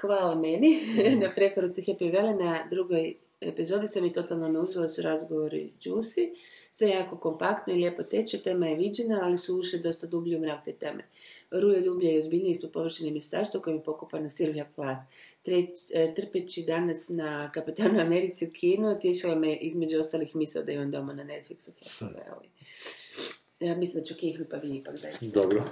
hvala meni na preporuci Happy Vele. Na drugoj epizodi sam i totalno me uzela su razgovori Juicy. Sve jako kompaktno i lijepo teče, tema je viđena, ali su ušli dosta dublje u mrak te teme. Ruje dublje i ozbiljnije ispod površine mjestaštvo kojim je pokopana Silvija Plath. Treć, e, trpeći danas na Kapitanu Americi u kinu, tješila me između ostalih misla da imam doma na Netflixu Happy Valley. Ja mislim da ću kihnu pa vi ipak dajte. Dobro.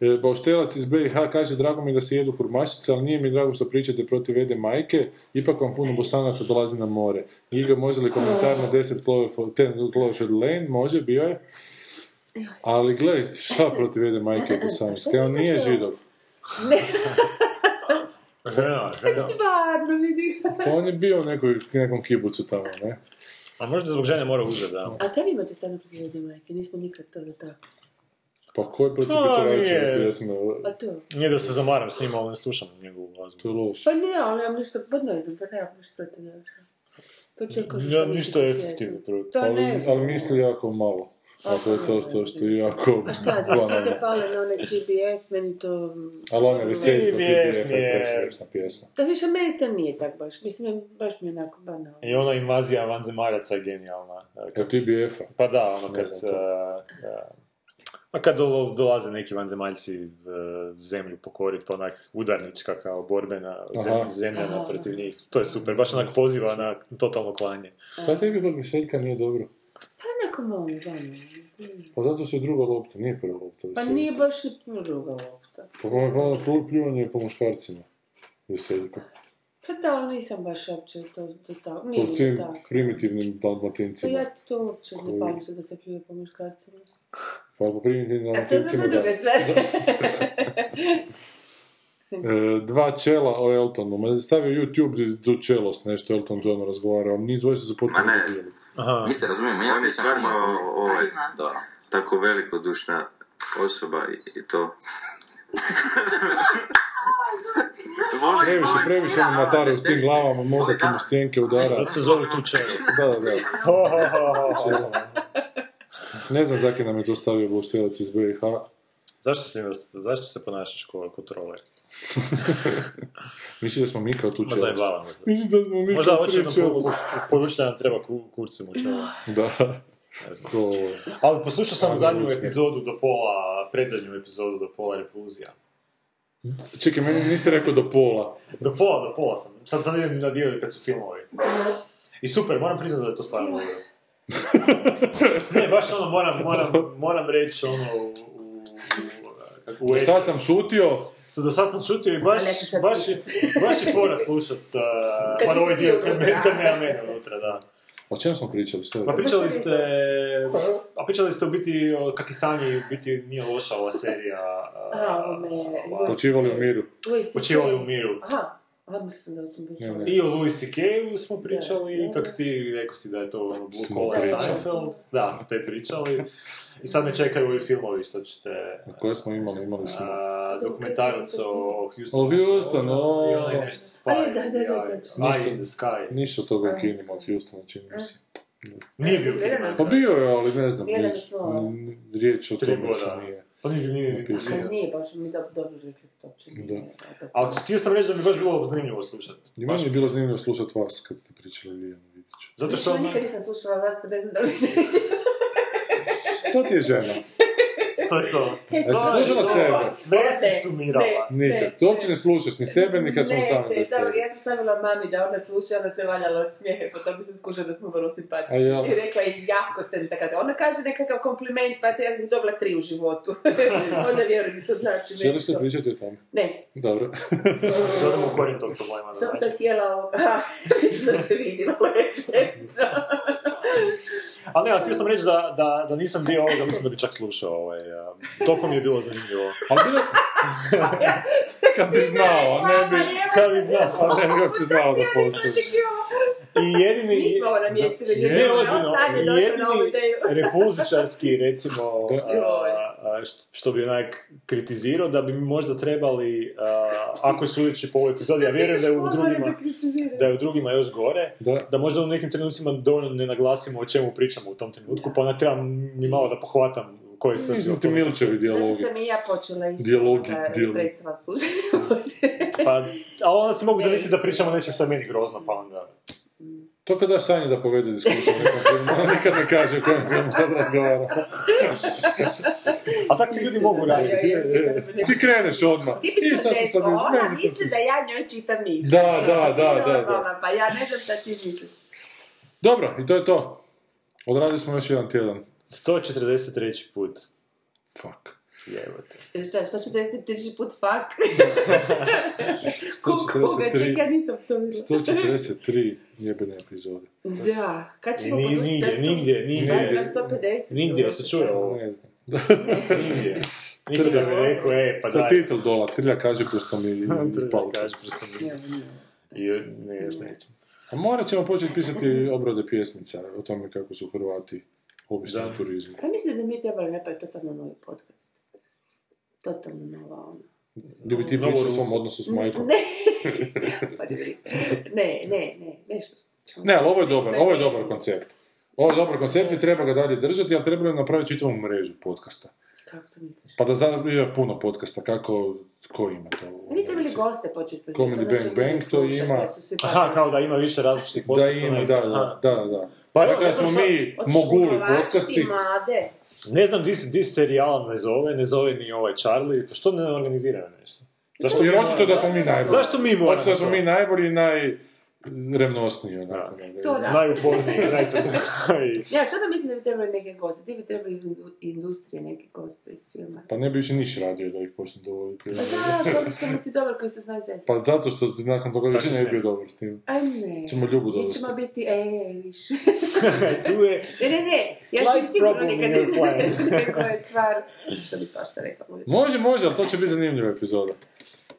E, Bauštelac iz BiH kaže, drago mi je da se jedu furmašice, ali nije mi drago što pričate protiv Ede majke, ipak vam puno bosanaca dolazi na more. Iga, može li komentar na 10 Cloverfield, 10 Cloverfield Lane? Može, bio je. Ali gle, šta protiv Ede majke i bosanaca? Kaj on nije židov. Žena, žena. Stvarno, vidi. Pa on je bio u nekoj, nekom kibucu tamo, ne? A možda zbog žene mora uzeti, da. A kaj vi imate stvarno protiv jedne majke? Nismo nikad to tako. Pa ko je protiv nije-? Pa to. Nije da se zamaram s njima, ali ne slušam njegovu glazbu. To je loše. Pa ne, ali nemam ništa, pa ne znam, pa nemam ništa protiv njega. To će kao što Ja, ništa protiv efektivno protiv. To Ali, ali misli jako malo. A to je to, to što je jako A šta, banalno. se pale na onaj TBF, meni to... Ali on je veselji po TBF je- je presmiješna pjesma. Da više, meni to nije tak baš. Mislim, baš mi je onako banalno. I ona invazija vanzemaljaca je genijalna. Od TBF-a. Pa da, ono kad... a kad dolaze neki vanzemaljci uh, zemlju pokorit, pa onak udarnička kao borbena Aha. zemljana Aha. protiv njih. To je super, baš onak poziva na totalno klanje. Šta tebi kod Veseljka nije dobro? Pa neko malo banalno. Pa zato je druga lopta, nije prva lopta. Pa nije baš i druga lopta. Pa ono ono plu- pljuvanje po muškarcima. Veseljka. Pa da, ali nisam baš uopće to, to tako. Nije Po mi tim tako. primitivnim Pa dalmatincima. ja to uopće ne se da se pljuje po muškarcima. Pa po primitivnim A to je za da. stvar. E, dva čela o Eltonu. Ma stavio YouTube di- du čelost, nešto Elton John razgovarao. Njih dvoje su se potpuno Ma ne. Aha. Mi se razumijemo, ja sam stvarno ovaj, tako velikodušna osoba i, i to. Volim- Previše, previše ono matare ono, s tim glavama, mozak im u stjenke udara. Zato se zove tu čelo. Da, da, da. Ho, ho, ho, ho, ho. Ne znam zakaj nam je to stavio Boštelac iz BiH. Zašto se, zašto se ponašaš kao kontroler? Mislim da smo mi kao tu Ma čelost. zajebavam se. Mislim da smo mi Možda kao hoće poručiti da nam treba ku, kurcu mu čelo. Da. Ko... Ali poslušao sam Ali zadnju epizodu do pola, predzadnju epizodu do pola repulzija. Čekaj, meni nisi rekao do pola. Do pola, do pola sam. Sad sad idem na dio kad su filmovi. I super, moram priznati da je to stvarno dobro. ne, baš ono, moram, moram, moram reći ono u... u, u kako u Do sad sam šutio, So, do sad sam šutio i baš, sad baš, je, baš je fora slušat uh, Kad pa ti ovaj dio, kad, me, kad nema mene unutra, da. o čem smo pričali? Je Pa pričali ste, a pričali ste u biti o kak je sanje i u biti nije loša ova serija. Ova- Počivali u miru. Počivali u miru. Aha, aha, mislim da sam. I o Louis C.K. smo pričali, Da, da. kak si ti rekao si da je to ono Blue Collar. Seinfeld. Da, ste pričali. I sad me čekaju ovi filmovi što ćete... Koje smo imali? Imali smo. a, dokumentarac o, o Houstonu. O Houstonu, o. I onaj nešto Spy. A je, da, da, da, Eye- točno. Eye in the Sky. Ništa toga u kinima od Houstona, čini mi se. Nije bio film. Pa bio je, ali ne znam, riječ o tome se nije. Pa nije, nije, nije, nije. Pa nije baš, mi zato dobro rekli to uopće nije. a to- Ali htio sam reći da mi je baš bilo zanimljivo slušati. I meni je bilo zanimljivo slušati vas kad ste pričali Lijanu Vidiću. Zato što... Više nikad nisam slušala vas, pa ne znam da li se... To ti je žena. To je to. E, A si slušala sebe? Sve si sumirala. Nikad. To uopće ne slušaš ni sebe, ni kad smo Ne, sami ne, bez samo tebe. ja sam stavila mami da ona sluša, ona se valjala od smijeha, pa to bi se skušala da smo vrlo simpatični. I rekla je, jako ste mi sakati. Ona kaže nekakav kompliment, pa se ja sam dobila tri u životu. Onda vjerujem mi to znači Želiš li nešto. pričati o tome? Ne, Dobro. Želimo u korijen tog problema. samo znači. sam htjela, ovo- aha, mislim da se vidi na Ali ne, ali htio sam reći da, da, da nisam dio ovoga, mislim da bi čak slušao. Ovaj, a, toliko mi je bilo zanimljivo. Ali bilo... kad bi znao, ne bi... Kad bi znao. A ne bi uopće znao da postoji. I jedini... Mi smo ovo namjestili ljudi. Ne, ozbiljno. Sad je došao na ovu Jedini ideju. repulzičarski, recimo, a, što, bi onak kritizirao, da bi mi možda trebali, a, ako je sudeći po ovoj epizodi, ja vjerujem da je u drugima, da je u drugima još gore, Da. da možda u nekim trenucima dovoljno ne naglasimo o čemu pričamo u tom trenutku, pa ne trebam ni malo da pohvatam koji sam ti Milčevi Zato dijalogi. sam i ja počela isto. Dijalogi, da dijalogi. prestala slušati. Pa, ali onda si mogu zamisliti da pričamo nešto što je meni grozno, pa onda... To kad daš Sanji da povede diskusiju o nekom filmu, ona nikad ne kaže o kojem filmu sad razgovara. A tako ti ljudi mogu raditi. Ti kreneš odmah. Tipično sad- ona se misli da ja njoj čitam misli. Da, da, da, da, da. Pa ja ne znam šta ti misliš. Dobro, i to je to. Odradili smo još jedan tjedan. 143. put. Fuck. Jebote. Šta, 143 put fuck? Koga 143. čeka, nisam to vidjela. 143 jebene epizode. Da, kad ćemo Ni- podvući nigdje, nigdje, nigdje. Na 150. Nigdje se čuje ovo. Ne znam. Nigdje. Nigdje da bi rekao, e, pa Za daj. titul dola, trlja kaže prstom i palcem. kaže prstom i- I ne, još neću. A morat ćemo početi pisati obrade pjesmica o tome kako su Hrvati ovisni Da. o turizmu. Ja mislim da bi mi trebali napraviti totalno novi podcast. Totalno nova ono. Gdje bi ti pričao o ruku. svom odnosu s majkom. Ne, Pa ne, ne, ne, ne, nešto. Ne, ali ovo je dobar, ovo je dobar koncept. Ovo je dobar koncept i treba ga dalje držati, ali treba napraviti čitavu mrežu podcasta. Kako to misliš? Pa da ima puno podcasta, kako, ko ima to? Mi trebali goste početi pozivati. Comedy Bang ljudi Bang to ima. Aha, kao da ima više različitih Da podcasta. ima, da, isto- da, aha. da, da. Pa evo, dakle, ne smo mi moguli podcasti. mlade. Ne znam di, se- di se serijal ne zove, ne zove ni ovaj Charlie, pa što ne organiziraju nešto? Zašto Jer mi očito moramo- da smo mi najbolji. Zašto mi moramo Očito da smo mi najbolji i najrevnosniji. Onako, ne, To da. Najuporniji, najpred... Ja sada mislim da bi trebali neke goste. Ti bi trebali iz indu- industrije neke goste iz filma. Pa ne bi više niš radio da ih počne dovoditi. Pa zašto? Što mi si dobar koji se znaju zaista. Pa zato što ti nakon toga više ne bi bio dobar s tim. Aj ne. Ćemo Ljubu Mi dovesti. ćemo biti, e, više. tu je... Ne, ne, ne. Ja sam sigurno nikad nisam rekla je stvar. Što bi svašta rekla. Može, može, ali to će biti zanimljiva epizoda.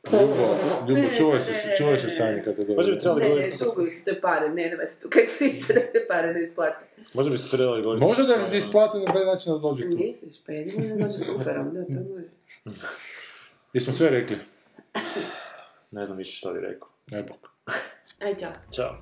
Ljubo, Ljubo, čuvaj se, čuvaj se sami kad te Možda dođe. bi trebali Ne, ne, govoriti... duguju ti te pare, ne, nema se tu kaj priča da te pare ne isplate. Možda bi se trebali govoriti... Možda da ti isplati na taj način da dođe tu. Misliš, pa jedino ne dođe s kuferom, da, to može. Jesmo sve rekli? Ne znam više što bi rekao. Ne bok. Aj, čao. Ćao.